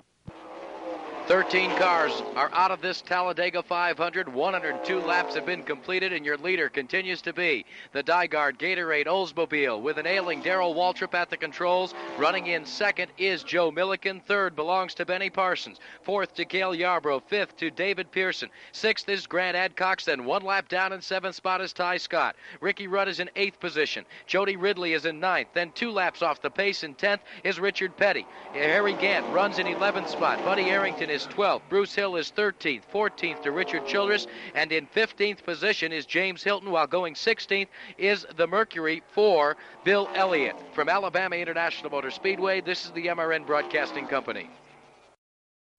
13 cars are out of this Talladega 500. 102 laps have been completed, and your leader continues to be the DiGard Gatorade Oldsmobile with an ailing Darrell Waltrip at the controls. Running in second is Joe Millikan. Third belongs to Benny Parsons. Fourth to Cale Yarborough. Fifth to David Pearson. Sixth is Grant Adcox. Then one lap down in seventh spot is Tighe Scott. Ricky Rudd is in eighth position. Jody Ridley is in ninth. Then two laps off the pace in tenth is Richard Petty. Harry Gant runs in 11th spot. Buddy Arrington is 12th. Bruce Hill is 13th. 14th to Richard Childress. And in 15th position is James Hylton, while going 16th is the Mercury for Bill Elliott. From Alabama International Motor Speedway, this is the MRN Broadcasting Company.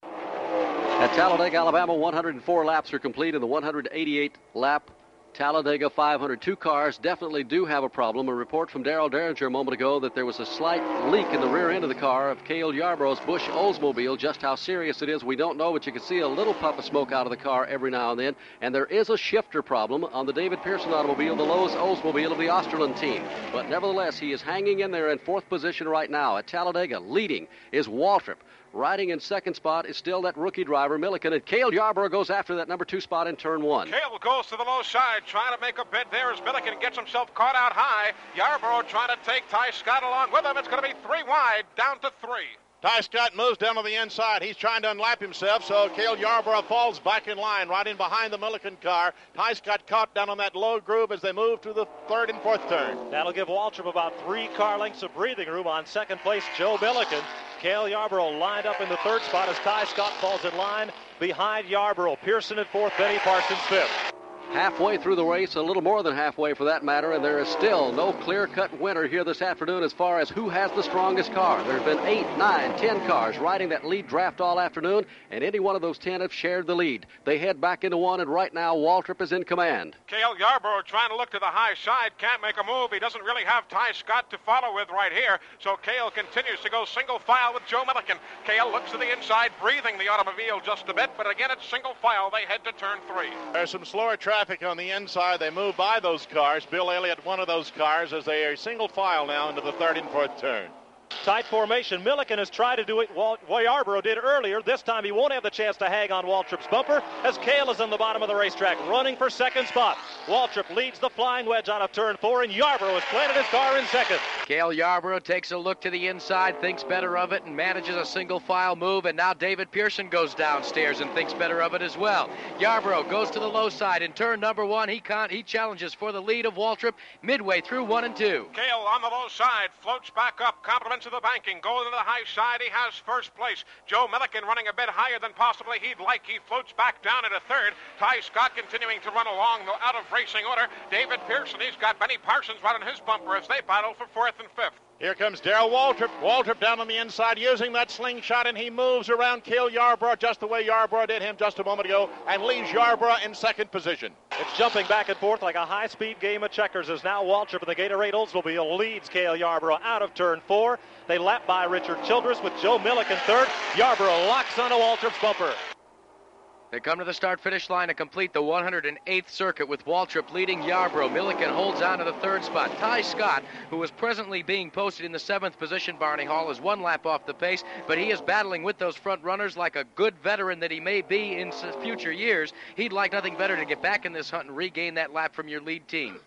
At Talladega, Alabama, 104 laps are complete in the 188 lap Talladega 500. Two cars definitely do have a problem. A report from Darel Dieringer a moment ago that there was a slight leak in the rear end of the car of Cale Yarborough's Busch Oldsmobile. Just how serious it is, we don't know, but you can see a little puff of smoke out of the car every now and then. And there is a shifter problem on the David Pearson automobile, the Lowe's Oldsmobile of the Osterlund team. But nevertheless, he is hanging in there in fourth position right now. At Talladega, leading is Waltrip. Riding in second spot is still that rookie driver, Millikan, and Cale Yarborough goes after that number two spot in turn one. Cale goes to the low side, trying to make a bid there as Millikan gets himself caught out high. Yarborough trying to take Tighe Scott along with him. It's going to be three wide, down to three. Tighe Scott moves down to the inside. He's trying to unlap himself, so Cale Yarborough falls back in line, right in behind the Millikan car. Tighe Scott caught down on that low groove as they move to the third and fourth turn. That'll give Waltrip about three car lengths of breathing room on second place, Joe Millikan. Cale Yarborough lined up in the third spot as Tighe Scott falls in line behind Yarborough. Pearson at fourth, Benny Parsons fifth. Halfway through the race, a little more than halfway for that matter, and there is still no clear cut winner here this afternoon as far as who has the strongest car. There have been eight, nine, ten cars riding that lead draft all afternoon, and any one of those ten have shared the lead. They head back into one, and right now, Waltrip is in command. Cale Yarborough trying to look to the high side, can't make a move. He doesn't really have Tighe Scott to follow with right here, so Cale continues to go single file with Joe Millikan. Cale looks to the inside, breathing the automobile just a bit, but again, it's single file. They head to turn three. There's some slower traffic on the inside. They move by those cars. Bill Elliott, one of those cars, as they are single file now into the third and fourth turn. Tight formation. Millikan has tried to do it what Yarborough did earlier. This time he won't have the chance to hang on Waltrip's bumper as Cale is in the bottom of the racetrack running for second spot. Waltrip leads the flying wedge out of turn four, and Yarborough has planted his car in second. Cale Yarborough takes a look to the inside, thinks better of it, and manages a single file move. And now David Pearson goes downstairs and thinks better of it as well. Yarborough goes to the low side in turn number one. He con- he challenges for the lead of Waltrip midway through one and two. Cale on the low side floats back up, compliments of the banking, going to the high side. He has first place. Joe Millikan running a bit higher than possibly he'd like. He floats back down into third. Tighe Scott continuing to run along the out of racing order. David Pearson, he's got Benny Parsons running his bumper as they battle for fourth and fifth. Here comes Darrell Waltrip. Waltrip down on the inside using that slingshot, and he moves around Cale Yarborough just the way Yarborough did him just a moment ago and leaves Yarborough in second position. It's jumping back and forth like a high-speed game of checkers as now Waltrip and the Gatorade Oldsmobile leads Cale Yarborough out of turn four. They lap by Richard Childress with Joe Millikan third. Yarborough locks onto Waltrip's bumper. They come to the start finish line to complete the 108th circuit with Waltrip leading Yarborough. Millikan holds on to the third spot. Tighe Scott, who is presently being posted in the seventh position, Barney Hall, is one lap off the pace, but he is battling with those front runners like a good veteran that he may be in future years. He'd like nothing better to get back in this hunt and regain that lap from your lead team.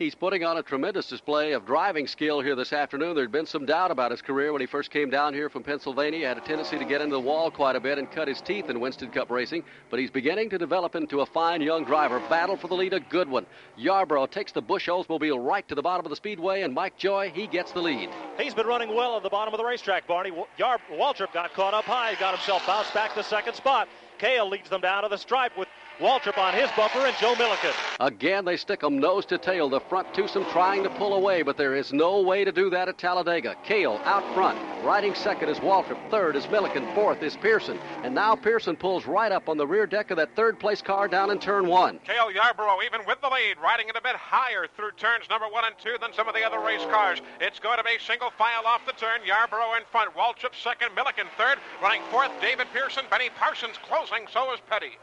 He's putting on a tremendous display of driving skill here this afternoon. There'd been some doubt about his career when he first came down here from Pennsylvania. He had a tendency to get into the wall quite a bit and cut his teeth in Winston Cup racing, but he's beginning to develop into a fine young driver. Battle for the lead, a good one. Yarborough takes the Busch Oldsmobile right to the bottom of the speedway, and Mike Joy, he gets the lead. He's been running well at the bottom of the racetrack, Barney. Yar- Waltrip got caught up high, got himself bounced back to second spot. Cale leads them down to the stripe with Waltrip on his bumper and Joe Millikan. Again, they stick them nose to tail. The front twosome trying to pull away, but there is no way to do that at Talladega. Cale out front. Riding second is Waltrip. Third is Millikan. Fourth is Pearson. And now Pearson pulls right up on the rear deck of that third place car down in turn one. Cale Yarborough, even with the lead, riding it a bit higher through turns number one and two than some of the other race cars. It's going to be single file off the turn. Yarborough in front. Waltrip second. Millikan third. Running fourth, David Pearson. Benny Parsons closing. So is Petty.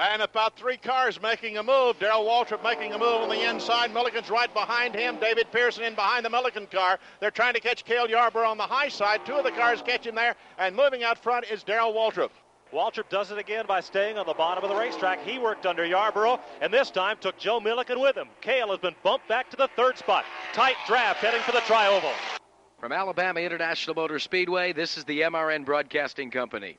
And about three cars making a move. Darrell Waltrip making a move on the inside. Millikan's right behind him. David Pearson in behind the Millikan car. They're trying to catch Cale Yarborough on the high side. Two of the cars catch him there. And moving out front is Darrell Waltrip. Waltrip does it again by staying on the bottom of the racetrack. He worked under Yarborough and this time took Joe Millikan with him. Cale has been bumped back to the third spot. Tight draft heading for the trioval. From Alabama International Motor Speedway, this is the MRN Broadcasting Company.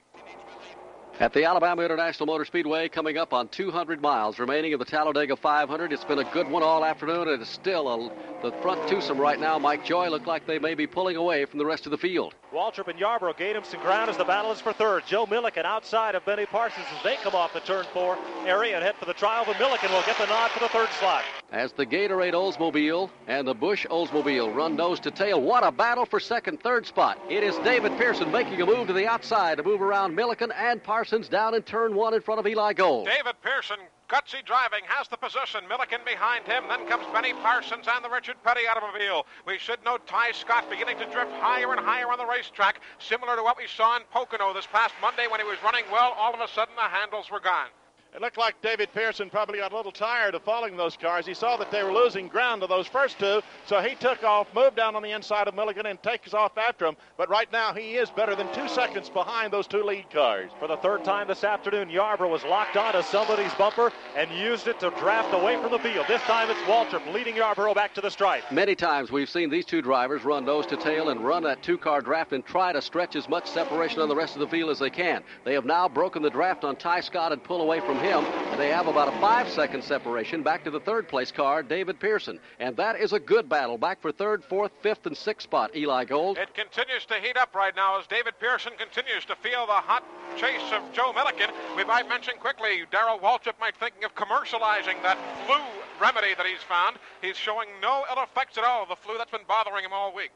At the Alabama International Motor Speedway, coming up on 200 miles remaining of the Talladega 500. It's been a good one all afternoon, and it's still a, the front twosome right now. Mike Joy look like they may be pulling away from the rest of the field. Waltrip and Yarborough gain him some ground as the battle is for third. Joe Millikan outside of Benny Parsons as they come off the turn four area and head for the trial, but Millikan will get the nod for the third slot. As the Gatorade Oldsmobile and the Busch Oldsmobile run nose to tail, what a battle for second, third spot. It is David Pearson making a move to the outside to move around Millikan and Parsons down in turn one in front of Eli Gold. David Pearson, gutsy driving, has the position. Millikan behind him. Then comes Benny Parsons and the Richard Petty automobile. We should note Tighe Scott beginning to drift higher and higher on the racetrack, similar to what we saw in Pocono this past Monday when he was running well. All of a sudden, the handles were gone. It looked like David Pearson probably got a little tired of following those cars. He saw that they were losing ground to those first two, so he took off, moved down on the inside of Millikan, and takes off after him. But right now, he is better than two seconds behind those two lead cars. For the third time this afternoon, Yarborough was locked onto somebody's bumper and used it to draft away from the field. This time it's Waltrip leading Yarborough back to the stripe. Many times we've seen these two drivers run nose to tail and run that two car draft and try to stretch as much separation on the rest of the field as they can. They have now broken the draft on Tighe Scott and pull away from him. They have about a five second separation back to the third place car, David Pearson. And that is a good battle back for third, fourth, fifth, and sixth spot, Eli Gold. It continues to heat up right now as David Pearson continues to feel the hot chase of Joe Millikan. We might mention quickly, Darrell Waltrip might thinking of commercializing that flu remedy that he's found. He's showing no ill effects at all of the flu that's been bothering him all week.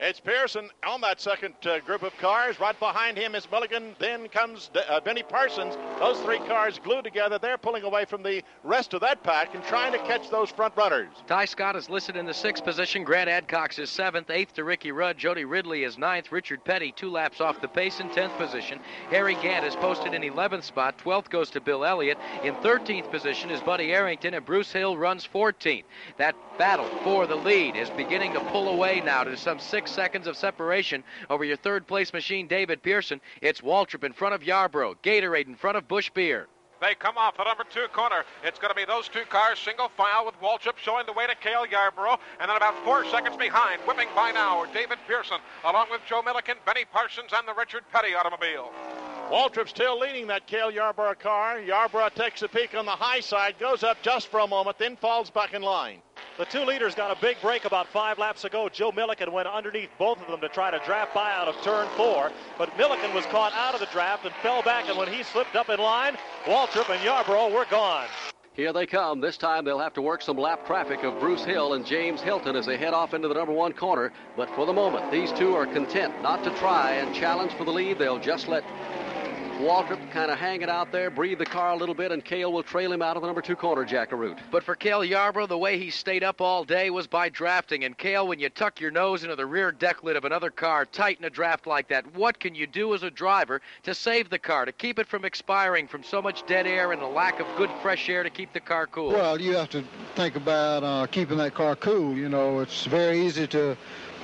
It's Pearson on that second uh, group of cars. Right behind him is Millikan. Then comes uh, Benny Parsons. Those three cars glued together. They're pulling away from the rest of that pack and trying to catch those front runners. Tighe Scott is listed in the sixth position. Grant Adcox is seventh. Eighth to Ricky Rudd. Jody Ridley is ninth. Richard Petty two laps off the pace in tenth position. Harry Gant is posted in 11th spot. 12th goes to Bill Elliott. In 13th position is Buddy Arrington, and Bruce Hill runs 14th. That battle for the lead is beginning to pull away now to some six seconds of separation over your third place machine, David Pearson. It's Waltrip in front of Yarborough, Gatorade in front of Busch Beer. They come off the number two corner. It's going to be those two cars, single file, with Waltrip showing the way to Cale Yarborough, and then about four seconds behind, whipping by now, David Pearson, along with Joe Millikan, Benny Parsons, and the Richard Petty automobile. Waltrip still leading that Cale Yarborough car. Yarborough takes a peek on the high side, goes up just for a moment, then falls back in line. The two leaders got a big break about five laps ago. Joe Millikan went underneath both of them to try to draft by out of turn four, but Millikan was caught out of the draft and fell back, and when he slipped up in line, Waltrip and Yarborough were gone. Here they come. This time they'll have to work some lap traffic of Bruce Hill and James Hylton as they head off into the number one corner. But for the moment, these two are content not to try and challenge for the lead. They'll just let Waltrip kind of hanging out there, breathe the car a little bit, and Cale will trail him out of the number two corner, Jack Arute. But for Cale Yarborough, the way he stayed up all day was by drafting. And Cale, when you tuck your nose into the rear deck lid of another car, tight in a draft like that, what can you do as a driver to save the car, to keep it from expiring from so much dead air and a lack of good fresh air to keep the car cool? Well, you have to think about uh, keeping that car cool. You know, it's very easy to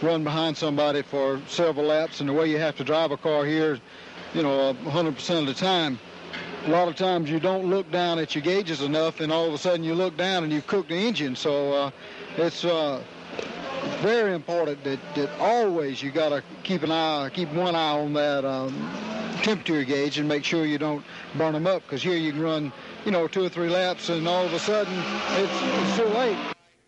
run behind somebody for several laps, and the way you have to drive a car here you know, 100% of the time. A lot of times you don't look down at your gauges enough, and all of a sudden you look down and you cook the engine. So uh, it's uh, very important that, that always you got to keep an eye, keep one eye on that um, temperature gauge and make sure you don't burn them up. Because here you can run, you know, two or three laps, and all of a sudden it's, it's too late.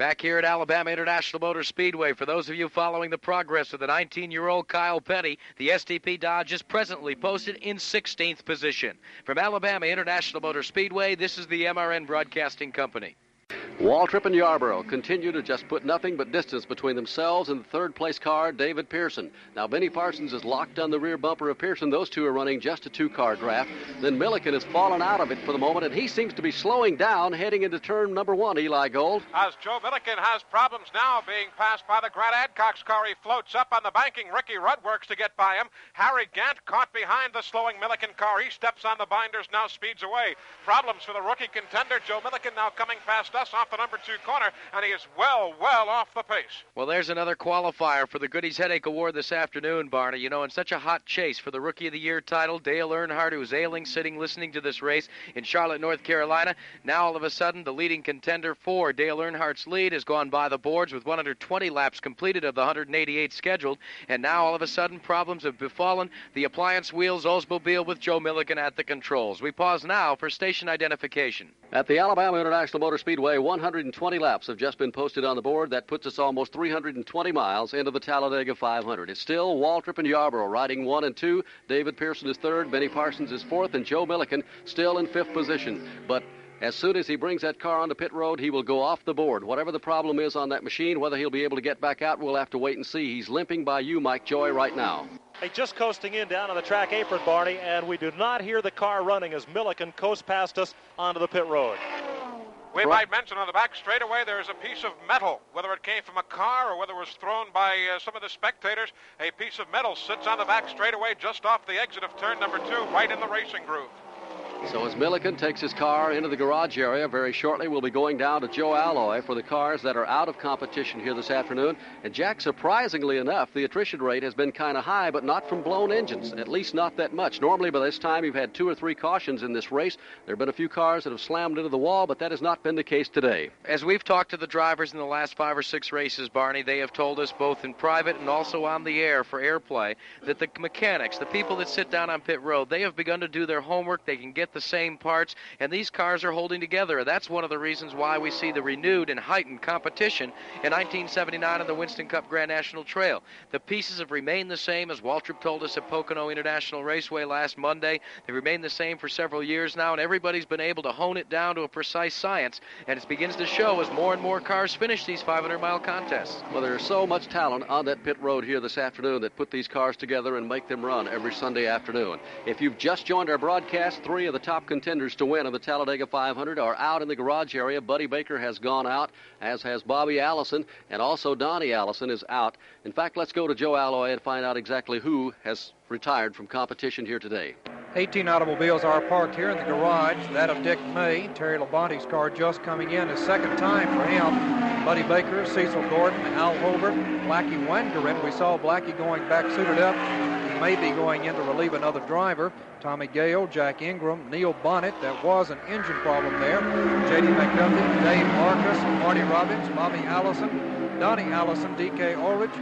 Back here at Alabama International Motor Speedway, for those of you following the progress of the 19 year old Kyle Petty, the STP Dodge is presently posted in 16th position. From Alabama International Motor Speedway, this is the MRN Broadcasting Company. Waltrip and Yarborough continue to just put nothing but distance between themselves and the third place car, David Pearson. Now, Benny Parsons is locked on the rear bumper of Pearson. Those two are running just a two car draft. Then Millikan has fallen out of it for the moment, and he seems to be slowing down heading into turn number one, Eli Gold. As Joe Millikan has problems now being passed by the Grant Adcox car, he floats up on the banking. Ricky Rudd works to get by him. Harry Gant caught behind the slowing Millikan car. He steps on the binders, now speeds away. Problems for the rookie contender, Joe Millikan, now coming past us off the number two corner, and he is well, well off the pace. Well, there's another qualifier for the Goody's Headache Award this afternoon, Barney. You know, in such a hot chase for the Rookie of the Year title, Dale Earnhardt, who's ailing, sitting, listening to this race in Charlotte, North Carolina. Now, all of a sudden, the leading contender for Dale Earnhardt's lead has gone by the boards with 120 laps completed of the 188 scheduled. And now, all of a sudden, problems have befallen the Appliance Wheels Oldsmobile with Joe Millikan at the controls. We pause now for station identification. At the Alabama International Motor Speedway, 120 laps have just been posted on the board. That puts us almost 320 miles into the Talladega 500. It's still Waltrip and Yarborough riding one and two. David Pearson is third. Benny Parsons is fourth. And Joe Millikan still in fifth position. But as soon as he brings that car onto pit road, he will go off the board. Whatever the problem is on that machine, whether he'll be able to get back out, we'll have to wait and see. He's limping by you, Mike Joy, right now. Hey, just coasting in down on the track apron, Barney, and we do not hear the car running as Millikan coasts past us onto the pit road. We might mention on the back straightaway there's a piece of metal, whether it came from a car or whether it was thrown by uh, some of the spectators. A piece of metal sits on the back straightaway just off the exit of turn number two, right in the racing groove. So as Millikan takes his car into the garage area, very shortly we'll be going down to Joe Alloy for the cars that are out of competition here this afternoon. And Jack, surprisingly enough, the attrition rate has been kind of high, but not from blown engines, at least not that much. Normally by this time you've had two or three cautions in this race. There have been a few cars that have slammed into the wall, but that has not been the case today. As we've talked to the drivers in the last five or six races, Barney, they have told us both in private and also on the air for airplay that the mechanics, the people that sit down on pit road, they have begun to do their homework. They can get the same parts, and these cars are holding together. That's one of the reasons why we see the renewed and heightened competition in 1979 on the Winston Cup Grand National Trail. The pieces have remained the same, as Waltrip told us at Pocono International Raceway last Monday. They remain the same for several years now, and everybody's been able to hone it down to a precise science, and it begins to show as more and more cars finish these 500 mile contests. Well, there's so much talent on that pit road here this afternoon that put these cars together and make them run every Sunday afternoon. If you've just joined our broadcast, three of the top contenders to win of the Talladega 500 are out in the garage area. Buddy Baker has gone out, as has Bobby Allison, and also Donnie Allison is out. In fact, let's go to Joe Alloy and find out exactly who has retired from competition here today. 18 automobiles are parked here in the garage. That of Dick May, Terry Labonte's car just coming in a second time for him. Buddy Baker, Cecil Gordon, Al Holbert, Blackie Wangerin. We saw Blackie going back suited up. May be going in to relieve another driver. Tommy Gale, Jack Ingram, Neil Bonnett. That was an engine problem there. J.D. McDuffie, Dave Marcis, Marty Robbins, Bobby Allison, Donnie Allison, D.K. Ulrich,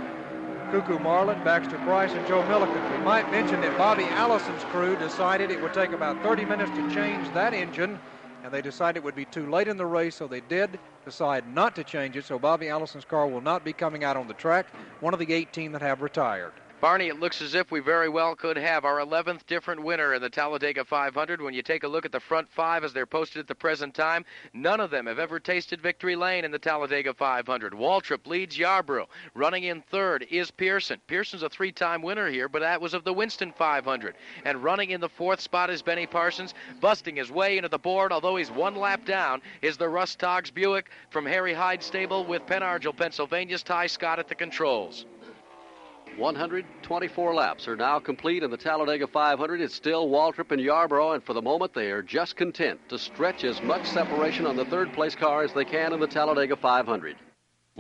Coo Coo Marlin, Baxter Price, and Joe Millikan. We might mention that Bobby Allison's crew decided it would take about 30 minutes to change that engine, and they decided it would be too late in the race, so they did decide not to change it. So Bobby Allison's car will not be coming out on the track, one of the 18 that have retired. Barney, it looks as if we very well could have our 11th different winner in the Talladega 500. When you take a look at the front five as they're posted at the present time, none of them have ever tasted victory lane in the Talladega 500. Waltrip leads Yarborough. Running in third is Pearson. Pearson's a three time winner here, but that was of the Winston 500. And running in the fourth spot is Benny Parsons, busting his way into the board, although he's one lap down, is the Russ Togs Buick from Harry Hyde Stable with Pen Argyl, Pennsylvania's Tighe Scott at the controls. 124 laps are now complete in the Talladega 500. It's still Waltrip and Yarborough, and for the moment they are just content to stretch as much separation on the third place car as they can in the Talladega 500.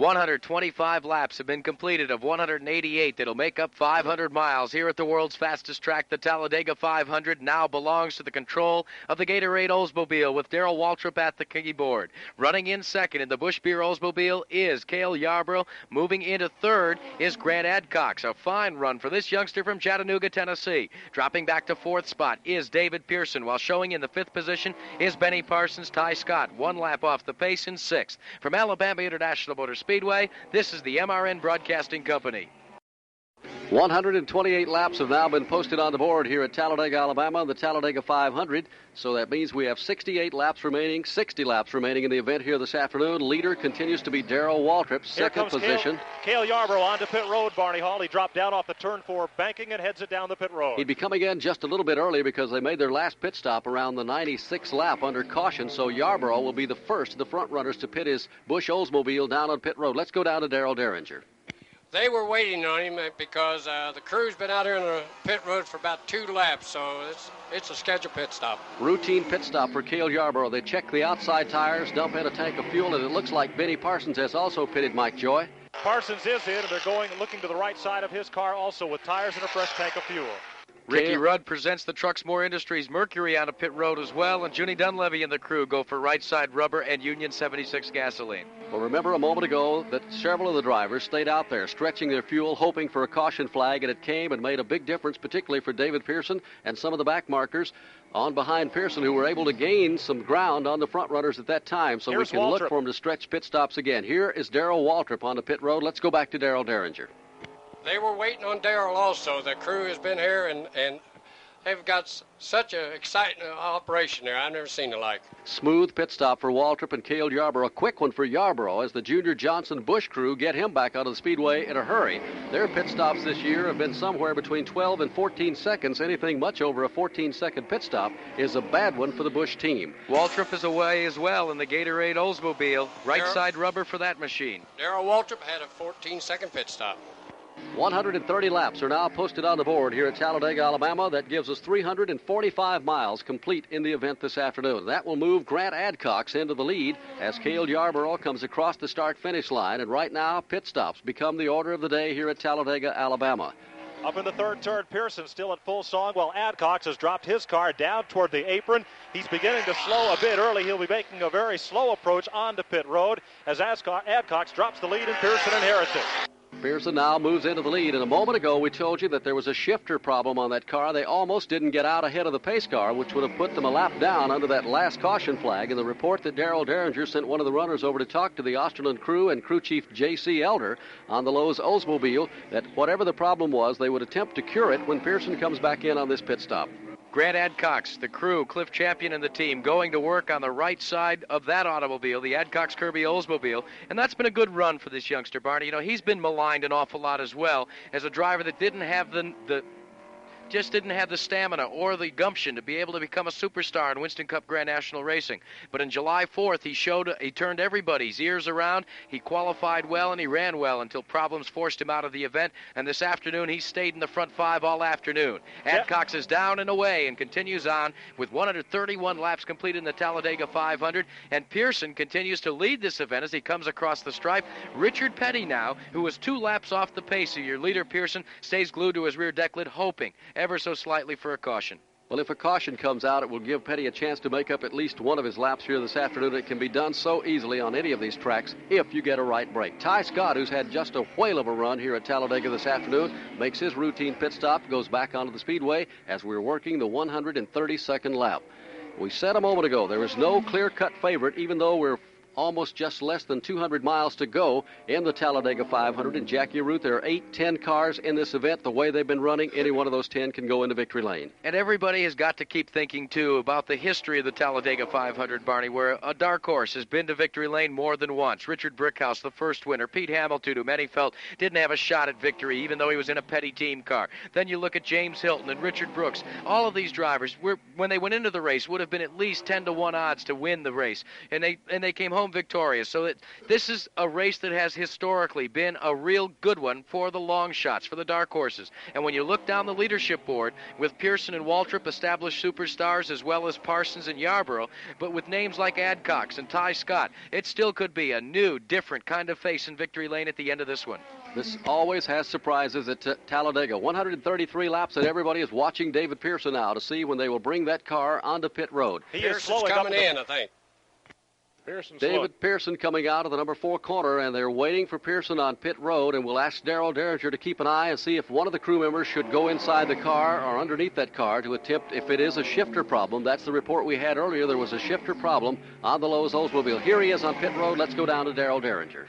125 laps have been completed of 188 that'll make up 500 miles here at the world's fastest track. The Talladega 500 now belongs to the control of the Gatorade Oldsmobile with Darrell Waltrip at the keyboard. Running in second in the Busch Beer Oldsmobile is Cale Yarborough. Moving into third is Grant Adcox. A fine run for this youngster from Chattanooga, Tennessee. Dropping back to fourth spot is David Pearson, while showing in the fifth position is Benny Parsons, Tighe Scott. One lap off the pace in sixth. From Alabama International Motor Speedway, this is the MRN Broadcasting Company. 128 laps have now been posted on the board here at Talladega, Alabama, the Talladega 500. So that means we have 68 laps remaining, 60 laps remaining in the event here this afternoon. Leader continues to be Darrell Waltrip, second position. Cale, Cale Yarborough onto pit road, Barney Hall. He dropped down off the turn four, banking and heads it down the pit road. He'd be coming in just a little bit early because they made their last pit stop around the 96th lap under caution. So Yarborough will be the first of the front runners to pit his Busch Oldsmobile down on pit road. Let's go down to Darel Dieringer. They were waiting on him because uh, the crew's been out here on the pit road for about two laps, so it's it's a scheduled pit stop. Routine pit stop for Cale Yarborough. They check the outside tires, dump in a tank of fuel, and it looks like Benny Parsons has also pitted Mike Joy. Parsons is in, and they're going looking to the right side of his car also with tires and a fresh tank of fuel. Ricky Rudd presents the Truxmore Industries Mercury on a pit road as well, and Junie Donlavey and the crew go for right side rubber and Union 76 gasoline. Well, remember a moment ago that several of the drivers stayed out there stretching their fuel, hoping for a caution flag, and it came and made a big difference, particularly for David Pearson and some of the back markers on behind Pearson who were able to gain some ground on the front runners at that time. So Here's we can Waltrip. look for them to stretch pit stops again. Here is Darrell Waltrip on the pit road. Let's go back to Darel Dieringer. They were waiting on Darrell also. The crew has been here and and they've got s- such an exciting uh, operation there. I've never seen the like. Smooth pit stop for Waltrip and Cale Yarborough. A quick one for Yarborough as the Junior Johnson Busch crew get him back out of the speedway in a hurry. Their pit stops this year have been somewhere between 12 and 14 seconds. Anything much over a 14 second pit stop is a bad one for the Busch team. Waltrip is away as well in the Gatorade Oldsmobile. Right Sure. side rubber for that machine. Darrell Waltrip had a 14 second pit stop. 130 laps are now posted on the board here at Talladega, Alabama. That gives us 345 miles complete in the event this afternoon. That will move Grant Adcox into the lead as Cale Yarborough comes across the start finish line. And right now, pit stops become the order of the day here at Talladega, Alabama. Up in the third turn, Pearson still at full song while Adcox has dropped his car down toward the apron. He's beginning to slow a bit early. He'll be making a very slow approach onto pit road as Adcox drops the lead and Pearson inherits it. Pearson now moves into the lead. And a moment ago, we told you that there was a shifter problem on that car. They almost didn't get out ahead of the pace car, which would have put them a lap down under that last caution flag. And the report that Darel Dieringer sent one of the runners over to talk to the Osterlund crew and crew chief J.C. Elder on the Lowe's Oldsmobile that whatever the problem was, they would attempt to cure it when Pearson comes back in on this pit stop. Grant Adcox, the crew, Cliff Champion, and the team going to work on the right side of that automobile, the Adcox Kirby Oldsmobile, and that's been a good run for this youngster, Barney. You know, he's been maligned an awful lot as well as a driver that didn't have the the just didn't have the stamina or the gumption to be able to become a superstar in Winston Cup Grand National Racing. But in July 4th, he showed he turned everybody's ears around. He qualified well and he ran well until problems forced him out of the event. And this afternoon, he stayed in the front five all afternoon. Adcox is down and away and continues on with 131 laps completed in the Talladega 500. And Pearson continues to lead this event as he comes across the stripe. Richard Petty now, who was two laps off the pace of your leader Pearson, stays glued to his rear deck lid, hoping ever so slightly for a caution. Well, if a caution comes out, it will give Petty a chance to make up at least one of his laps here this afternoon. It can be done so easily on any of these tracks if you get a right break. Tighe Scott, who's had just a whale of a run here at Talladega this afternoon, makes his routine pit stop, goes back onto the speedway as we're working the 132nd lap. We said a moment ago there is no clear cut favorite, even though we're almost just less than 200 miles to go in the Talladega 500. And Jackie Arute, there are eight, ten cars in this event. The way they've been running, any one of those ten can go into victory lane. And everybody has got to keep thinking, too, about the history of the Talladega 500, Barney, where a dark horse has been to victory lane more than once. Richard Brickhouse, the first winner. Pete Hamilton, who many felt didn't have a shot at victory, even though he was in a Petty team car. Then you look at James Hylton and Richard Brooks. All of these drivers, were, when they went into the race, would have been at least 10 to 1 odds to win the race. And they, and they came home victorious. So that this is a race that has historically been a real good one for the long shots, for the dark horses. And when you look down the leadership board with Pearson and Waltrip established superstars as well as Parsons and Yarborough, but with names like Adcox and Tighe Scott, it still could be a new, different kind of face in victory lane at the end of this one. This always has surprises at T- Talladega. 133 laps, and everybody is watching David Pearson now to see when they will bring that car onto pit road. He is Pearson's slowing up coming the- in, I think. Pearson's David Pearson coming out of the number four corner, and they're waiting for Pearson on pit road. And we'll ask Darel Dieringer to keep an eye and see if one of the crew members should go inside the car or underneath that car to attempt if it is a shifter problem. That's the report we had earlier. There was a shifter problem on the Lowe's Oldsmobile. Here he is on pit road. Let's go down to Darel Dieringer.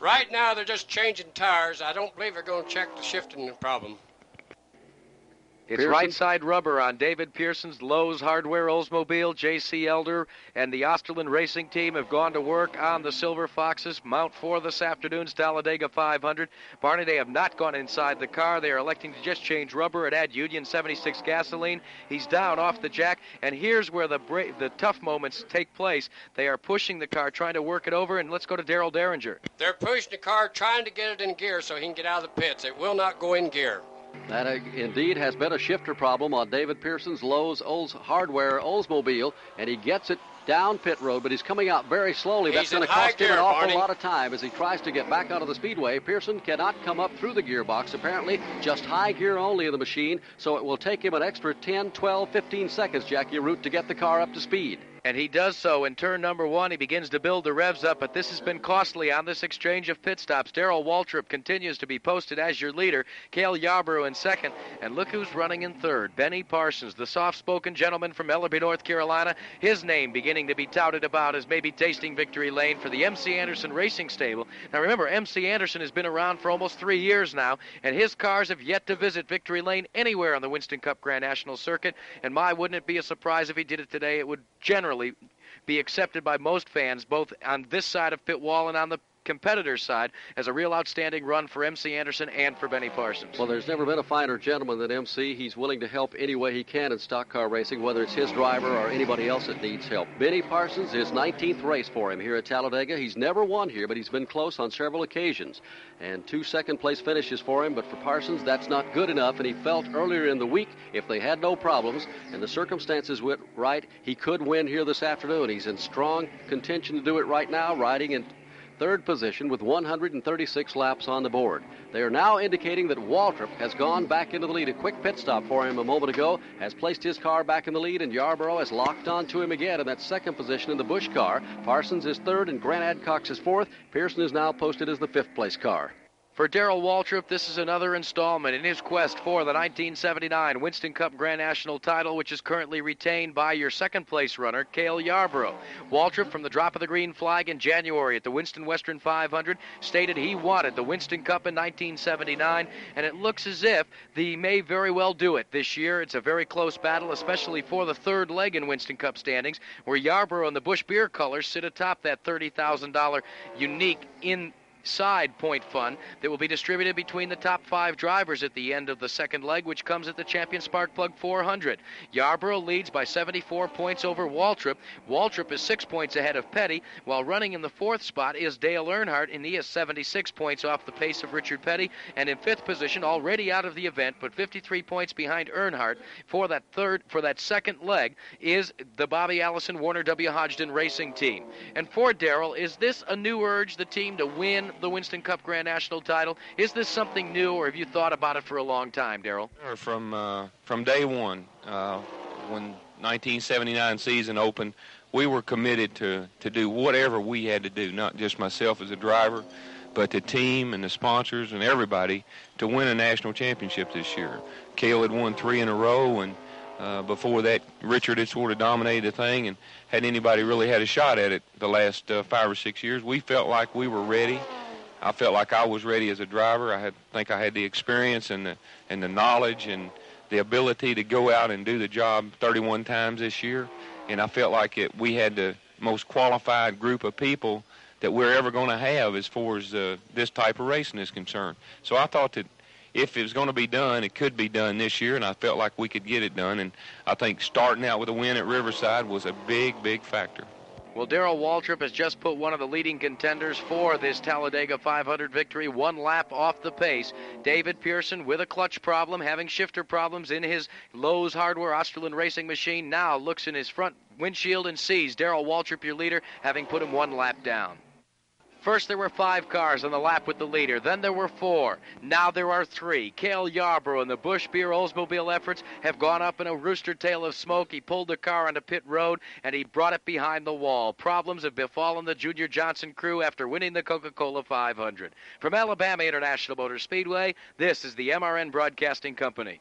Right now, they're just changing tires. I don't believe they're going to check the shifting problem. It's Pearson? right side rubber on David Pearson's Lowe's Hardware Oldsmobile. J.C. Elder and the Osterlund Racing Team have gone to work on the Silver Foxes. Mount 4 this afternoon's Talladega 500. Barney, they have not gone inside the car. They are electing to just change rubber and add Union 76 gasoline. He's down off the jack, and here's where the bra- the tough moments take place. They are pushing the car, trying to work it over, and let's go to Darel Dieringer. They're pushing the car, trying to get it in gear so he can get out of the pits. It will not go in gear. That indeed has been a shifter problem on David Pearson's Lowe's Olds Hardware Oldsmobile, and he gets it down pit road, but he's coming out very slowly. That's going to cost him an awful Barney. lot of time as he tries to get back onto the speedway. Pearson cannot come up through the gearbox. Apparently, just high gear only in the machine, so it will take him an extra 10, 12, 15 seconds, Jackie Arute, to get the car up to speed. And he does so in turn number one. He begins to build the revs up, but this has been costly on this exchange of pit stops. Darrell Waltrip continues to be posted as your leader. Cale Yarborough in second. And look who's running in third. Benny Parsons, the soft spoken gentleman from Ellerbe, North Carolina. His name beginning to be touted about as maybe tasting victory lane for the MC Anderson Racing Stable. Now remember, MC Anderson has been around for almost three years now, and his cars have yet to visit victory lane anywhere on the Winston Cup Grand National Circuit. And my, wouldn't it be a surprise if he did it today? It would generally be accepted by most fans, both on this side of pit wall and on the competitor's side, as a real outstanding run for MC Anderson and for Benny Parsons. Well, there's never been a finer gentleman than MC. He's willing to help any way he can in stock car racing, whether it's his driver or anybody else that needs help. Benny Parsons, his 19th race for him here at Talladega. He's never won here, but he's been close on several occasions. And two second place finishes for him, but for Parsons, that's not good enough. And he felt earlier in the week, if they had no problems and the circumstances went right, he could win here this afternoon. He's in strong contention to do it right now, riding in third position with 136 laps on the board. They are now indicating that Waltrip has gone back into the lead. A quick pit stop for him a moment ago has placed his car back in the lead, and Yarborough has locked on to him again in that second position in the Busch car. Parsons is third, and Grant Adcox is fourth. Pearson is now posted as the fifth place car. For Darrell Waltrip, this is another installment in his quest for the 1979 Winston Cup Grand National title, which is currently retained by your second place runner, Cale Yarborough. Waltrip, from the drop of the green flag in January at the Winston Western 500, stated he wanted the Winston Cup in 1979, and it looks as if he may very well do it this year. It's a very close battle, especially for the third leg in Winston Cup standings, where Yarborough and the Busch Beer colors sit atop that $30,000 unique in side point fund that will be distributed between the top five drivers at the end of the second leg, which comes at the Champion Spark Plug 400. Yarborough leads by 74 points over Waltrip. Waltrip is six points ahead of Petty, while running in the fourth spot is Dale Earnhardt, and he is 76 points off the pace of Richard Petty. And in fifth position, already out of the event, but 53 points behind Earnhardt for that third, for that second leg, is the Bobby Allison Warner W. Hodgson Racing Team. And for Darrell, is this a new urge, the team to win the Winston Cup Grand National title? Is this something new, or have you thought about it for a long time, Darrell? From uh, from day one, uh, when 1979 season opened, we were committed to to do whatever we had to do, not just myself as a driver, but the team and the sponsors and everybody to win a national championship this year. Cale had won three in a row, and uh, before that, Richard had sort of dominated the thing, and had anybody really had a shot at it the last uh, five or six years, we felt like we were ready. I felt like I was ready as a driver. I had think I had the experience and the and the knowledge and the ability to go out and do the job 31 times this year, and I felt like it. We had the most qualified group of people that we're ever going to have as far as uh, this type of racing is concerned. So I thought that if it was going to be done, it could be done this year, and I felt like we could get it done. And I think starting out with a win at Riverside was a big, big factor. Well, Darrell Waltrip has just put one of the leading contenders for this Talladega 500 victory one lap off the pace. David Pearson, with a clutch problem, having shifter problems in his Lowe's Hardware Osterlund racing machine, now looks in his front windshield and sees Darrell Waltrip, your leader, having put him one lap down. First, there were five cars on the lap with the leader. Then there were four. Now there are three. Cale Yarborough and the Busch Beer Oldsmobile efforts have gone up in a rooster tail of smoke. He pulled the car onto pit road and he brought it behind the wall. Problems have befallen the Junior Johnson crew after winning the Coca Cola 500. From Alabama International Motor Speedway, this is the MRN Broadcasting Company.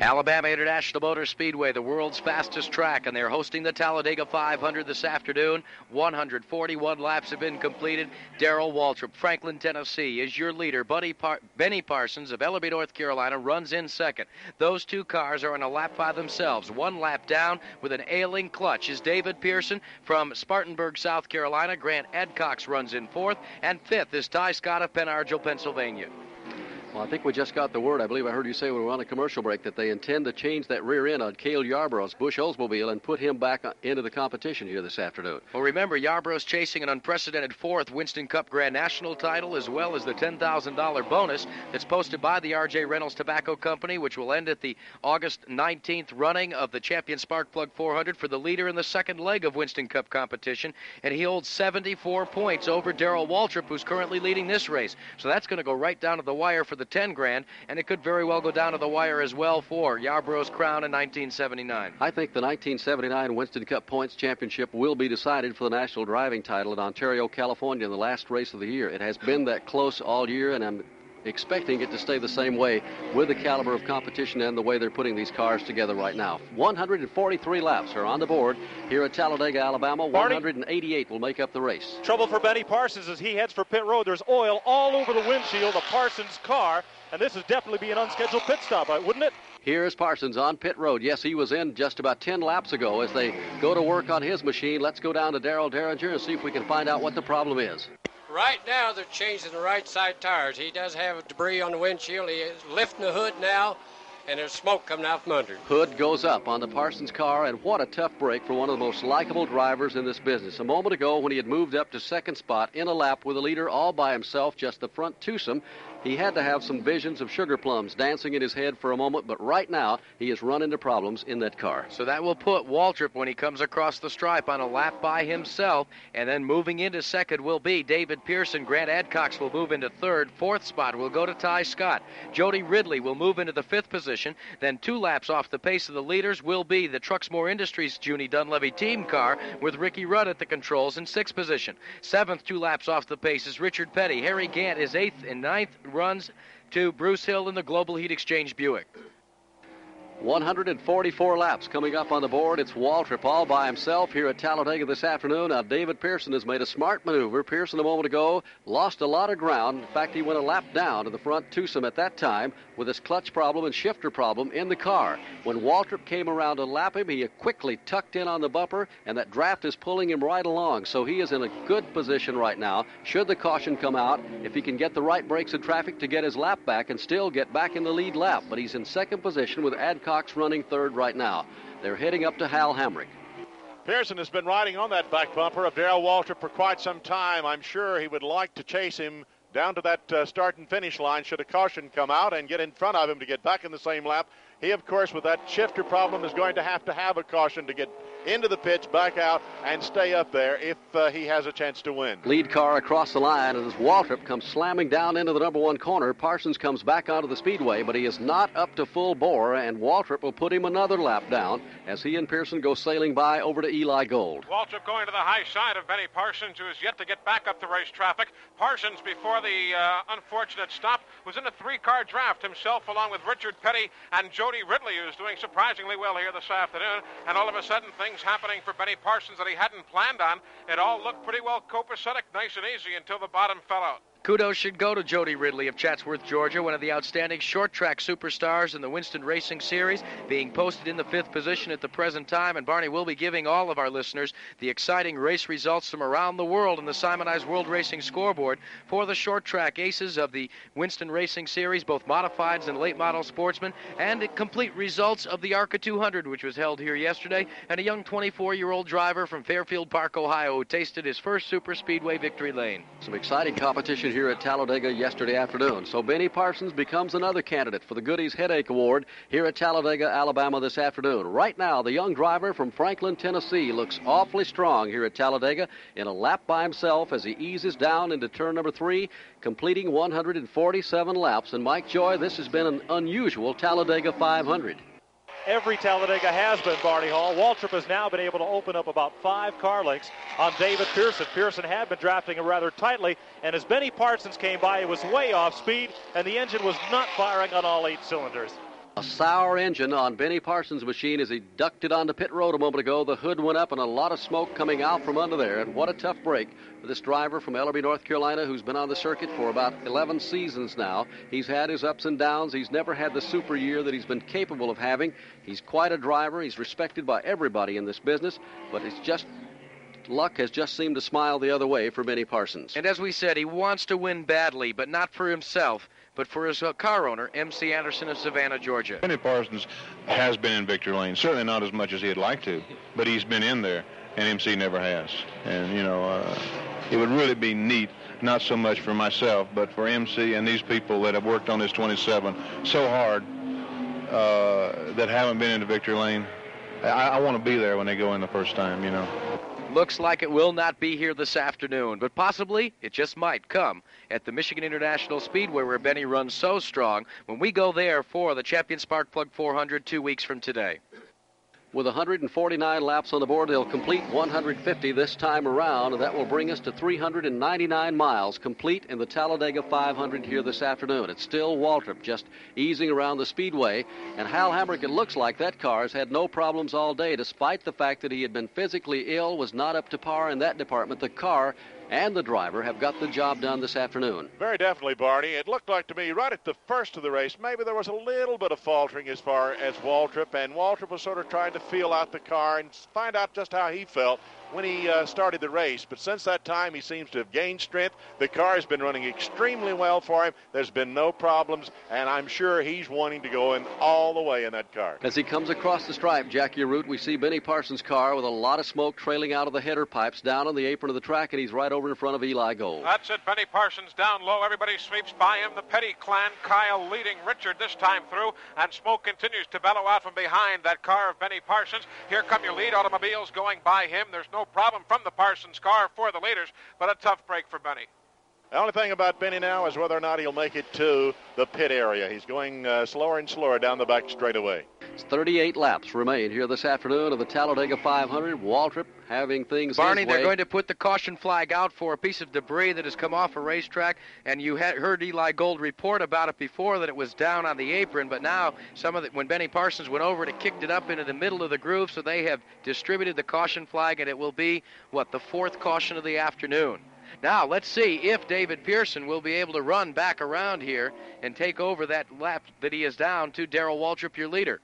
Alabama International Motor Speedway, the world's fastest track, and they're hosting the Talladega 500 this afternoon. 141 laps have been completed. Darrell Waltrip, Franklin, Tennessee, is your leader. Buddy Par- Benny Parsons of Ellerbe, North Carolina, runs in second. Those two cars are on a lap by themselves. One lap down with an ailing clutch is David Pearson from Spartanburg, South Carolina. Grant Adcox runs in fourth, and fifth is Tighe Scott of Pen Argyl, Pennsylvania. Well, I think we just got the word. I believe I heard you say we were on a commercial break that they intend to change that rear end on Cale Yarborough's Busch Oldsmobile and put him back uh, into the competition here this afternoon. Well, remember, Yarborough's chasing an unprecedented fourth Winston Cup Grand National title, as well as the $10,000 bonus that's posted by the R.J. Reynolds Tobacco Company, which will end at the August 19th running of the Champion Spark Plug 400 for the leader in the second leg of Winston Cup competition. And he holds 74 points over Darrell Waltrip, who's currently leading this race. So that's going to go right down to the wire for the 10 grand, and it could very well go down to the wire as well for Yarborough's crown in 1979. I think the 1979 Winston Cup Points Championship will be decided for the national driving title in Ontario, California in the last race of the year. It has been that close all year, and I'm expecting it to stay the same way with the caliber of competition and the way they're putting these cars together right now. 143 laps are on the board here at Talladega, Alabama. 188 will make up the race. Trouble for Benny Parsons as he heads for pit road. There's oil all over the windshield of Parsons' car, and this would definitely be an unscheduled pit stop, uh, wouldn't it? Here is Parsons on pit road. Yes, he was in just about 10 laps ago as they go to work on his machine. Let's go down to Darel Dieringer and see if we can find out what the problem is. Right now, they're changing the right side tires. He does have debris on the windshield. He is lifting the hood now, and there's smoke coming out from under. Hood goes up on the Parsons car, and what a tough break for one of the most likable drivers in this business. A moment ago, when he had moved up to second spot in a lap with a leader all by himself, just the front twosome, he had to have some visions of sugar plums dancing in his head for a moment, but right now he has run into problems in that car. So that will put Waltrip when he comes across the stripe on a lap by himself, and then moving into second will be David Pearson. Grant Adcox will move into third. Fourth spot will go to Tighe Scott. Jody Ridley will move into the fifth position. Then two laps off the pace of the leaders will be the Truxmore Industries Junie Donlavey team car with Ricky Rudd at the controls in sixth position. Seventh, two laps off the pace is Richard Petty. Harry Gant is eighth and ninth runs to Bruce Hill in the Global Heat Exchange Buick. 144 laps coming up on the board. It's Waltrip all by himself here at Talladega this afternoon. Now, David Pearson has made a smart maneuver. Pearson, a moment ago, lost a lot of ground. In fact, he went a lap down to the front twosome at that time with his clutch problem and shifter problem in the car. When Waltrip came around to lap him, he quickly tucked in on the bumper, and that draft is pulling him right along. So he is in a good position right now. Should the caution come out, if he can get the right brakes in traffic to get his lap back and still get back in the lead lap. But he's in second position with Adcox Cox running third right now. They're heading up to Hal Hamrick. Pearson has been riding on that back bumper of Darrell Waltrip for quite some time. I'm sure he would like to chase him down to that uh, start and finish line should a caution come out and get in front of him to get back in the same lap. He, of course, with that shifter problem, is going to have to have a caution to get into the pitch, back out, and stay up there if uh, he has a chance to win. Lead car across the line, and as Waltrip comes slamming down into the number one corner, Parsons comes back onto the speedway, but he is not up to full bore, and Waltrip will put him another lap down as he and Pearson go sailing by over to Eli Gold. Waltrip going to the high side of Benny Parsons, who is yet to get back up the race traffic. Parsons, before the uh, unfortunate stop, was in a three-car draft himself, along with Richard Petty and Jody Ridley, who's doing surprisingly well here this afternoon. And all of a sudden, things happening for Benny Parsons that he hadn't planned on. It all looked pretty well copacetic, nice and easy, until the bottom fell out. Kudos should go to Jody Ridley of Chatsworth, Georgia, one of the outstanding short track superstars in the Winston Racing Series, being posted in the fifth position at the present time. And Barney will be giving all of our listeners the exciting race results from around the world in the Simonized World Racing Scoreboard for the short track aces of the Winston Racing Series, both modifieds and late model sportsmen, and the complete results of the ARCA 200, which was held here yesterday, and a young 24 year old driver from Fairfield Park, Ohio, who tasted his first super speedway victory lane. Some exciting competition here at Talladega yesterday afternoon. So Benny Parsons becomes another candidate for the Goody's Headache Award here at Talladega, Alabama this afternoon. Right now, the young driver from Franklin, Tennessee looks awfully strong here at Talladega in a lap by himself as he eases down into turn number three, completing 147 laps. And Mike Joy, this has been an unusual Talladega 500 every Talladega has been Barney Hall. Waltrip has now been able to open up about five car lengths on David Pearson. Pearson had been drafting him rather tightly, and as Benny Parsons came by, it was way off speed, and the engine was not firing on all eight cylinders. A sour engine on Benny Parsons' machine as he ducked it onto pit road a moment ago. The hood went up and a lot of smoke coming out from under there. And what a tough break for this driver from Ellerbe, North Carolina, who's been on the circuit for about 11 seasons now. He's had his ups and downs. He's never had the super year that he's been capable of having. He's quite a driver. He's respected by everybody in this business, but it's just luck has just seemed to smile the other way for Benny Parsons. And as we said, he wants to win badly, but not for himself but for his uh, car owner, MC Anderson of Savannah, Georgia. Benny Parsons has been in victory lane, certainly not as much as he'd like to, but he's been in there, and MC never has. And, you know, uh, it would really be neat, not so much for myself, but for MC and these people that have worked on this 27 so hard uh, that haven't been in the victory lane. I, I want to be there when they go in the first time, you know. Looks like it will not be here this afternoon, but possibly it just might come at the Michigan International Speedway where Benny runs so strong when we go there for the Champion Spark Plug 400 two weeks from today. With 149 laps on the board, they'll complete 150 this time around, and that will bring us to 399 miles complete in the Talladega 500 here this afternoon. It's still Waltrip just easing around the speedway, and Hal Hamrick, it looks like that car has had no problems all day, despite the fact that he had been physically ill, was not up to par in that department. The car and the driver have got the job done this afternoon. Very definitely, Barney. It looked like to me right at the first of the race, maybe there was a little bit of faltering as far as Waltrip, and Waltrip was sort of trying to feel out the car and find out just how he felt when he uh, started the race. But since that time, he seems to have gained strength. The car has been running extremely well for him. There's been no problems, and I'm sure he's wanting to go in all the way in that car. As he comes across the stripe, Jackie Arute, we see Benny Parsons' car with a lot of smoke trailing out of the header pipes down on the apron of the track, and he's right over in front of Eli Gold. That's it. Benny Parsons down low. Everybody sweeps by him. The Petty clan, Kyle leading Richard this time through, and smoke continues to bellow out from behind that car of Benny Parsons. Here come your lead automobiles going by him. There's no problem from the Parsons car for the leaders, but a tough break for Benny. The only thing about Benny now is whether or not he'll make it to the pit area. He's going uh, slower and slower down the back straightaway. 38 laps remain here this afternoon of the Talladega 500. Waltrip having things. Barney, they're going to put the caution flag out for a piece of debris that has come off a racetrack, and you had heard Eli Gold report about it before that it was down on the apron, but now some of it, when Benny Parsons went over it, kicked it up into the middle of the groove, so they have distributed the caution flag, and it will be what the fourth caution of the afternoon. Now, let's see if David Pearson will be able to run back around here and take over that lap that he is down to Darrell Waltrip, your leader.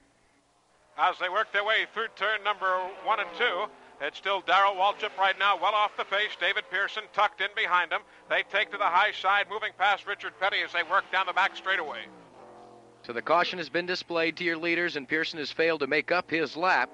As they work their way through turn number one and two, it's still Darrell Waltrip right now, well off the pace. David Pearson tucked in behind him. They take to the high side, moving past Richard Petty as they work down the back straightaway. So the caution has been displayed to your leaders, and Pearson has failed to make up his lap.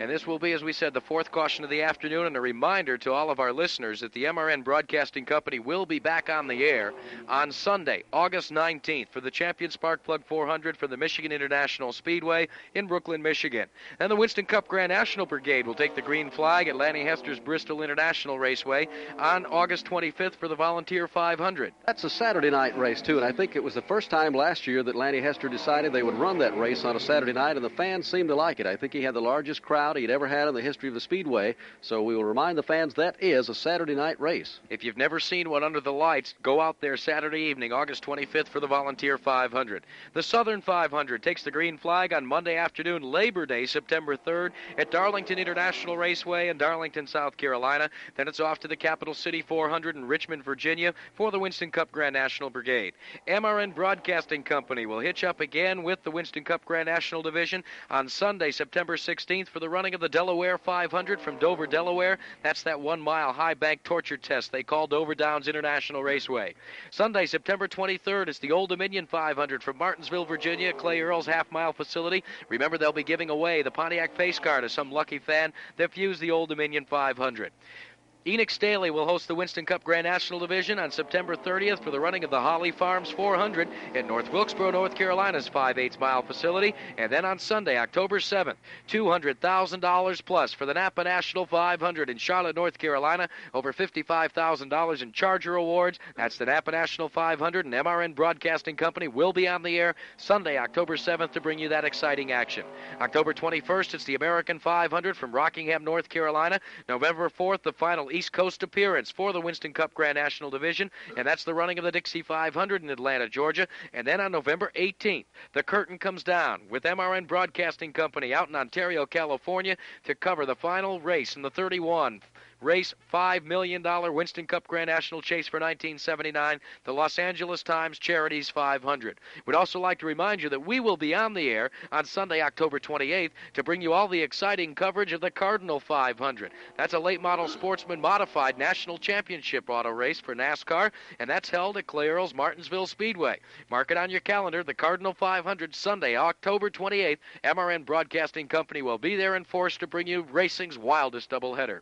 And this will be, as we said, the fourth caution of the afternoon, and a reminder to all of our listeners that the MRN Broadcasting Company will be back on the air on Sunday, August 19th, for the Champion Spark Plug 400 for the Michigan International Speedway in Brooklyn, Michigan. And the Winston Cup Grand National Brigade will take the green flag at Lanny Hester's Bristol International Raceway on August 25th for the Volunteer 500. That's a Saturday night race, too, and I think it was the first time last year that Lanny Hester decided they would run that race on a Saturday night, and the fans seemed to like it. I think he had the largest crowd crowd he'd ever had in the history of the Speedway. So we will remind the fans that is a Saturday night race. If you've never seen one under the lights, go out there Saturday evening, August 25th, for the Volunteer 500. The Southern 500 takes the green flag on Monday afternoon, Labor Day, September 3rd, at Darlington International Raceway in Darlington, South Carolina. Then it's off to the Capital City 400 in Richmond, Virginia, for the Winston Cup Grand National Brigade. MRN Broadcasting Company will hitch up again with the Winston Cup Grand National Division on Sunday, September 16th, for the running of the Delaware 500 from Dover, Delaware. That's that one mile high bank torture test they call Dover Downs International Raceway. Sunday, September 23rd, is the Old Dominion 500 from Martinsville, Virginia, Clay Earles half mile facility. Remember, they'll be giving away the Pontiac Pace Car to some lucky fan that fused the Old Dominion 500. Enoch Staley will host the Winston Cup Grand National Division on September 30th for the running of the Holly Farms 400 at North Wilkesboro, North Carolina's 5 8 mile facility. And then on Sunday, October 7th, $200,000 plus for the Napa National 500 in Charlotte, North Carolina. Over $55,000 in Charger Awards. That's the Napa National 500, and MRN Broadcasting Company will be on the air Sunday, October 7th to bring you that exciting action. October 21st, it's the American 500 from Rockingham, North Carolina. November 4th, the final East Coast appearance for the Winston Cup Grand National Division, and that's the running of the Dixie 500 in Atlanta, Georgia. And then on November 18th, the curtain comes down with MRN Broadcasting Company out in Ontario, California, to cover the final race in the 31 race $5 million Winston Cup Grand National Chase for 1979, the Los Angeles Times Charities 500. We'd also like to remind you that we will be on the air on Sunday, October 28th to bring you all the exciting coverage of the Cardinal 500. That's a late model sportsman modified national championship auto race for NASCAR, and that's held at Clay Earls Martinsville Speedway. Mark it on your calendar, the Cardinal 500 Sunday, October 28th. MRN Broadcasting Company will be there in force to bring you racing's wildest doubleheader.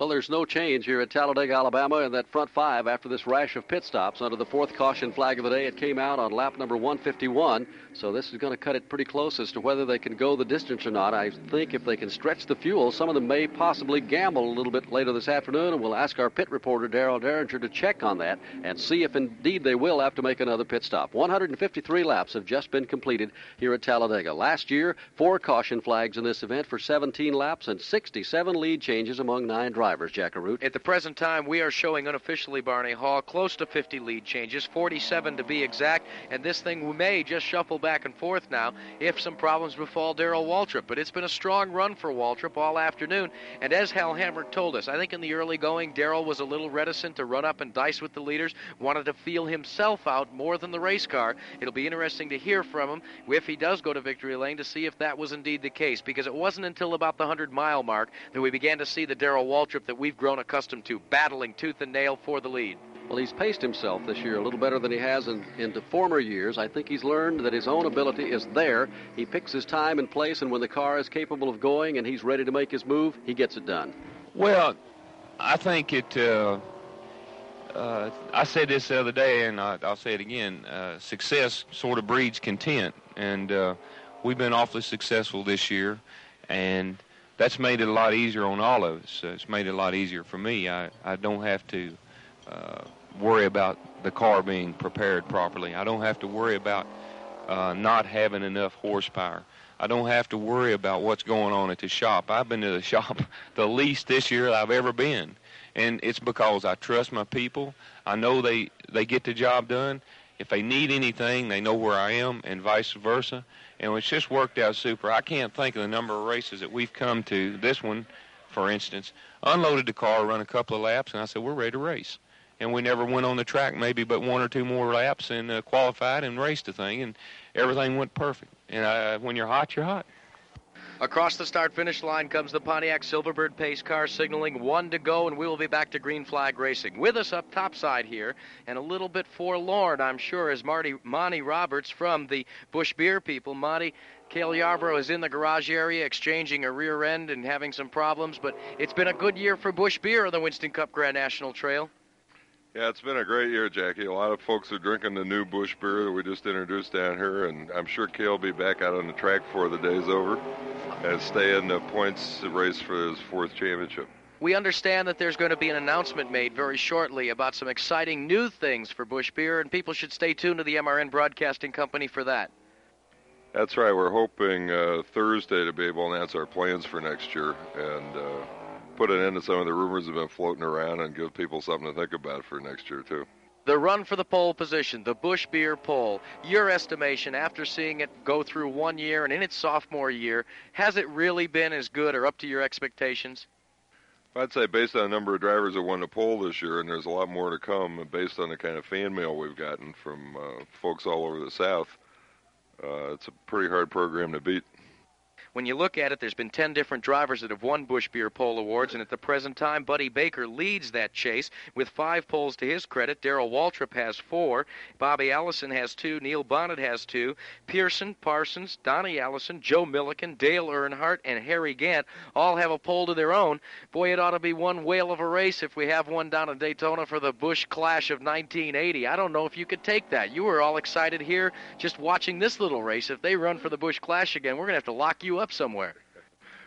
Well, there's no change here at Talladega, Alabama in that front five after this rash of pit stops. Under the fourth caution flag of the day, it came out on lap number 151. So this is going to cut it pretty close as to whether they can go the distance or not. I think if they can stretch the fuel, some of them may possibly gamble a little bit later this afternoon, and we'll ask our pit reporter, Darel Dieringer, to check on that and see if indeed they will have to make another pit stop. 153 laps have just been completed here at Talladega. Last year, four caution flags in this event for 17 laps and 67 lead changes among nine drivers At the present time, we are showing unofficially, Barney Hall, close to 50 lead changes, 47 to be exact, and this thing may just shuffle back and forth now if some problems befall Darrell Waltrip. But it's been a strong run for Waltrip all afternoon, and as Hal Hammer told us, I think in the early going, Darrell was a little reticent to run up and dice with the leaders, wanted to feel himself out more than the race car. It'll be interesting to hear from him if he does go to victory lane to see if that was indeed the case, because it wasn't until about the 100 mile mark that we began to see the Darrell Waltrip that we've grown accustomed to, battling tooth and nail for the lead. Well, he's paced himself this year a little better than he has in, in the former years. I think he's learned that his own ability is there. He picks his time and place, and when the car is capable of going and he's ready to make his move, he gets it done. Well, I think it. Uh, uh, I said this the other day, and I, will say it again. Uh, success sort of breeds content, and uh, we've been awfully successful this year, and that's made it a lot easier on all of us. it's made it a lot easier for me. I, I don't have to uh, worry about the car being prepared properly. I don't have to worry about uh, not having enough horsepower. I don't have to worry about what's going on at the shop. I've been to the shop the least this year I've ever been. And it's because I trust my people. I know they, they get the job done. If they need anything, they know where I am, and vice versa and it's just worked out super. I can't think of the number of races that we've come to. This one, for instance, unloaded the car, run a couple of laps, and I said, we're ready to race. And we never went on the track, maybe but one or two more laps, and uh, qualified and raced the thing, and everything went perfect. And uh, when you're hot, you're hot. Across the start finish line comes the Pontiac Silverbird pace car signaling one to go, and we will be back to green flag racing. With us up topside here, and a little bit forlorn, I'm sure, is Marty Monty Roberts from the Busch Beer people. Monty, Cale Yarborough is in the garage area exchanging a rear end and having some problems, but it's been a good year for Busch Beer on the Winston Cup Grand National Trail. Yeah, it's been a great year, Jackie. A lot of folks are drinking the new Busch beer that we just introduced down here, and I'm sure Cale will be back out on the track before the day's over and stay in the points race for his fourth championship. We understand that there's going to be an announcement made very shortly about some exciting new things for Busch Beer, and people should stay tuned to the MRN Broadcasting Company for that. That's right. We're hoping uh, Thursday to be able to announce our plans for next year, and uh, put an end to some of the rumors that have been floating around and give people something to think about for next year, too. The run for the pole position, the Busch Beer pole, your estimation after seeing it go through one year and in its sophomore year, has it really been as good or up to your expectations? I'd say based on the number of drivers that won the pole this year, and there's a lot more to come, based on the kind of fan mail we've gotten from uh, folks all over the South, uh, it's a pretty hard program to beat when you look at it, there's been 10 different drivers that have won Busch Beer Pole Awards, and at the present time, Buddy Baker leads that chase with five poles to his credit. Darrell Waltrip has four. Bobby Allison has two. Neil Bonnett has two. Pearson, Parsons, Donnie Allison, Joe Millikan, Dale Earnhardt, and Harry Gant all have a pole to their own. Boy, it ought to be one whale of a race if we have one down in Daytona for the Busch Clash of 1980. I don't know if you could take that. You were all excited here just watching this little race. If they run for the Busch Clash again, we're going to have to lock you up somewhere.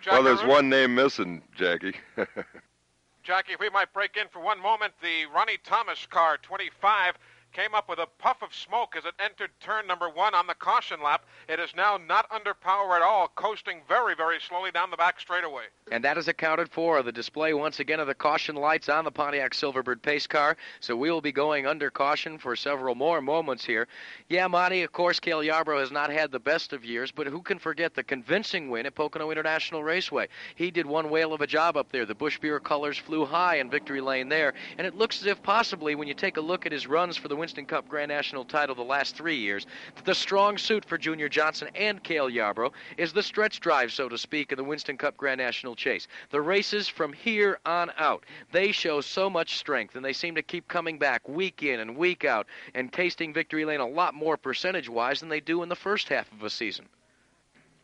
well, there's one name missing, Jackie. Jackie, if we might break in for one moment, the Ronnie Thomas car, 25, came up with a puff of smoke as it entered turn number one on the caution lap. It is now not under power at all, coasting very, very slowly down the back straightaway. And that is accounted for. The display once again of the caution lights on the Pontiac Silverbird pace car. So we will be going under caution for several more moments here. Yeah, Monty, of course, Cale Yarborough has not had the best of years, but who can forget the convincing win at Pocono International Raceway? He did one whale of a job up there. The Busch Beer colors flew high in victory lane there. And it looks as if possibly, when you take a look at his runs for the Winston Cup Grand National title the last three years, the strong suit for Junior Johnson and Cale Yarborough is the stretch drive, so to speak, of the Winston Cup Grand National Chase. The races from here on out, they show so much strength, and they seem to keep coming back week in and week out and tasting victory lane a lot more percentage wise than they do in the first half of a season.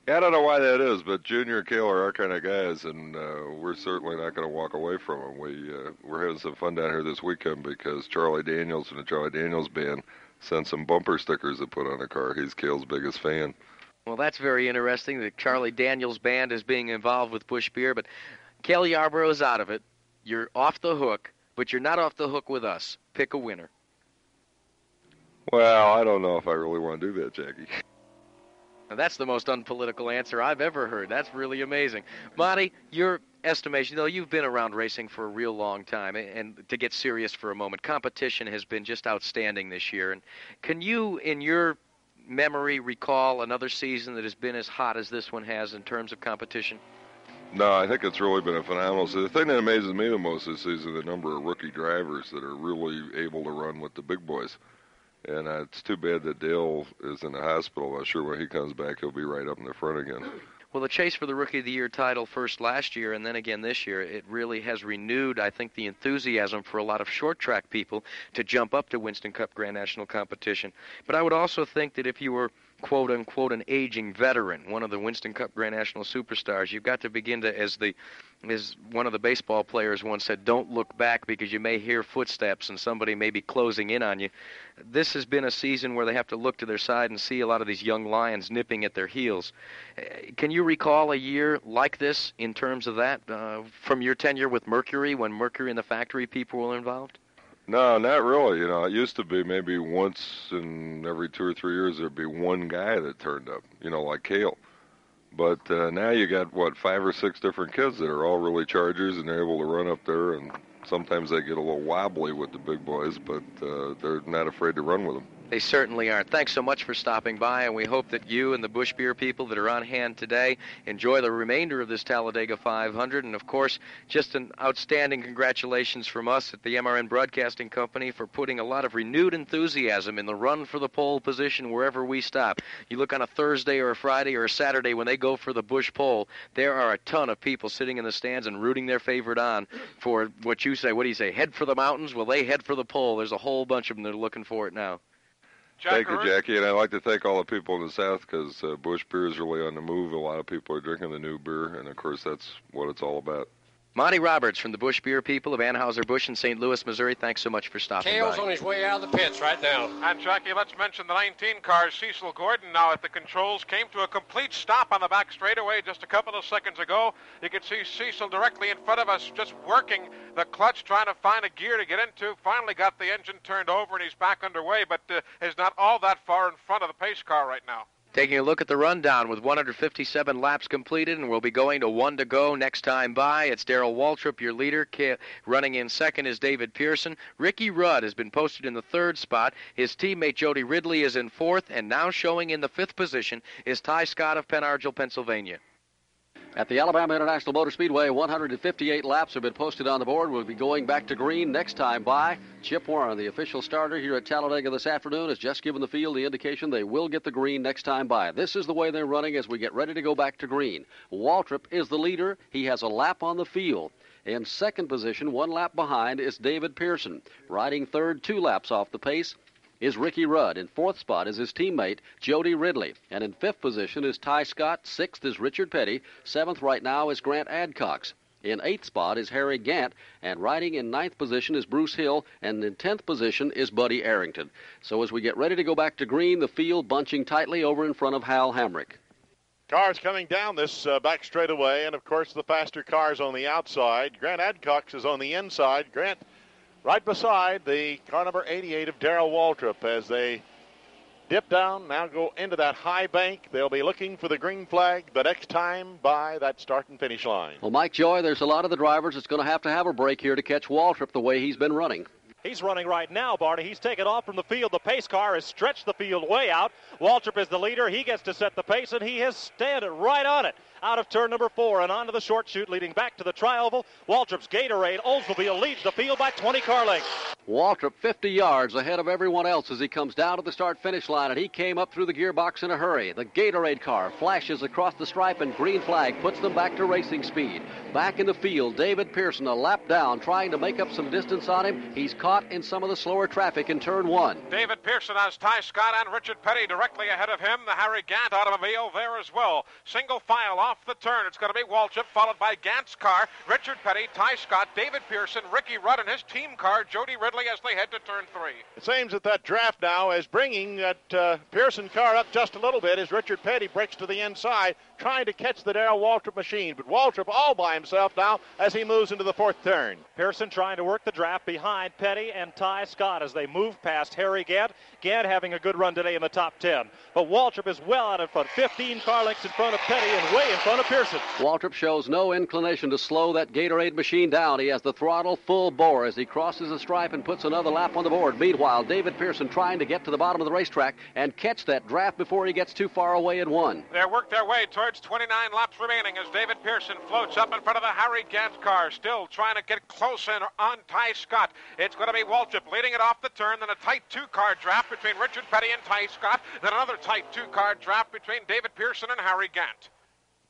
Yeah, I don't know why that is, but Junior and Cale are our kind of guys, and uh, we're certainly not going to walk away from them. We uh, we're having some fun down here this weekend because Charlie Daniels and the Charlie Daniels band sent some bumper stickers to put on the car. He's Cale's biggest fan. Well, that's very interesting. The Charlie Daniels band is being involved with Busch Beer, but Cale Yarborough is out of it. You're off the hook, but you're not off the hook with us. Pick a winner. Well, I don't know if I really want to do that, Jackie. Now, that's the most unpolitical answer I've ever heard. That's really amazing. Monty, your estimation, though, you've been around racing for a real long time, and to get serious for a moment, competition has been just outstanding this year. And can you, in your memory, recall another season that has been as hot as this one has in terms of competition? No, I think it's really been a phenomenal. So the thing that amazes me the most this season, is the number of rookie drivers that are really able to run with the big boys. And uh, it's too bad that Dale is in the hospital. I'm sure when he comes back, he'll be right up in the front again. Well, the chase for the Rookie of the Year title first last year and then again this year, it really has renewed, I think, the enthusiasm for a lot of short track people to jump up to Winston Cup Grand National competition. But I would also think that if you were quote unquote an aging veteran, one of the Winston Cup Grand National superstars, you've got to begin to, as the as one of the baseball players once said, don't look back because you may hear footsteps and somebody may be closing in on you. This has been a season where they have to look to their side and see a lot of these young lions nipping at their heels. Eh, can you recall a year like this in terms of that uh, from your tenure with Mercury when Mercury and the factory people were involved? No, not really. You know, it used to be maybe once in every two or three years there'd be one guy that turned up. You know, like Cale. But uh, now you got what five or six different kids that are all really chargers and they're able to run up there and sometimes they get a little wobbly with the big boys, but uh, they're not afraid to run with them. They certainly are. Thanks so much for stopping by, and we hope that you and the Busch Beer people that are on hand today enjoy the remainder of this Talladega 500. And of course, just an outstanding congratulations from us at the MRN Broadcasting Company for putting a lot of renewed enthusiasm in the run for the pole position wherever we stop. You look on a Thursday or a Friday or a Saturday when they go for the Busch pole, there are a ton of people sitting in the stands and rooting their favorite on for what you say. What do you say? Head for the mountains? Well, they head for the pole. There's a whole bunch of them that are looking for it now. Jack thank you, Jackie, and I'd like to thank all the people in the South because uh, Busch beer is really on the move. A lot of people are drinking the new beer, and of course, that's what it's all about. Monty Roberts from the Busch Beer people of Anheuser-Busch in St. Louis, Missouri. Thanks so much for stopping Cale's by. on his way out of the pits right now. And Jackie, let's mention the 19 car, Cecil Gordon, now at the controls, came to a complete stop on the back straightaway just a couple of seconds ago. You can see Cecil directly in front of us, just working the clutch, trying to find a gear to get into. Finally got the engine turned over, and he's back underway, but uh, is not all that far in front of the pace car right now. Taking a look at the rundown with 157 laps completed, and we'll be going to one to go next time by. It's Darrell Waltrip, your leader. Running in second is David Pearson. Ricky Rudd has been posted in the third spot. His teammate Jody Ridley is in fourth, and now showing in the fifth position is Tighe Scott of Pen Argyl, Pennsylvania. At the Alabama International Motor Speedway, 158 laps have been posted on the board. We'll be going back to green next time by. Chip Warren, the official starter here at Talladega this afternoon, has just given the field the indication they will get the green next time by. This is the way they're running as we get ready to go back to green. Waltrip is the leader. He has a lap on the field. In second position, one lap behind, is David Pearson. Riding third, two laps off the pace, is Ricky Rudd. In fourth spot is his teammate, Jody Ridley. And in fifth position is Tighe Scott. Sixth is Richard Petty. Seventh right now is Grant Adcox. In eighth spot is Harry Gant, and riding in ninth position is Bruce Hill, and in tenth position is Buddy Arrington. So as we get ready to go back to green, the field bunching tightly over in front of Hal Hamrick. Cars coming down this uh, back straightaway, and of course the faster cars on the outside. Grant Adcox is on the inside. Grant right beside the car number 88 of Darrell Waltrip as they dip down, now go into that high bank. They'll be looking for the green flag the next time by that start and finish line. Well, Mike Joy, there's a lot of the drivers that's going to have to have a break here to catch Waltrip the way he's been running. He's running right now, Barney. He's taken off from the field. The pace car has stretched the field way out. Waltrip is the leader. He gets to set the pace, and he has standed right on it out of turn number four and onto the short chute, leading back to the trioval. Waltrip's Gatorade Oldsmobile leads the field by 20 car lengths. Waltrip 50 yards ahead of everyone else as he comes down to the start finish line, and he came up through the gearbox in a hurry. The Gatorade car flashes across the stripe, and green flag puts them back to racing speed. Back in the field, David Pearson a lap down, trying to make up some distance on him. He's caught in some of the slower traffic in turn one. David Pearson has Tighe Scott and Richard Petty directly ahead of him. The Harry Gant automobile there as well. Single file off the turn. It's going to be Waltrip, followed by Gant's car, Richard Petty, Tighe Scott, David Pearson, Ricky Rudd, and his team car, Jody Ridley, as they head to turn three. It seems that that draft now is bringing that uh, Pearson car up just a little bit as Richard Petty breaks to the inside, trying to catch the Darrell Waltrip machine. But Waltrip all by himself now as he moves into the fourth turn. Pearson trying to work the draft behind Petty and Tighe Scott as they move past Harry Gant. Gant having a good run today in the top 10. But Waltrip is well out in front, 15 car lengths in front of Petty and way in front of Pearson. Waltrip shows no inclination to slow that Gatorade machine down. He has the throttle full bore as he crosses the stripe and puts another lap on the board. Meanwhile, David Pearson trying to get to the bottom of the racetrack and catch that draft before he gets too far away and one. They work their way towards 29 laps remaining as David Pearson floats up in front of the Harry Gant car, still trying to get close in on Tighe Scott. It's going to be Waltrip leading it off the turn, then a tight two-car draft between Richard Petty and Tighe Scott, then another tight two-car draft between David Pearson and Harry Gant.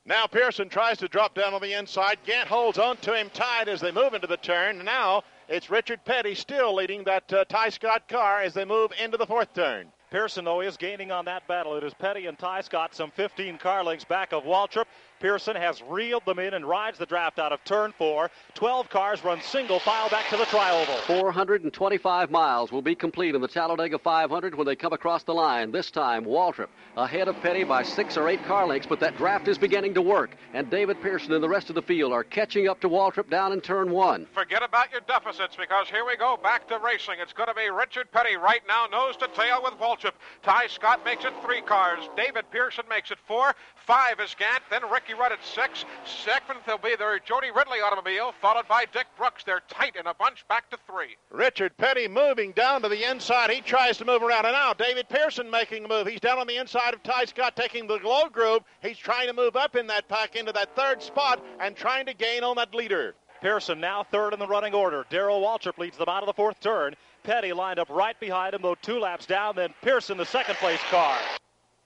Now Pearson tries to drop down on the inside. Gant holds on to him tight as they move into the turn. Now it's Richard Petty still leading that uh, Tighe Scott car as they move into the fourth turn. Pearson, though, is gaining on that battle. It is Petty and Tighe Scott, some 15 car lengths back of Waltrip. Pearson has reeled them in and rides the draft out of turn four. 12 cars run single file back to the trioval. 425 miles will be complete in the Talladega 500 when they come across the line. This time, Waltrip ahead of Petty by six or eight car lengths, but that draft is beginning to work. And David Pearson and the rest of the field are catching up to Waltrip down in turn one. Forget about your deficits because here we go back to racing. It's going to be Richard Petty right now, nose to tail with Waltrip. Tighe Scott makes it three cars. David Pearson makes it four. Five is Gant. Then Ricky Rudd at six. Seventh will be their Jody Ridley automobile, followed by Dick Brooks. They're tight in a bunch back to three. Richard Petty moving down to the inside. He tries to move around. And now David Pearson making a move. He's down on the inside of Tighe Scott taking the glow groove. He's trying to move up in that pack into that third spot and trying to gain on that leader. Pearson now third in the running order. Darrell Waltrip leads them out of the fourth turn. Petty lined up right behind him, though two laps down. Then Pearson, the second place car.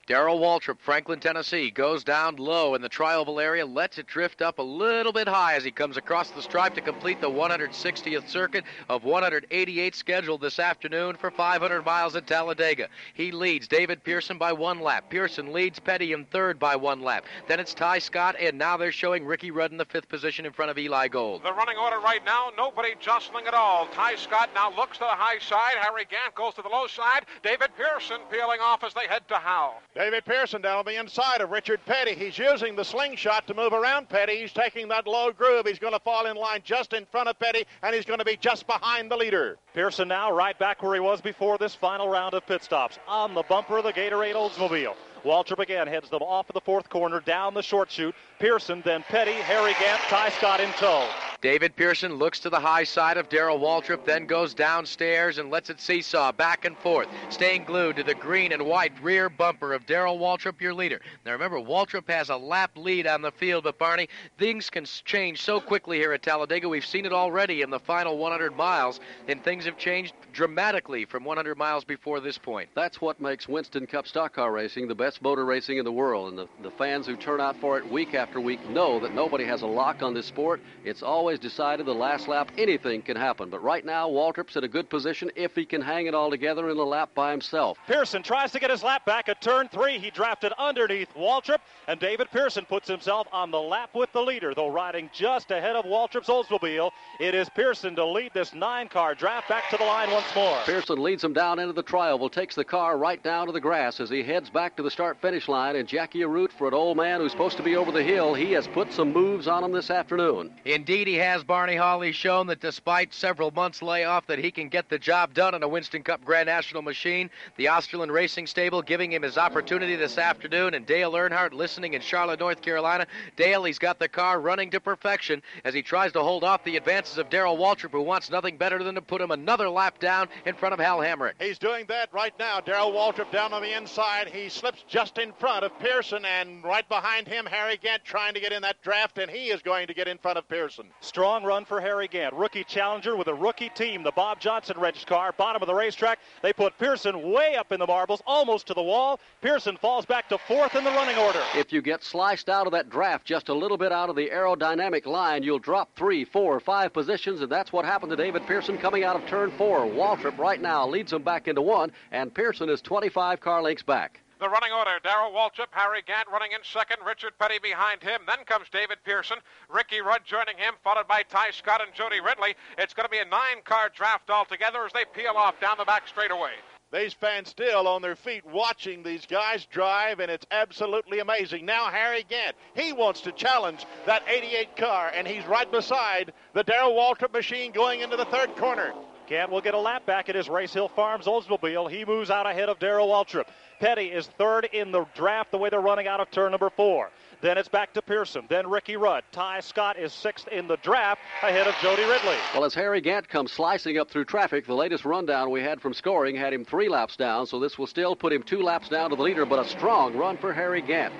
Darrell Waltrip, Franklin, Tennessee, goes down low in the trioval area, lets it drift up a little bit high as he comes across the stripe to complete the 160th circuit of 188 scheduled this afternoon for 500 miles at Talladega. He leads David Pearson by one lap. Pearson leads Petty in third by one lap. Then it's Tighe Scott, and now they're showing Ricky Rudd in the fifth position in front of Eli Gold. The running order right now, nobody jostling at all. Tighe Scott now looks to the high side. Harry Gant goes to the low side. David Pearson peeling off as they head to Howe. David Pearson down on the inside of Richard Petty. He's using the slingshot to move around Petty. He's taking that low groove. He's going to fall in line just in front of Petty, and he's going to be just behind the leader. Pearson now right back where he was before this final round of pit stops on the bumper of the Gatorade Oldsmobile. Waltrip again heads them off of the fourth corner down the short chute. Pearson, then Petty, Harry Gant, Tighe Scott in tow. David Pearson looks to the high side of Darrell Waltrip, then goes downstairs and lets it seesaw back and forth, staying glued to the green and white rear bumper of Darrell Waltrip, your leader. Now remember, Waltrip has a lap lead on the field, but Barney, things can change so quickly here at Talladega. We've seen it already in the final 100 miles, and things have changed dramatically from 100 miles before this point. That's what makes Winston Cup stock car racing the best motor racing in the world, and the, the fans who turn out for it week after week know that nobody has a lock on this sport. It's always decided the last lap, anything can happen. But right now, Waltrip's in a good position if he can hang it all together in a lap by himself. Pearson tries to get his lap back at turn three. He drafted underneath Waltrip, and David Pearson puts himself on the lap with the leader, though riding just ahead of Waltrip's Oldsmobile. It is Pearson to lead this nine car draft back to the line once more. Pearson leads him down into the trioval, takes the car right down to the grass as he heads back to the start finish line. And Jackie Arute, for an old man who's supposed to be over the hill, he has put some moves on him this afternoon. Indeed, he he has, Barney Hawley, shown that despite several months layoff that he can get the job done on a Winston Cup Grand National machine. The Osterlund Racing Stable giving him his opportunity this afternoon, and Dale Earnhardt listening in Charlotte, North Carolina. Dale, he's got the car running to perfection as he tries to hold off the advances of Darrell Waltrip, who wants nothing better than to put him another lap down in front of Hal Hamrick. He's doing that right now. Darrell Waltrip down on the inside. He slips just in front of Pearson, and right behind him, Harry Gant trying to get in that draft, and he is going to get in front of Pearson. Strong run for Harry Gant. Rookie challenger with a rookie team, the Bob Johnson Reg car, bottom of the racetrack. They put Pearson way up in the marbles, almost to the wall. Pearson falls back to fourth in the running order. If you get sliced out of that draft just a little bit out of the aerodynamic line, you'll drop three, four, five positions, and that's what happened to David Pearson coming out of turn four. Waltrip right now leads him back into one, and Pearson is 25 car lengths back. The running order, Darrell Waltrip, Harry Gant running in second, Richard Petty behind him. Then comes David Pearson, Ricky Rudd joining him, followed by Tighe Scott and Jody Ridley. It's going to be a nine-car draft altogether as they peel off down the back straightaway. These fans still on their feet watching these guys drive, and it's absolutely amazing. Now, Harry Gant, he wants to challenge that 88 car, and he's right beside the Darrell Waltrip machine going into the third corner. Gant will get a lap back at his Race Hill Farms Oldsmobile. He moves out ahead of Darrell Waltrip. Petty is third in the draft the way they're running out of turn number four. Then it's back to Pearson. Then Ricky Rudd. Tighe Scott is sixth in the draft ahead of Jody Ridley. Well, as Harry Gant comes slicing up through traffic, the latest rundown we had from scoring had him three laps down, so this will still put him two laps down to the leader, but a strong run for Harry Gant.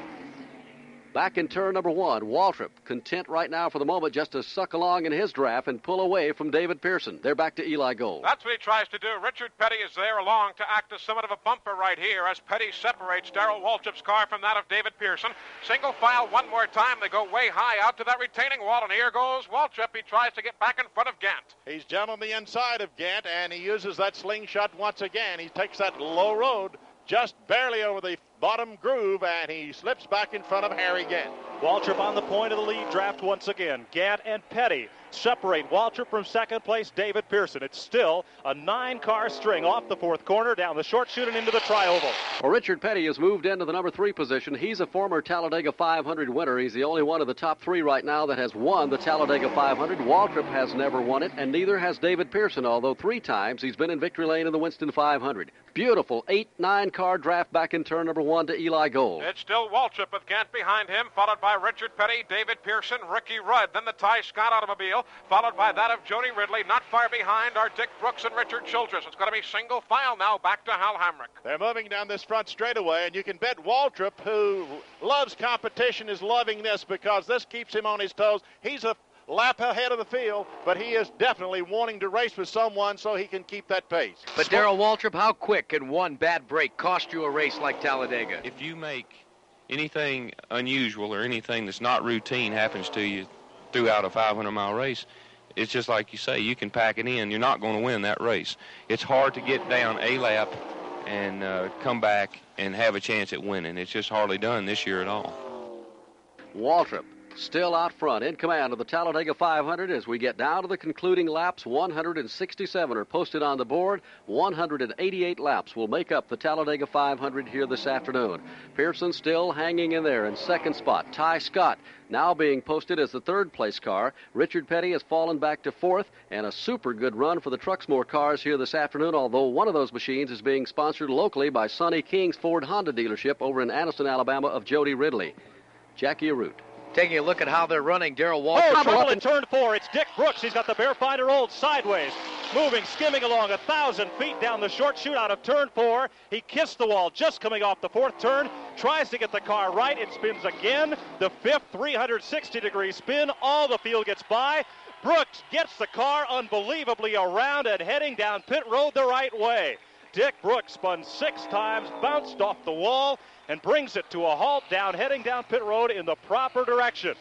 Back in turn number one, Waltrip content right now for the moment just to suck along in his draft and pull away from David Pearson. They're back to Eli Gold. That's what he tries to do. Richard Petty is there along to act as somewhat of a bumper right here as Petty separates Darrell Waltrip's car from that of David Pearson. Single file one more time. They go way high out to that retaining wall, and here goes Waltrip. He tries to get back in front of Gant. He's down on the inside of Gant, and he uses that slingshot once again. He takes that low road just barely over the bottom groove, and he slips back in front of Harry Gant. Waltrip on the point of the lead draft once again. Gant and Petty separate Waltrip from second place, David Pearson. It's still a nine car string off the fourth corner, down the short chute and into the trioval. Well, Richard Petty has moved into the number three position. He's a former Talladega 500 winner. He's the only one of the top three right now that has won the Talladega 500. Waltrip has never won it, and neither has David Pearson, although three times he's been in victory lane in the Winston 500. Beautiful eight, nine car draft back in turn number one to Eli Gold. It's still Waltrip with Gant behind him, followed by Richard Petty, David Pearson, Ricky Rudd, then the Tighe Scott automobile, followed by that of Jody Ridley. Not far behind are Dick Brooks and Richard Childress. It's going to be single file now back to Hal Hamrick. They're moving down this front straightaway, and you can bet Waltrip, who loves competition, is loving this because this keeps him on his toes. He's a lap ahead of the field, but he is definitely wanting to race with someone so he can keep that pace. But Darrell Waltrip, how quick can one bad break cost you a race like Talladega? If you make anything unusual or anything that's not routine happens to you throughout a 500 mile race, it's just like you say, you can pack it in. You're not going to win that race. It's hard to get down a lap and uh, come back and have a chance at winning. It's just hardly done this year at all. Waltrip still out front in command of the Talladega 500 as we get down to the concluding laps. 167 are posted on the board. 188 laps will make up the Talladega 500 here this afternoon. Pearson still hanging in there in second spot. Tighe Scott now being posted as the third place car. Richard Petty has fallen back to fourth, and a super good run for the Truxmore cars here this afternoon, although one of those machines is being sponsored locally by Sonny King's Ford Honda dealership over in Anniston, Alabama of Jody Ridley. Jackie Arute. Taking a look at how they're running, Darrell Waltrip. Oh, trouble in turn four. It's Dick Brooks. He's got the Bear Fighter old sideways. Moving, skimming along a thousand feet down the short chute out of turn four. He kissed the wall just coming off the fourth turn. Tries to get the car right. It spins again. The fifth 360 degree spin. All the field gets by. Brooks gets the car unbelievably around and heading down pit road the right way. Dick Brooks spun six times, bounced off the wall, and brings it to a halt down heading down pit road in the proper direction.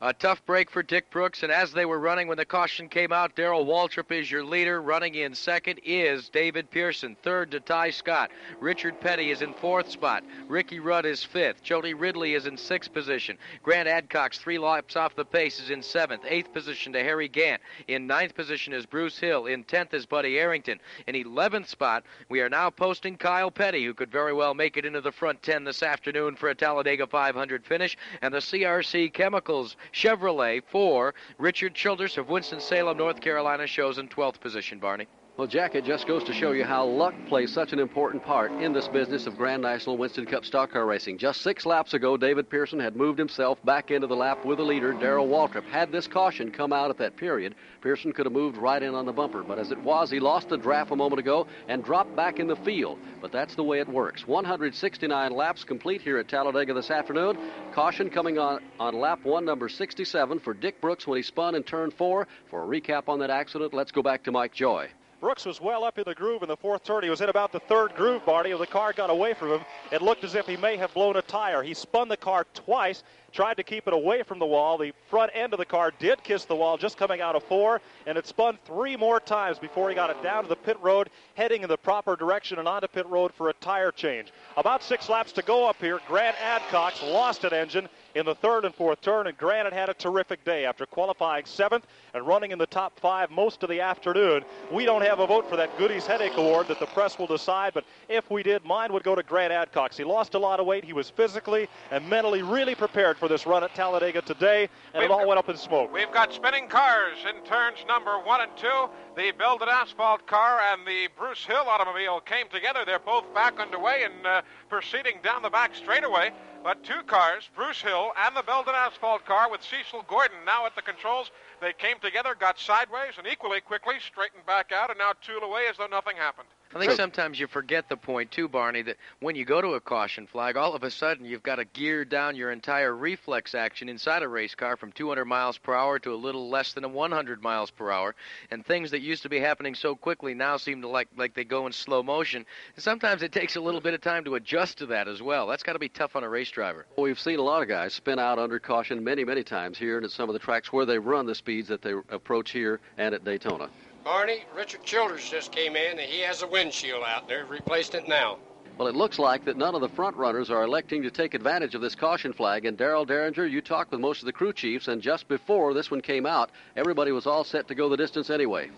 A tough break for Dick Brooks, and as they were running when the caution came out, Darrell Waltrip is your leader. Running in second is David Pearson. Third to Tighe Scott. Richard Petty is in fourth spot. Ricky Rudd is fifth. Jody Ridley is in sixth position. Grant Adcox, three laps off the pace, is in seventh. Eighth position to Harry Gant. In ninth position is Bruce Hill. In tenth is Buddy Arrington. In eleventh spot, we are now posting Kyle Petty, who could very well make it into the front ten this afternoon for a Talladega 500 finish. And the CRC Chemicals Chevrolet for Richard Childress of Winston-Salem, North Carolina, shows in 12th position, Barney. Well, Jack, it just goes to show you how luck plays such an important part in this business of Grand National Winston Cup stock car racing. Just six laps ago, David Pearson had moved himself back into the lap with the leader, Darrell Waltrip. Had this caution come out at that period, Pearson could have moved right in on the bumper. But as it was, he lost the draft a moment ago and dropped back in the field. But that's the way it works. 169 laps complete here at Talladega this afternoon. Caution coming on, on lap one, number 67, for Dick Brooks when he spun in turn four. For a recap on that accident, let's go back to Mike Joy. Brooks was well up in the groove in the fourth turn. He was in about the third groove, Barney, the car got away from him. It looked as if he may have blown a tire. He spun the car twice, tried to keep it away from the wall. The front end of the car did kiss the wall just coming out of four, and it spun three more times before he got it down to the pit road, heading in the proper direction and onto pit road for a tire change. About six laps to go up here. Grant Adcox lost an engine in the third and fourth turn, and Grant had a terrific day after qualifying seventh and running in the top five most of the afternoon. We don't have a vote for that Goody's Headache Award that the press will decide, but if we did, mine would go to Grant Adcox. He lost a lot of weight. He was physically and mentally really prepared for this run at Talladega today, and We've it all went up in smoke. We've got spinning cars in turns number one and two. The Belden Asphalt car and the Bruce Hill automobile came together. They're both back underway and uh, proceeding down the back straightaway. But two cars, Bruce Hill and the Belden Asphalt car with Cecil Gordon now at the controls. They came together, got sideways, and equally quickly straightened back out and now tool away as though nothing happened. I think sometimes you forget the point too, Barney, that when you go to a caution flag, all of a sudden you've got to gear down your entire reflex action inside a race car from 200 miles per hour to a little less than a 100 miles per hour, and things that used to be happening so quickly now seem to like like they go in slow motion. And sometimes it takes a little bit of time to adjust to that as well. That's got to be tough on a race driver. Well, we've seen a lot of guys spin out under caution many, many times here and at some of the tracks where they run the speeds that they approach here and at Daytona. Barney, Richard Childress just came in, and he has a windshield out there. Replaced it now. Well, it looks like that none of the front runners are electing to take advantage of this caution flag. And Darel Dieringer, you talked with most of the crew chiefs, and just before this one came out, everybody was all set to go the distance anyway.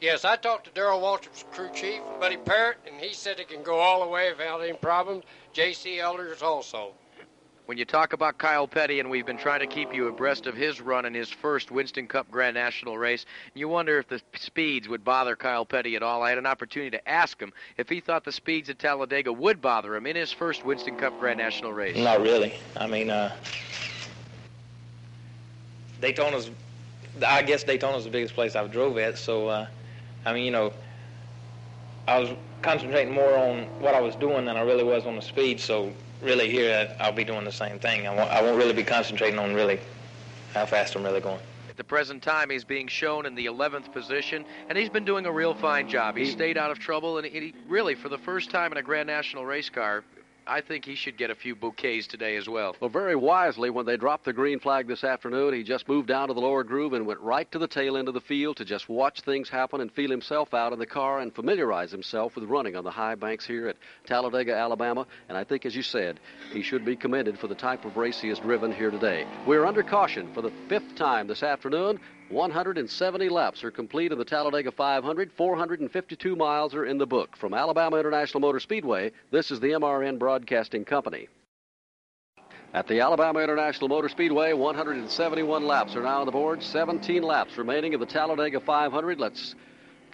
Yes, I talked to Darrell Waltrip's crew chief, Buddy Parrott, and he said it can go all the way without any problems. J.C. Elders also. When you talk about Kyle Petty, and we've been trying to keep you abreast of his run in his first Winston Cup Grand National race, you wonder if the speeds would bother Kyle Petty at all. I had an opportunity to ask him if he thought the speeds at Talladega would bother him in his first Winston Cup Grand National race. Not really. I mean, uh, Daytona's, I guess Daytona's the biggest place I've drove at. So, uh, I mean, you know, I was concentrating more on what I was doing than I really was on the speed. So, really, here I'll be doing the same thing. I won't, I won't really be concentrating on really how fast I'm really going. At the present time, he's being shown in the 11th position, and he's been doing a real fine job. He stayed out of trouble, and he really, for the first time in a Grand National race car, I think he should get a few bouquets today as well. Well, very wisely, when they dropped the green flag this afternoon, he just moved down to the lower groove and went right to the tail end of the field to just watch things happen and feel himself out in the car and familiarize himself with running on the high banks here at Talladega, Alabama. And I think, as you said, he should be commended for the type of race he has driven here today. We're under caution for the fifth time this afternoon. 170 laps are complete of the Talladega 500. 452 miles are in the book. From Alabama International Motor Speedway, this is the MRN Broadcasting Company. At the Alabama International Motor Speedway, 171 laps are now on the board. 17 laps remaining of the Talladega 500. Let's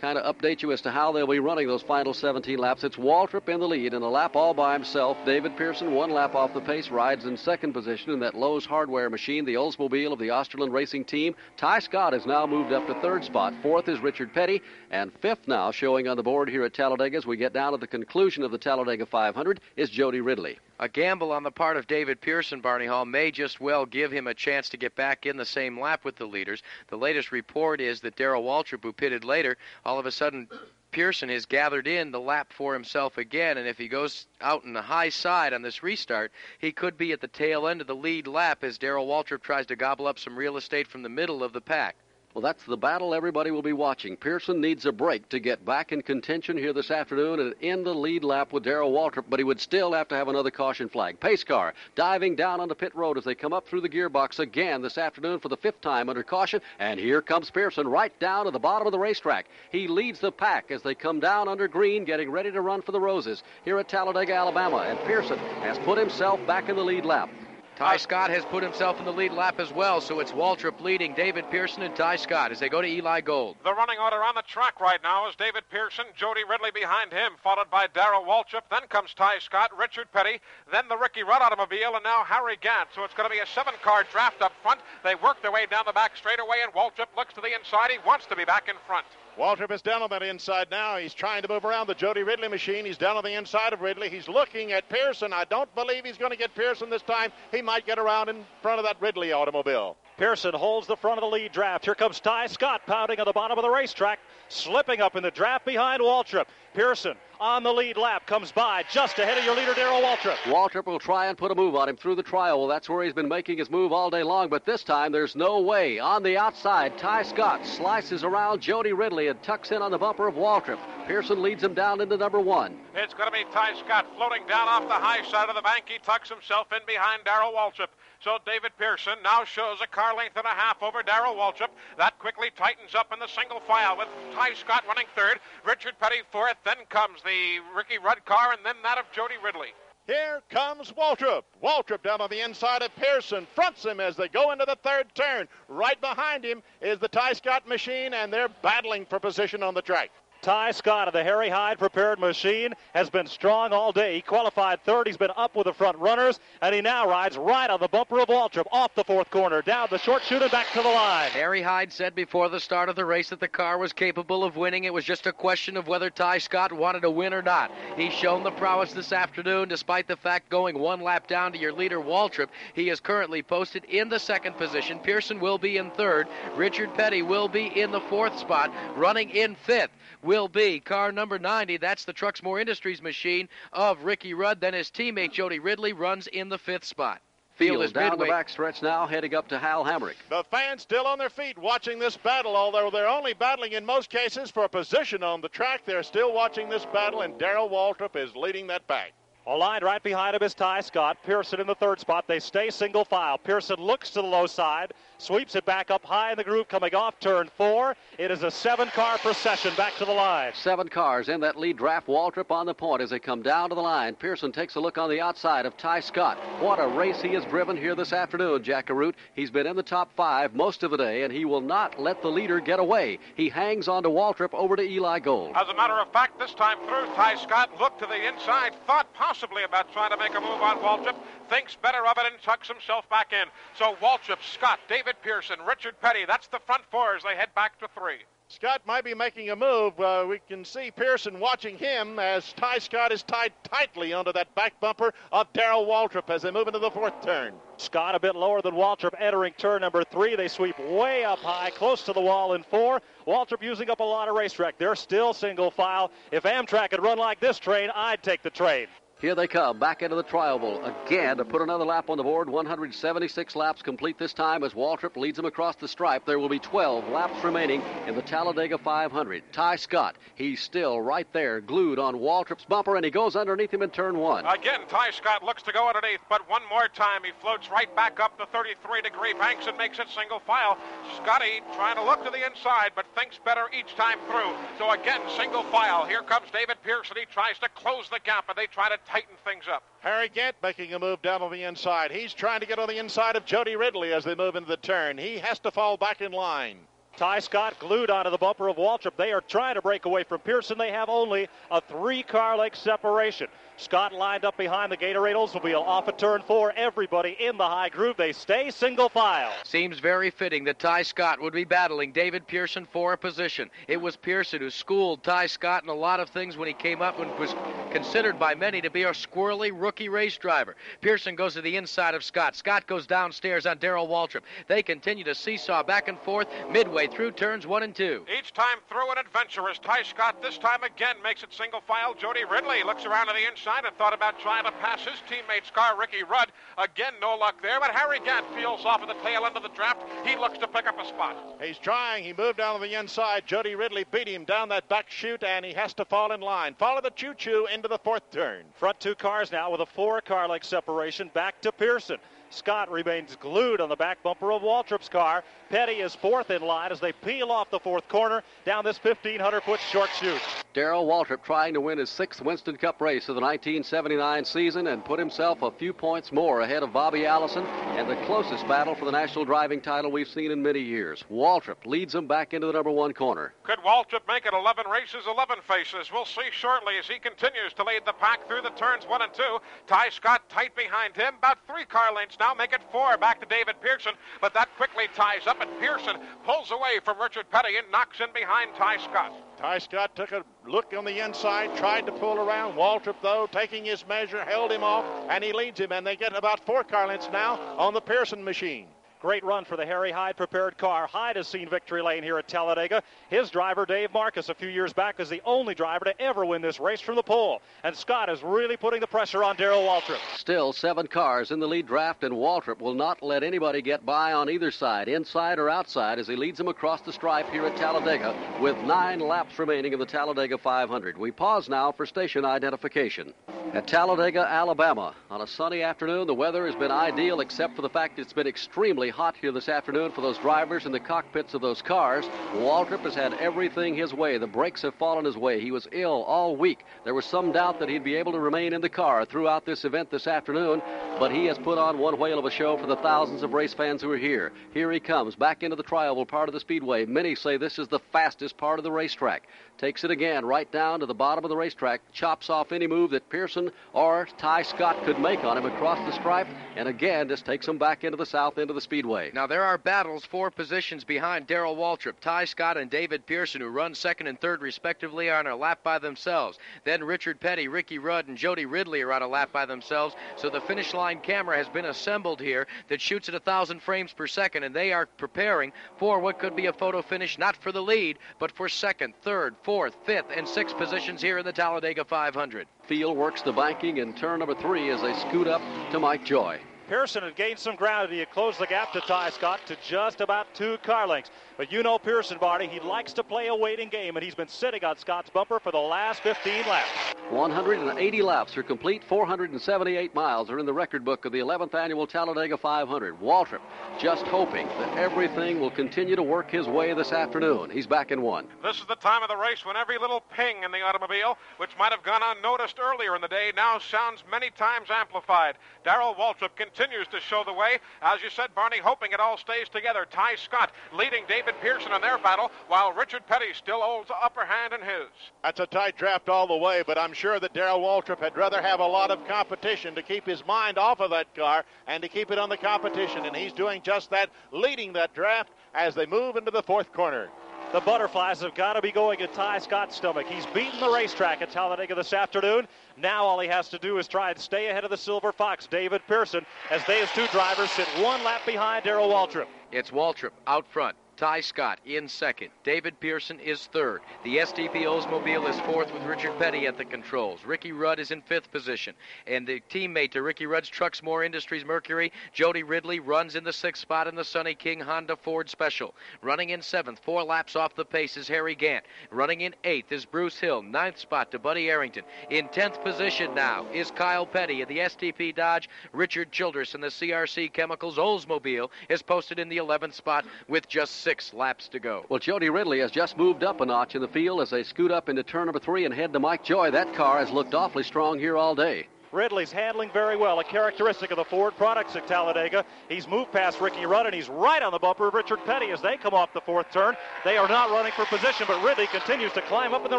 kind of update you as to how they'll be running those final 17 laps. It's Waltrip in the lead in a lap all by himself. David Pearson, one lap off the pace, rides in second position in that Lowe's hardware machine, the Oldsmobile of the Osterlund Racing Team. Tighe Scott has now moved up to third spot. Fourth is Richard Petty, and fifth now showing on the board here at Talladega as we get down to the conclusion of the Talladega 500 is Jody Ridley. A gamble on the part of David Pearson, Barney Hall, may just well give him a chance to get back in the same lap with the leaders. The latest report is that Darrell Waltrip, who pitted later, all of a sudden Pearson has gathered in the lap for himself again, and if he goes out in the high side on this restart, he could be at the tail end of the lead lap as Darrell Waltrip tries to gobble up some real estate from the middle of the pack. Well, that's the battle everybody will be watching. Pearson needs a break to get back in contention here this afternoon and in the lead lap with Darrell Waltrip, but he would still have to have another caution flag. Pace car diving down onto pit road as they come up through the gearbox again this afternoon for the fifth time under caution. And here comes Pearson right down to the bottom of the racetrack. He leads the pack as they come down under green, getting ready to run for the roses here at Talladega, Alabama. And Pearson has put himself back in the lead lap. Tighe Scott has put himself in the lead lap as well, so it's Waltrip leading David Pearson and Tighe Scott as they go to Eli Gold. The running order on the track right now is David Pearson, Jody Ridley behind him, followed by Darrell Waltrip. Then comes Tighe Scott, Richard Petty, then the Ricky Rudd automobile, and now Harry Gant. So it's going to be a seven-car draft up front. They work their way down the back straightaway, and Waltrip looks to the inside. He wants to be back in front. Waltrip is down on that inside now. He's trying to move around the Jody Ridley machine. He's down on the inside of Ridley. He's looking at Pearson. I don't believe he's going to get Pearson this time. He might get around in front of that Ridley automobile. Pearson holds the front of the lead draft. Here comes Tighe Scott pounding on the bottom of the racetrack, slipping up in the draft behind Waltrip. Pearson on the lead lap comes by just ahead of your leader, Darrell Waltrip. Waltrip will try and put a move on him through the trioval. Well, that's where he's been making his move all day long, but this time there's no way. On the outside, Tighe Scott slices around Jody Ridley and tucks in on the bumper of Waltrip. Pearson leads him down into number one. It's going to be Tighe Scott floating down off the high side of the bank. He tucks himself in behind Darrell Waltrip. So David Pearson now shows a car length and a half over Darrell Waltrip. That quickly tightens up in the single file with Tighe Scott running third, Richard Petty fourth. Then comes the Ricky Rudd car, and then that of Jody Ridley. Here comes Waltrip. Waltrip down on the inside of Pearson, fronts him as they go into the third turn. Right behind him is the Tighe Scott machine, and they're battling for position on the track. Tighe Scott of the Harry Hyde prepared machine has been strong all day. He qualified third. He's been up with the front runners, and he now rides right on the bumper of Waltrip off the fourth corner, down the short chute and back to the line. Harry Hyde said before the start of the race that the car was capable of winning. It was just a question of whether Tighe Scott wanted to win or not. He's shown the prowess this afternoon, despite the fact going one lap down to your leader, Waltrip. He is currently posted in the second position. Pearson will be in third. Richard Petty will be in the fourth spot, running in fifth will be car number 90. That's the Truxmore Industries machine of Ricky Rudd. Then his teammate Jody Ridley runs in the fifth spot. Field is down midway. the backstretch now, heading up to Hal Hamrick. The fans still on their feet watching this battle, although they're only battling in most cases for a position on the track. They're still watching this battle, and Darrell Waltrip is leading that pack. Aligned right behind him is Tighe Scott. Pearson in the third spot. They stay single file. Pearson looks to the low side, sweeps it back up high in the groove, coming off turn four. It is a seven car procession back to the line. Seven cars in that lead draft. Waltrip on the point as they come down to the line. Pearson takes a look on the outside of Tighe Scott. What a race he has driven here this afternoon, Jack Arute. He's been in the top five most of the day, and he will not let the leader get away. He hangs on to Waltrip over to Eli Gold. As a matter of fact, this time through, Tighe Scott looked to the inside, thought possibly about trying to make a move on Waltrip, thinks better of it, and tucks himself back in. So Waltrip, Scott, David Pearson, Richard Petty, that's the front four as they head back to three. Scott might be making a move. Uh, we can see Pearson watching him as Tighe Scott is tied tightly onto that back bumper of Darrell Waltrip as they move into the fourth turn. Scott a bit lower than Waltrip entering turn number three. They sweep way up high, close to the wall in four. Waltrip using up a lot of racetrack. They're still single file. If Amtrak had run like this train, I'd take the train. Here they come, back into the trioval again to put another lap on the board. 176 laps complete this time as Waltrip leads them across the stripe. There will be 12 laps remaining in the Talladega 500. Tighe Scott, he's still right there, glued on Waltrip's bumper, and he goes underneath him in turn one. Again, Tighe Scott looks to go underneath, but one more time he floats right back up the 33 degree banks and makes it single file. Scotty trying to look to the inside, but thinks better each time through. So again, single file. Here comes David Pearson. He tries to close the gap, and they try to tighten things up. Harry Gant making a move down on the inside. He's trying to get on the inside of Jody Ridley as they move into the turn. He has to fall back in line. Tighe Scott glued onto the bumper of Waltrip. They are trying to break away from Pearson. They have only a three car length separation. Scott lined up behind the Gatorade Oldsmobile off at turn four. Everybody in the high groove. They stay single file. Seems very fitting that Tighe Scott would be battling David Pearson for a position. It was Pearson who schooled Tighe Scott in a lot of things when he came up and was considered by many to be a squirrely rookie race driver. Pearson goes to the inside of Scott. Scott goes downstairs on Darrell Waltrip. They continue to seesaw back and forth midway through turns one and two. Each time through an adventurous. Tighe Scott this time again makes it single file. Jody Ridley looks around to the inside and thought about trying to pass his teammate's car, Ricky Rudd. Again, no luck there, but Harry Gant feels off at the tail end of the draft. He looks to pick up a spot. He's trying. He moved down on the inside. Jody Ridley beat him down that back chute, and he has to fall in line. Follow the choo-choo into the fourth turn. Front two cars now with a four car length separation back to Pearson. Scott remains glued on the back bumper of Waltrip's car. Petty is fourth in line as they peel off the fourth corner down this 1,500 foot short chute. Darrell Waltrip trying to win his sixth Winston Cup race of the 1979 season and put himself a few points more ahead of Bobby Allison and the closest battle for the national driving title we've seen in many years. Waltrip leads him back into the number one corner. Could Waltrip make it 11 races, 11 faces? We'll see shortly as he continues to lead the pack through the turns one and two. Tighe Scott tight behind him, about three car lengths now, make it four back to David Pearson, but that quickly ties up, and Pearson pulls away from Richard Petty and knocks in behind Tighe Scott. Tighe Scott took a look on the inside, tried to pull around. Waltrip, though, taking his measure, held him off, and he leads him. And they get about four car lengths now on the Pearson machine. Great run for the Harry Hyde prepared car. Hyde has seen victory lane here at Talladega. His driver, Dave Marcis, a few years back, is the only driver to ever win this race from the pole. And Scott is really putting the pressure on Darrell Waltrip. Still seven cars in the lead draft, and Waltrip will not let anybody get by on either side, inside or outside, as he leads them across the stripe here at Talladega with nine laps remaining in the Talladega 500. We pause now for station identification. At Talladega, Alabama, on a sunny afternoon, the weather has been ideal except for the fact it's been extremely hot here this afternoon for those drivers in the cockpits of those cars. Waltrip has had everything his way. The brakes have fallen his way. He was ill all week. There was some doubt that he'd be able to remain in the car throughout this event this afternoon, but he has put on one whale of a show for the thousands of race fans who are here. Here he comes, back into the trioval part of the speedway. Many say this is the fastest part of the racetrack. Takes it again right down to the bottom of the racetrack, chops off any move that Pearson or Tighe Scott could make on him across the stripe, and again just takes him back into the south end of the speedway. Now, there are battles four positions behind Darrell Waltrip. Tighe Scott and David Pearson, who run second and third respectively, are on a lap by themselves. Then Richard Petty, Ricky Rudd, and Jody Ridley are on a lap by themselves. So the finish line camera has been assembled here that shoots at a 1,000 frames per second, and they are preparing for what could be a photo finish, not for the lead, but for second, third, fourth, fifth, and sixth positions here in the Talladega 500. Field works the banking in turn number three as they scoot up to Mike Joy. Pearson had gained some ground. He had closed the gap to Tighe Scott to just about two car lengths. But you know Pearson, Barney, he likes to play a waiting game, and he's been sitting on Scott's bumper for the last 15 laps. 180 laps are complete. 478 miles are in the record book of the 11th annual Talladega 500. Waltrip just hoping that everything will continue to work his way this afternoon. He's back in one. This is the time of the race when every little ping in the automobile, which might have gone unnoticed earlier in the day, now sounds many times amplified. Darrell Waltrip continues to show the way. As you said, Barney, hoping it all stays together. Tighe Scott leading David Pearson in their battle, while Richard Petty still holds the upper hand in his. That's a tight draft all the way, but I'm sure that Darrell Waltrip had rather have a lot of competition to keep his mind off of that car and to keep it on the competition, and he's doing just that, leading that draft as they move into the fourth corner. The butterflies have got to be going at Tighe Scott's stomach. He's beaten the racetrack at Talladega this afternoon. Now all he has to do is try and stay ahead of the Silver Fox, David Pearson, as those two drivers sit one lap behind Darrell Waltrip. It's Waltrip out front. Tighe Scott in second. David Pearson is third. The STP Oldsmobile is fourth with Richard Petty at the controls. Ricky Rudd is in fifth position. And the teammate to Ricky Rudd's Truxmore Industries Mercury, Jody Ridley, runs in the sixth spot in the Sunny King Honda Ford Special. Running in seventh, four laps off the pace is Harry Gant. Running in eighth is Bruce Hill. Ninth spot to Buddy Arrington. In tenth position now is Kyle Petty at the STP Dodge. Richard Childress in the CRC Chemicals Oldsmobile is posted in the 11th spot with just six laps to go. Well, Jody Ridley has just moved up a notch in the field as they scoot up into turn number three and head to Mike Joy. That car has looked awfully strong here all day. Ridley's handling very well, a characteristic of the Ford products at Talladega. He's moved past Ricky Rudd, and he's right on the bumper of Richard Petty as they come off the fourth turn. They are not running for position, but Ridley continues to climb up in the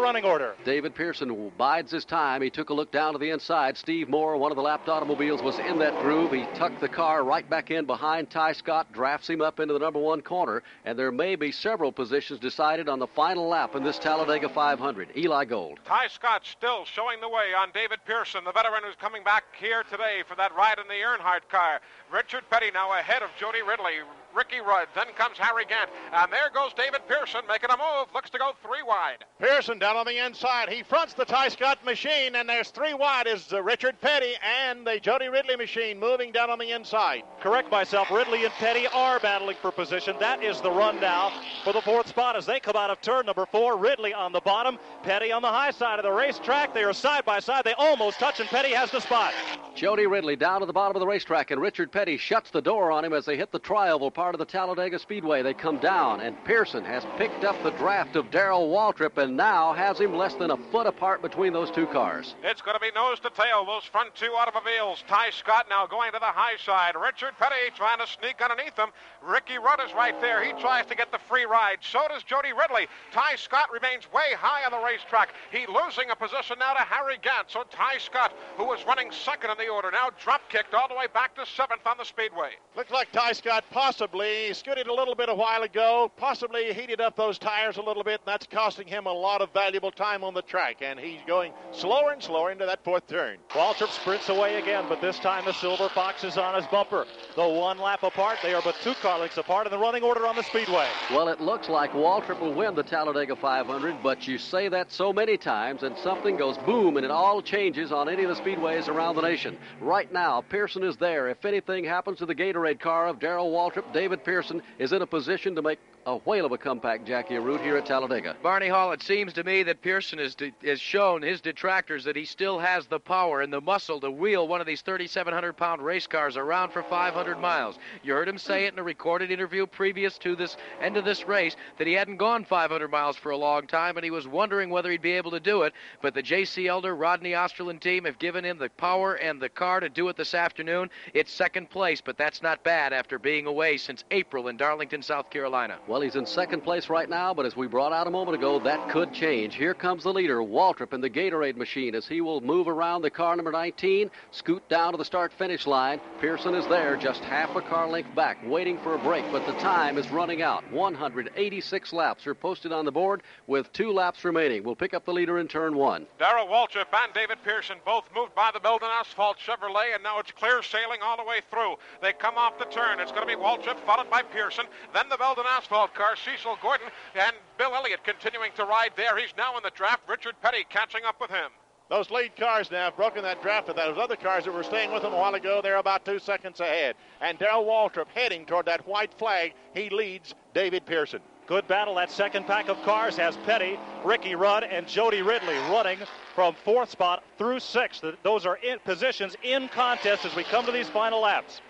running order. David Pearson bides his time. He took a look down to the inside. Steve Moore, one of the lapped automobiles, was in that groove. He tucked the car right back in behind Tighe Scott, drafts him up into the number one corner, and there may be several positions decided on the final lap in this Talladega 500. Eli Gold. Tighe Scott still showing the way on David Pearson, the veteran who's coming back here today for that ride in the Earnhardt car. Richard Petty now ahead of Jody Ridley. Ricky Rudd. Then comes Harry Gant. And there goes David Pearson making a move. Looks to go three wide. Pearson down on the inside. He fronts the Tighe Scott machine, and there's three wide is uh, Richard Petty and the Jody Ridley machine moving down on the inside. Correct myself. Ridley and Petty are battling for position. That is the run now for the fourth spot as they come out of turn number four. Ridley on the bottom, Petty on the high side of the racetrack. They are side by side. They almost touch, and Petty has the spot. Jody Ridley down to the bottom of the racetrack, and Richard Petty shuts the door on him as they hit the trioval part of the Talladega Speedway. They come down, and Pearson has picked up the draft of Darrell Waltrip and now has him less than a foot apart between those two cars. It's going to be nose to tail, those front two automobiles. Tighe Scott now going to the high side. Richard Petty trying to sneak underneath him. Ricky Rudd is right there. He tries to get the free ride. So does Jody Ridley. Tighe Scott remains way high on the racetrack. He losing a position now to Harry Gant. So Tighe Scott, who was running second in the order, now drop kicked all the way back to seventh on the speedway. Looks like Tighe Scott possibly scooted a little bit a while ago, possibly heated up those tires a little bit, and that's costing him a lot of valuable time on the track. And he's going slower and slower into that fourth turn. Waltrip sprints away again, but this time the Silver Fox is on his bumper. The one lap apart, they are but two car lengths apart in the running order on the speedway. Well, it looks like Waltrip will win the Talladega 500, but you say that so many times, and something goes boom, and it all changes on any of the speedways around the nation. Right now, Pearson is there. If anything happens to the Gatorade car of Darrell Waltrip, David Pearson is in a position to make a whale of a comeback, Jackie Arute, here at Talladega. Barney Hall, it seems to me that Pearson has, de- has shown his detractors that he still has the power and the muscle to wheel one of these 3,700 pound race cars around for 500 miles. You heard him say it in a recorded interview previous to this end of this race that he hadn't gone 500 miles for a long time and he was wondering whether he'd be able to do it. But the J.C. Elder, Rodney Osterlund team have given him the power and the car to do it this afternoon. It's second place, but that's not bad after being away since April in Darlington, South Carolina. Well, he's in second place right now, but as we brought out a moment ago, that could change. Here comes the leader, Waltrip, in the Gatorade machine as he will move around the car number 19, scoot down to the start finish line. Pearson is there, just half a car length back, waiting for a break, but the time is running out. 186 laps are posted on the board with two laps remaining. We'll pick up the leader in turn one. Darrell Waltrip and David Pearson both moved by the Belden Asphalt Chevrolet, and now it's clear sailing all the way through. They come off the turn. It's going to be Waltrip followed by Pearson, then the Belden Asphalt car, Cecil Gordon, and Bill Elliott continuing to ride there. He's now in the draft. Richard Petty catching up with him. Those lead cars now have broken that draft of those other cars that were staying with them a while ago. They're about two seconds ahead. And Darrell Waltrip heading toward that white flag. He leads David Pearson. Good battle. That second pack of cars has Petty, Ricky Rudd, and Jody Ridley running from fourth spot through sixth. Those are in positions in contest as we come to these final laps.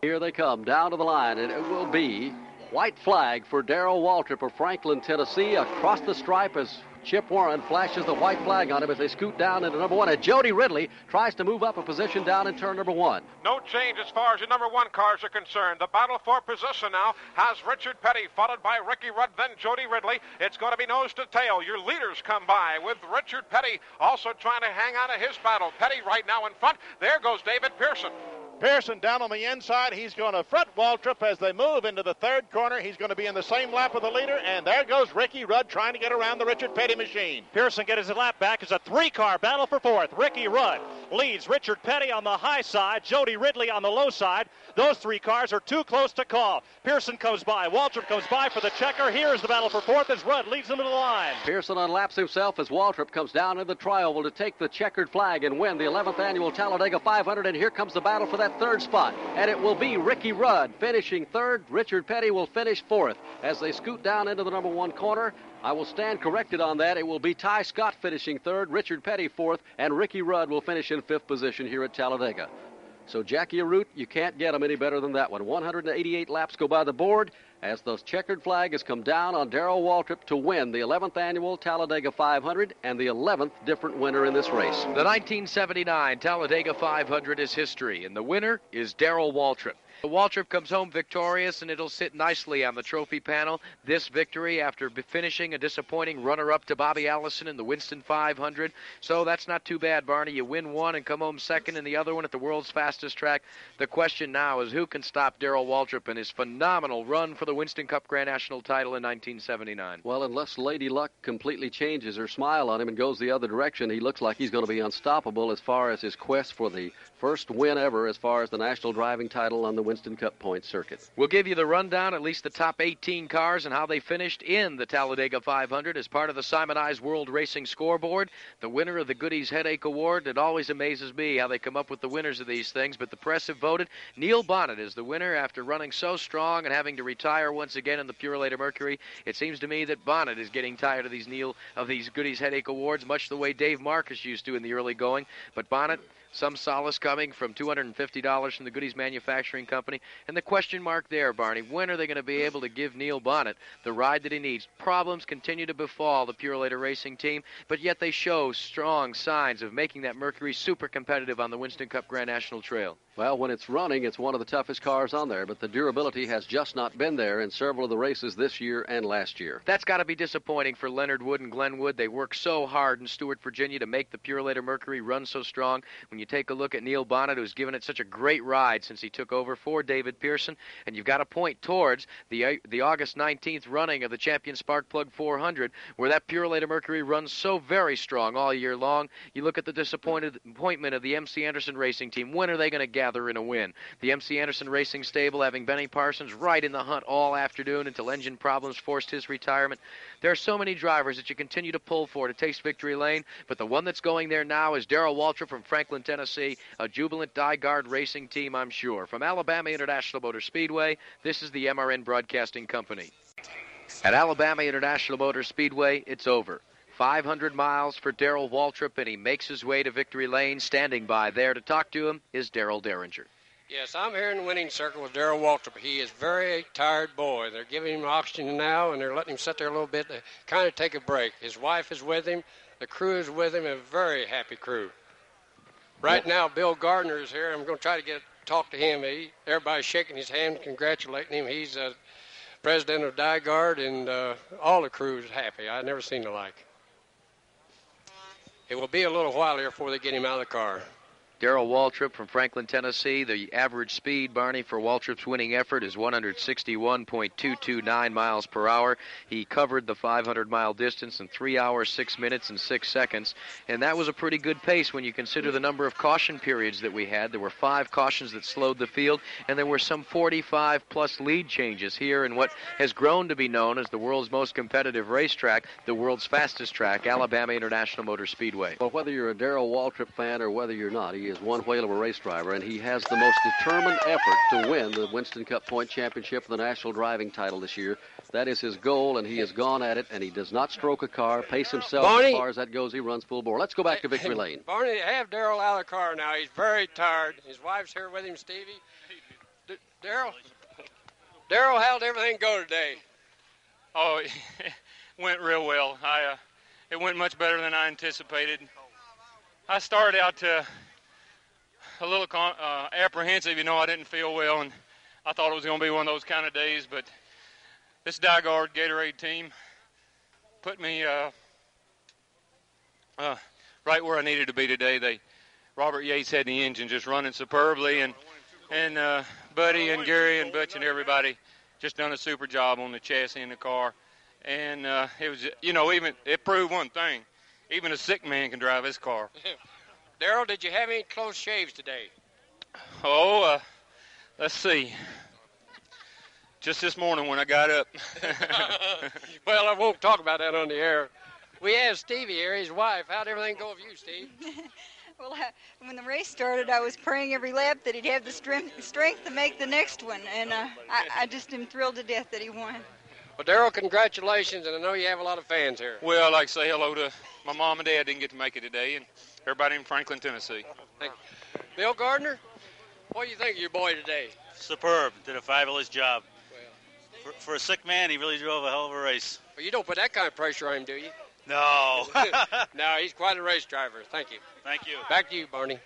Here they come down to the line, and it will be white flag for Darrell Waltrip of Franklin, Tennessee, across the stripe as Chip Warren flashes the white flag on him as they scoot down into number one. And Jody Ridley tries to move up a position down in turn number one. No change as far as the number one cars are concerned. The battle for position now has Richard Petty, followed by Ricky Rudd, then Jody Ridley. It's going to be nose to tail. Your leaders come by with Richard Petty also trying to hang on to his battle. Petty right now in front. There goes David Pearson. Pearson down on the inside. He's going to front Waltrip as they move into the third corner. He's going to be in the same lap of the leader. And there goes Ricky Rudd trying to get around the Richard Petty machine. Pearson gets his lap back. It's a three car battle for fourth. Ricky Rudd leads Richard Petty on the high side, Jody Ridley on the low side. Those three cars are too close to call. Pearson comes by. Waltrip comes by for the checker. Here's the battle for fourth as Rudd leads them to the line. Pearson unlaps himself as Waltrip comes down in the trioval to take the checkered flag and win the 11th annual Talladega 500. And here comes the battle for that third spot and it will be Ricky Rudd finishing third. Richard Petty will finish fourth as they scoot down into the number one corner. I will stand corrected on that. It will be Tighe Scott finishing third, Richard Petty fourth, and Ricky Rudd will finish in fifth position here at Talladega. So Jackie Arute, you can't get them any better than that one. 188 laps go by the board as the checkered flag has come down on Darrell Waltrip to win the 11th annual Talladega 500 and the 11th different winner in this race. The 1979 Talladega 500 is history, and the winner is Darrell Waltrip. Waltrip comes home victorious, and it'll sit nicely on the trophy panel. This victory after finishing a disappointing runner up to Bobby Allison in the Winston 500. So that's not too bad, Barney. You win one and come home second in the other one at the world's fastest track. The question now is who can stop Darrell Waltrip and his phenomenal run for the Winston Cup Grand National title in 1979? Well, unless Lady Luck completely changes her smile on him and goes the other direction, he looks like he's going to be unstoppable as far as his quest for the first win ever as far as the national driving title on the Winston Winston Cup circuit. We'll give you the rundown, at least the top 18 cars and how they finished in the Talladega 500 as part of the Simonized World Racing Scoreboard. The winner of the Goody's Headache Award. It always amazes me how they come up with the winners of these things, but the press have voted. Neil Bonnett is the winner after running so strong and having to retire once again in the Purolator Mercury. It seems to me that Bonnett is getting tired of these Neil of these Goody's Headache Awards, much the way Dave Marcis used to in the early going. But Bonnett some solace coming from $250 from the Goody's Manufacturing Company. And the question mark there, Barney, when are they going to be able to give Neil Bonnett the ride that he needs? Problems continue to befall the Purolator Racing team, but yet they show strong signs of making that Mercury super competitive on the Winston Cup Grand National Trail. Well, when it's running, it's one of the toughest cars on there, but the durability has just not been there in several of the races this year and last year. That's got to be disappointing for Leonard Wood and Glenn Wood. They worked so hard in Stuart, Virginia to make the Purolator Mercury run so strong. When you take a look at Neil Bonnett, who's given it such a great ride since he took over for David Pearson, and you've got to point towards the uh, the August 19th running of the Champion Spark Plug 400, where that Purolator Mercury runs so very strong all year long. You look at the disappointment of the MC Anderson Racing Team. When are they going to gather in a win? The MC Anderson Racing Stable having Benny Parsons right in the hunt all afternoon until engine problems forced his retirement. There are so many drivers that you continue to pull for to taste victory lane, but the one that's going there now is Darrell Waltrip from Franklin, Tennessee, a jubilant DiGard racing team, I'm sure. From Alabama International Motor Speedway, this is the MRN Broadcasting Company. At Alabama International Motor Speedway, it's over. 500 miles for Darrell Waltrip, and he makes his way to victory lane. Standing by there to talk to him is Darel Dieringer. Yes, I'm here in the winning circle with Darrell Waltrip. He is very tired boy. They're giving him oxygen now, and they're letting him sit there a little bit to kind of take a break. His wife is with him. The crew is with him. A very happy crew. Right now, Bill Gardner is here. I'm going to try to get talk to him. He, everybody's shaking his hand, congratulating him. He's uh, president of DiGard, and uh, all the crew is happy. I've never seen the like. It will be a little while here before they get him out of the car. Darrell Waltrip from Franklin, Tennessee. The average speed, Barney, for Waltrip's winning effort is 161.229 miles per hour. He covered the 500 mile distance in 3 hours, 6 minutes, and 6 seconds. And that was a pretty good pace when you consider the number of caution periods that we had. There were five cautions that slowed the field, and there were some 45 plus lead changes here in what has grown to be known as the world's most competitive racetrack, the world's fastest track, Alabama International Motor Speedway. Well, whether you're a Darrell Waltrip fan or whether you're not, he is one whale of a race driver, and he has the most determined effort to win the Winston Cup Point Championship for the national driving title this year. That is his goal, and he has gone at it, and he does not stroke a car, pace himself Barney. as far as that goes. He runs full bore. Let's go back to victory lane. Barney, have Darrell out of the car now. He's very tired. His wife's here with him, Stevie. D- Darrell, Darrell, how'd everything go today? Oh, it went real well. I, uh, it went much better than I anticipated. I started out uh, a little con- uh, apprehensive. You know, I didn't feel well, and I thought it was going to be one of those kind of days. But this DiGard Gatorade team put me uh, uh, right where I needed to be today. They Robert Yates had the engine just running superbly, and and uh, Buddy and Gary and Butch and everybody just done a super job on the chassis and the car. And uh, it was, you know, even it proved one thing: even a sick man can drive his car. Darrell, did you have any close shaves today? Oh, uh, let's see. Just this morning when I got up. well, I won't talk about that on the air. We have Stevie here, his wife. How'd everything go with you, Steve? Well, uh, when the race started, I was praying every lap that he'd have the strength, strength to make the next one, and uh, I, I just am thrilled to death that he won. Well, Darrell, congratulations, and I know you have a lot of fans here. well, I'd like to say hello to my mom and dad. Didn't get to make it today, and everybody in Franklin, Tennessee. Thank you. Bill Gardner, what do you think of your boy today? Superb. Did a fabulous job. For, for a sick man, he really drove a hell of a race. Well, you don't put that kind of pressure on him, do you? No. no, he's quite a race driver. Thank you. Thank you. Back to you, Barney.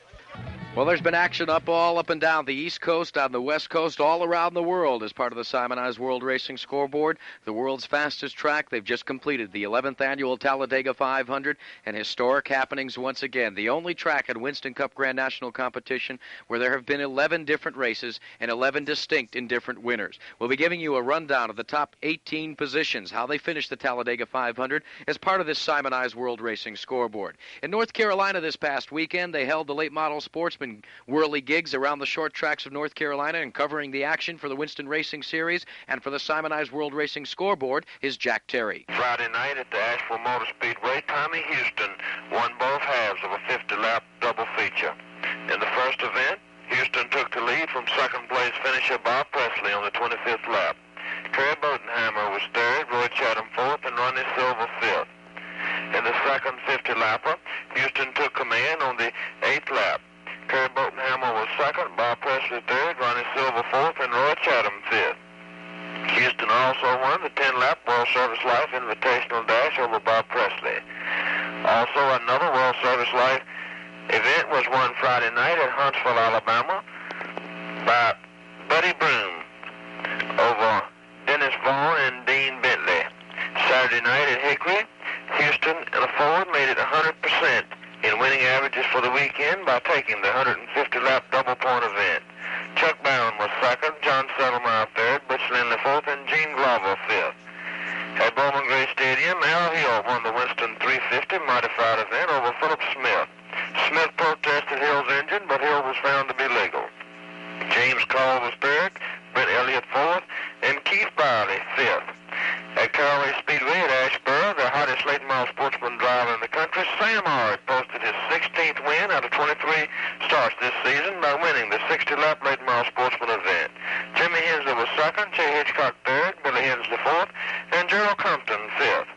Well, there's been action up all up and down the East Coast, on the West Coast, all around the world as part of the Simonized World Racing Scoreboard. The world's fastest track. They've just completed the 11th annual Talladega 500 and historic happenings once again. The only track at Winston Cup Grand National Competition where there have been 11 different races and 11 distinct and different winners. We'll be giving you a rundown of the top 18 positions, how they finished the Talladega 500 as part of this Simonized World Racing Scoreboard. In North Carolina this past weekend, they held the late model sportsman sportsman whirligigs around the short tracks of North Carolina and covering the action for the Winston Racing Series and for the Simonized World Racing Scoreboard is Jack Terry. Friday night at the Asheville Motor Speedway, Tommy Houston won both halves of a 50-lap double feature. In the first event, Houston took the lead from second place finisher Bob Presley on the 25th lap. Terry Bodenhammer was third, Roy Chatham fourth, and Ronnie Silver fifth. In the second 50-lapper, Houston took command on the eighth lap. Terry Bodenhammer was second, Bob Presley third, Ronnie Silver fourth, and Roy Chatham fifth. Houston also won the 10-lap World Service Life Invitational Dash over Bob Presley. Also, another World Service Life event was won Friday night at Huntsville, Alabama by Buddy Broom over Dennis Vaughn and Dean Bentley. Saturday night at Hickory, Houston and a Ford made it 100% in winning averages for the weekend by taking the 150-lap double point event. Chuck Barron was second, John Settlemeyer third, Butch Lindley fourth, and Gene Glover fifth. At Bowman Gray Stadium, Al Hill won the Winston 350 modified event over Philip Smith. Smith protested Hill's engine, but Hill was found to be legal. James Call was third, Brent Elliott fourth, and Keith Biley fifth. At Caraway Speedway at Asheboro, the late sportsman driver in the country, Sam Ard, posted his 16th win out of 23 starts this season by winning the 60-lap late sportsman event. Jimmy Hensley was second, Jay Hitchcock third, Billy Hensley fourth, and Gerald Compton fifth.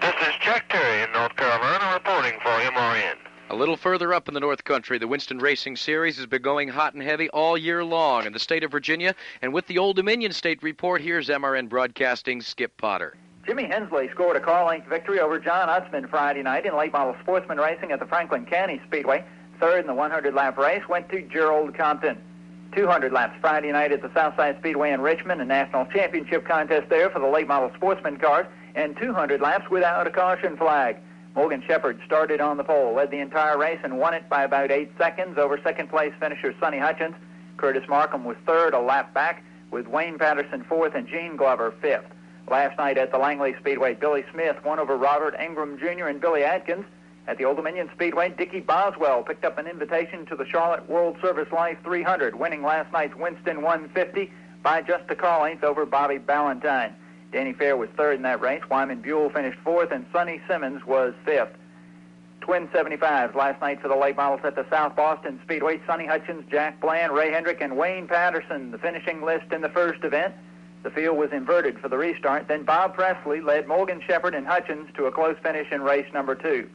This is Jack Terry in North Carolina reporting for MRN. A little further up in the North Country, the Winston Racing Series has been going hot and heavy all year long in the state of Virginia. And with the Old Dominion State Report, here's MRN Broadcasting Skip Potter. Jimmy Hensley scored a car length victory over John Utzman Friday night in late model sportsman racing at the Franklin County Speedway. Third in the 100 lap race went to Gerald Compton. 200 laps Friday night at the Southside Speedway in Richmond, a national championship contest there for the late model sportsman cars, and 200 laps without a caution flag. Morgan Shepherd started on the pole, led the entire race, and won it by about eight seconds over second place finisher Sonny Hutchins. Curtis Markham was third, a lap back, with Wayne Patterson fourth and Gene Glover fifth. Last night at the Langley Speedway, Billy Smith won over Robert Ingram Jr. and Billy Atkins. At the Old Dominion Speedway, Dickie Boswell picked up an invitation to the Charlotte World Service Life 300, winning last night's Winston 150 by just a car length over Bobby Ballantyne. Danny Fair was third in that race. Wyman Buell finished fourth, and Sonny Simmons was fifth. Twin 75s last night for the late models at the South Boston Speedway. Sonny Hutchins, Jack Bland, Ray Hendrick, and Wayne Patterson, the finishing list in the first event. The field was inverted for the restart. Then Bob Pressley led Morgan Shepherd and Hutchins to a close finish in race number two.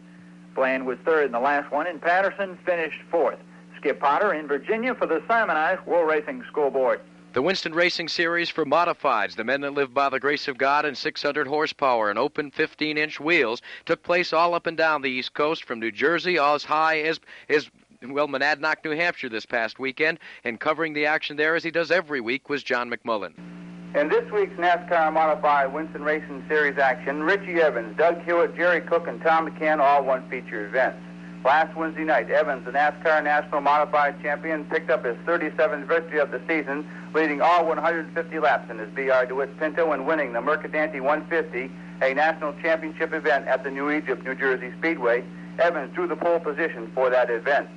Bland was third in the last one, and Patterson finished fourth. Skip Potter in Virginia for the Simonized World Racing Scoreboard. The Winston Racing Series for modifieds, the men that live by the grace of God and 600 horsepower and open 15-inch wheels, took place all up and down the East Coast from New Jersey as high as as well Monadnock, New Hampshire this past weekend, and covering the action there as he does every week was John McMullen. In this week's NASCAR Modified Winston Racing Series action, Richie Evans, Doug Hewitt, Jerry Cook, and Tom McCann all won feature events. Last Wednesday night, Evans, the NASCAR National Modified Champion, picked up his 37th victory of the season, leading all 150 laps in his BR DeWitt Pinto and winning the Mercadante 150, a national championship event at the New Egypt, New Jersey Speedway. Evans drew the pole position for that event.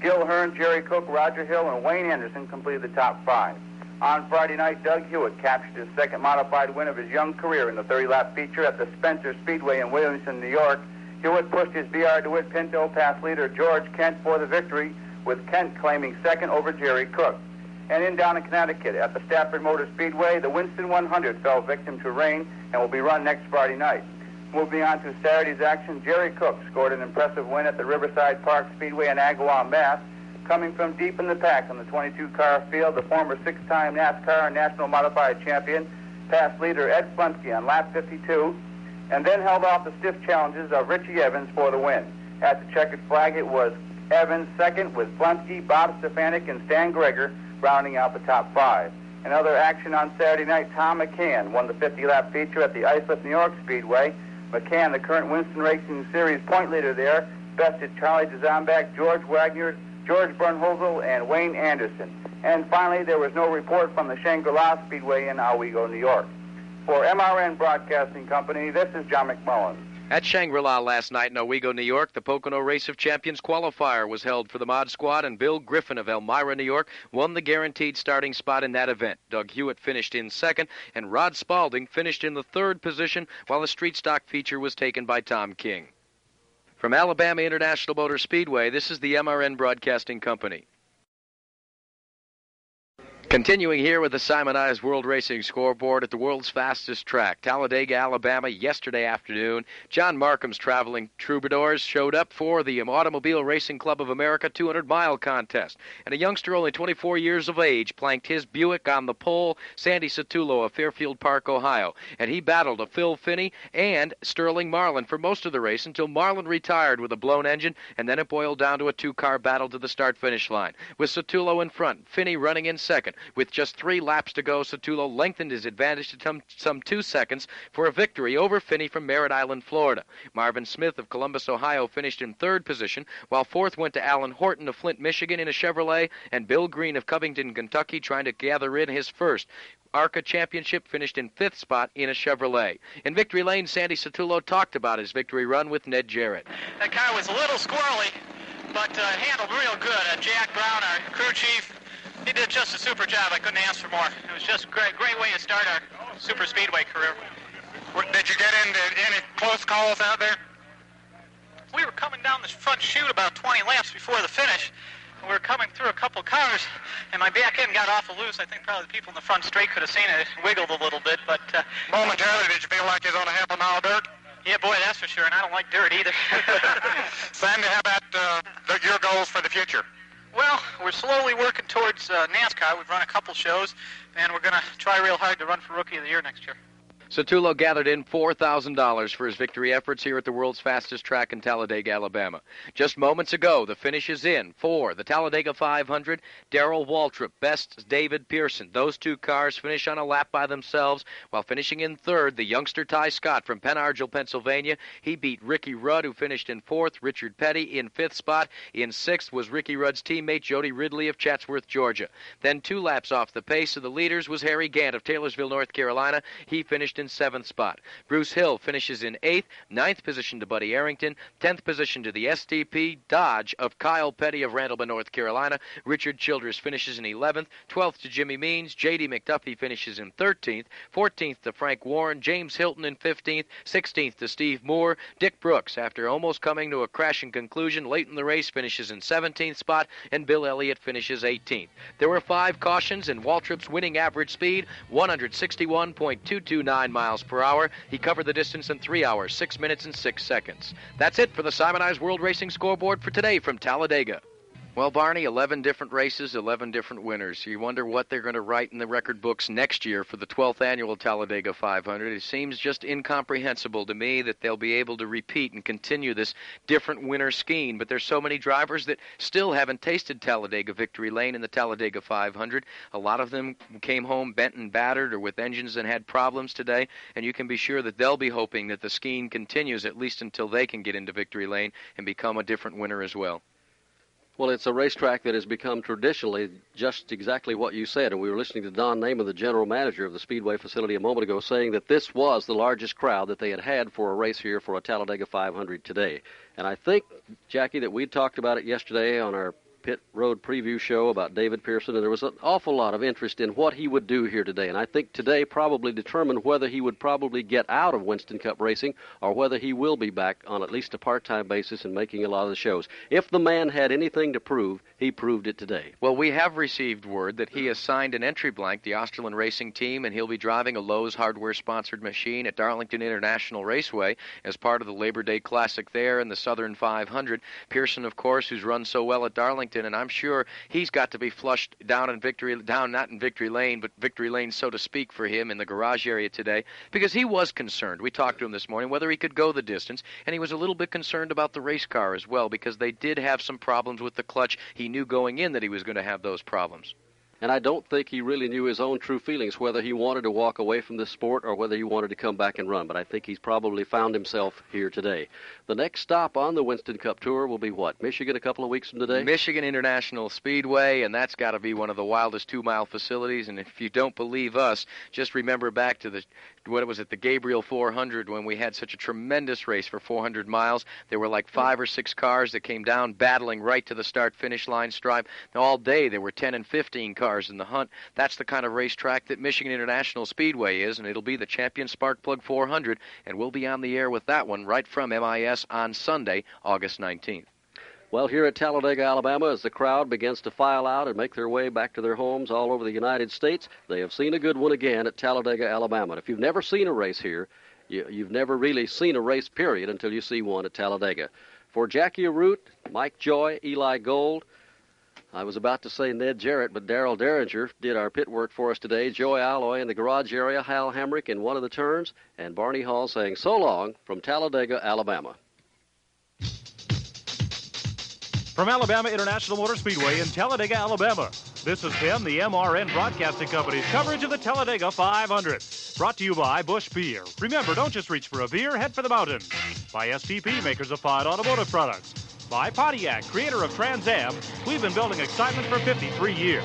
Gil Hearn, Jerry Cook, Roger Hill, and Wayne Anderson completed the top five. On Friday night, Doug Hewitt captured his second modified win of his young career in the 30-lap feature at the Spencer Speedway in Williamson, New York. Hewitt pushed his BR DeWitt Pinto past leader George Kent for the victory, with Kent claiming second over Jerry Cook. And in down in Connecticut at the Stafford Motor Speedway, the Winston 100 fell victim to rain and will be run next Friday night. Moving on to Saturday's action, Jerry Cook scored an impressive win at the Riverside Park Speedway in Agawam, Mass. Coming from deep in the pack on the 22-car field, the former six-time NASCAR National Modified Champion passed leader Ed Flunsky on lap 52 and then held off the stiff challenges of Richie Evans for the win. At the checkered flag, it was Evans second with Flunsky, Bob Stefanik, and Stan Greger rounding out the top five. Another action on Saturday night, Tom McCann won the 50-lap feature at the Islip New York Speedway. McCann, the current Winston Racing Series point leader there, bested Charlie Jarzombek, George Wagner, George Bernholzel, and Wayne Anderson. And finally, there was no report from the Shangri-La Speedway in Owego, New York. For MRN Broadcasting Company, this is John McMullen. At Shangri-La last night in Owego, New York, the Pocono Race of Champions qualifier was held for the Mod Squad, and Bill Griffin of Elmira, New York, won the guaranteed starting spot in that event. Doug Hewitt finished in second, and Rod Spalding finished in the third position, while the street stock feature was taken by Tom King. From Alabama International Motor Speedway, this is the MRN Broadcasting Company. Continuing here with the Simonized World Racing Scoreboard at the world's fastest track, Talladega, Alabama, yesterday afternoon. John Marcum's traveling troubadours showed up for the Automobile Racing Club of America 200 mile contest. And a youngster only 24 years of age planked his Buick on the pole, Sandy Satullo of Fairfield Park, Ohio. And he battled a Phil Finney and Sterling Marlin for most of the race until Marlin retired with a blown engine, and then it boiled down to a two car battle to the start finish line. With Satullo in front, Finney running in second. With just three laps to go, Satullo lengthened his advantage to some two seconds for a victory over Finney from Merritt Island, Florida. Marvin Smith of Columbus, Ohio finished in third position, while fourth went to Alan Horton of Flint, Michigan in a Chevrolet, and Bill Green of Covington, Kentucky trying to gather in his first. ARCA Championship finished in fifth spot in a Chevrolet. In Victory Lane, Sandy Satullo talked about his victory run with Ned Jarrett. That car was a little squirrely, but uh, handled real good. Uh, Jack Brown, our crew chief, he did just a super job. I couldn't ask for more. It was just a great, great way to start our super speedway career. Did you get into any close calls out there? We were coming down the front chute about 20 laps before the finish. We were coming through a couple cars, and my back end got awful loose. I think probably the people in the front straight could have seen it. It wiggled a little bit, but... Uh, Momentarily, did you feel like you was on a half a mile dirt? Yeah, boy, that's for sure, and I don't like dirt either. Sandy, how about uh, the, your goals for the future? Well, we're slowly working towards uh, NASCAR. We've run a couple shows, and we're going to try real hard to run for Rookie of the Year next year. Satullo gathered in $4,000 for his victory efforts here at the world's fastest track in Talladega, Alabama. Just moments ago, the finish is in for the Talladega 500, Darrell Waltrip, best David Pearson. Those two cars finish on a lap by themselves, while finishing in third, the youngster Tighe Scott from Pen Argyl, Pennsylvania. He beat Ricky Rudd, who finished in fourth, Richard Petty in fifth spot. In sixth was Ricky Rudd's teammate Jody Ridley of Chatsworth, Georgia. Then two laps off the pace of the leaders was Harry Gant of Taylorsville, North Carolina. He finished in seventh spot. Bruce Hill finishes in eighth, ninth position to Buddy Arrington, tenth position to the STP Dodge of Kyle Petty of Randleman, North Carolina. Richard Childress finishes in 11th, 12th to Jimmy Means. J.D. McDuffie finishes in 13th, 14th to Frank Warren, James Hylton in 15th, 16th to Steve Moore. Dick Brooks, after almost coming to a crashing conclusion late in the race, finishes in 17th spot, and Bill Elliott finishes 18th. There were five cautions, and Waltrip's winning average speed 161.229 miles per hour. He covered the distance in 3 hours, 6 minutes, and 6 seconds. That's it for the Simonized World Racing Scoreboard for today from Talladega. Well, Barney, 11 different races, 11 different winners. You wonder what they're going to write in the record books next year for the 12th annual Talladega 500. It seems just incomprehensible to me that they'll be able to repeat and continue this different winner scheme. But there's so many drivers that still haven't tasted Talladega Victory Lane in the Talladega 500. A lot of them came home bent and battered or with engines and had problems today. And you can be sure that they'll be hoping that the scheme continues at least until they can get into Victory Lane and become a different winner as well. Well, it's a racetrack that has become traditionally just exactly what you said. And we were listening to Don Naman, the general manager of the Speedway facility, a moment ago, saying that this was the largest crowd that they had had for a race here for a Talladega 500 today. And I think, Jackie, that we talked about it yesterday on our pit road preview show about David Pearson, and there was an awful lot of interest in what he would do here today. And I think today probably determined whether he would probably get out of Winston Cup racing or whether he will be back on at least a part time basis and making a lot of the shows. If the man had anything to prove, he proved it today. Well, we have received word that he has signed an entry blank, the Osterlund Racing Team, and he'll be driving a Lowe's hardware sponsored machine at Darlington International Raceway as part of the Labor Day Classic there in the Southern 500. Pearson, of course, who's run so well at Darlington and I'm sure he's got to be flushed down in victory down not in victory lane, but victory lane, so to speak, for him in the garage area today because he was concerned. We talked to him this morning whether he could go the distance, and he was a little bit concerned about the race car as well because they did have some problems with the clutch. He knew going in that he was going to have those problems. And I don't think he really knew his own true feelings, whether he wanted to walk away from this sport or whether he wanted to come back and run. But I think he's probably found himself here today. The next stop on the Winston Cup Tour will be what? Michigan a couple of weeks from today? Michigan International Speedway, and that's got to be one of the wildest two mile facilities. And if you don't believe us, just remember back to the what was it, the Gabriel 400, when we had such a tremendous race for 400 miles. There were like five or six cars that came down battling right to the start finish line stripe. Now, all day there were 10 and 15 cars in the hunt. That's the kind of racetrack that Michigan International Speedway is, and it'll be the champion Spark Plug 400, and we'll be on the air with that one right from MIS on Sunday, August 19th. Well, here at Talladega, Alabama, as the crowd begins to file out and make their way back to their homes all over the United States, they have seen a good one again at Talladega, Alabama. And if you've never seen a race here, you, have never really seen a race, period, until you see one at Talladega. For Jackie Arute, Mike Joy, Eli Gold, I was about to say Ned Jarrett, but Darel Dieringer did our pit work for us today. Joy Alloy in the garage area, Hal Hamrick in one of the turns, and Barney Hall saying so long from Talladega, Alabama. From Alabama International Motor Speedway in Talladega, Alabama, this has been the MRN Broadcasting Company's coverage of the Talladega 500. Brought to you by Busch Beer. Remember, don't just reach for a beer, head for the mountains. By STP, makers of fine automotive products. By Pontiac, creator of Trans Am. We've been building excitement for 53 years.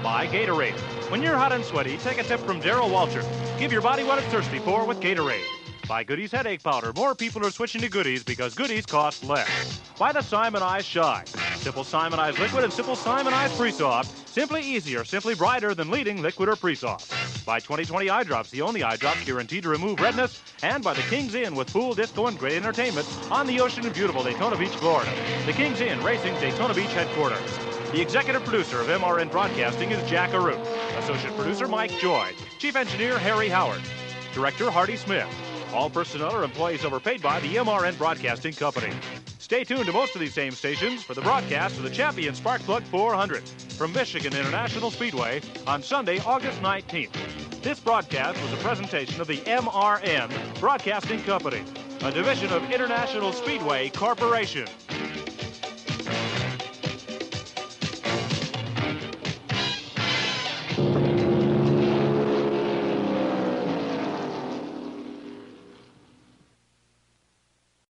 By Gatorade. When you're hot and sweaty, take a tip from Darrell Waltrip. Give your body what it's thirsty for with Gatorade. By Goody's Headache Powder. More people are switching to Goody's because Goody's cost less. Buy the Simonize Shine. Simple Simonize Liquid and Simple Simonize Pre-Soft. Simply easier, simply brighter than leading liquid or pre-soft. By 2020 Eye Drops, the only eye drops guaranteed to remove redness. And by the King's Inn with pool, disco, and great entertainment on the ocean in beautiful Daytona Beach, Florida. The King's Inn, Racing's Daytona Beach headquarters. The executive producer of MRN Broadcasting is Jack Arute. Associate producer Mike Joy. Chief engineer Harry Howard. Director Hardy Smith. All personnel are employees overpaid by the MRN Broadcasting Company. Stay tuned to most of these same stations for the broadcast of the Champion Sparkplug 400 from Michigan International Speedway on Sunday, August 19th. This broadcast was a presentation of the MRN Broadcasting Company, a division of International Speedway Corporation.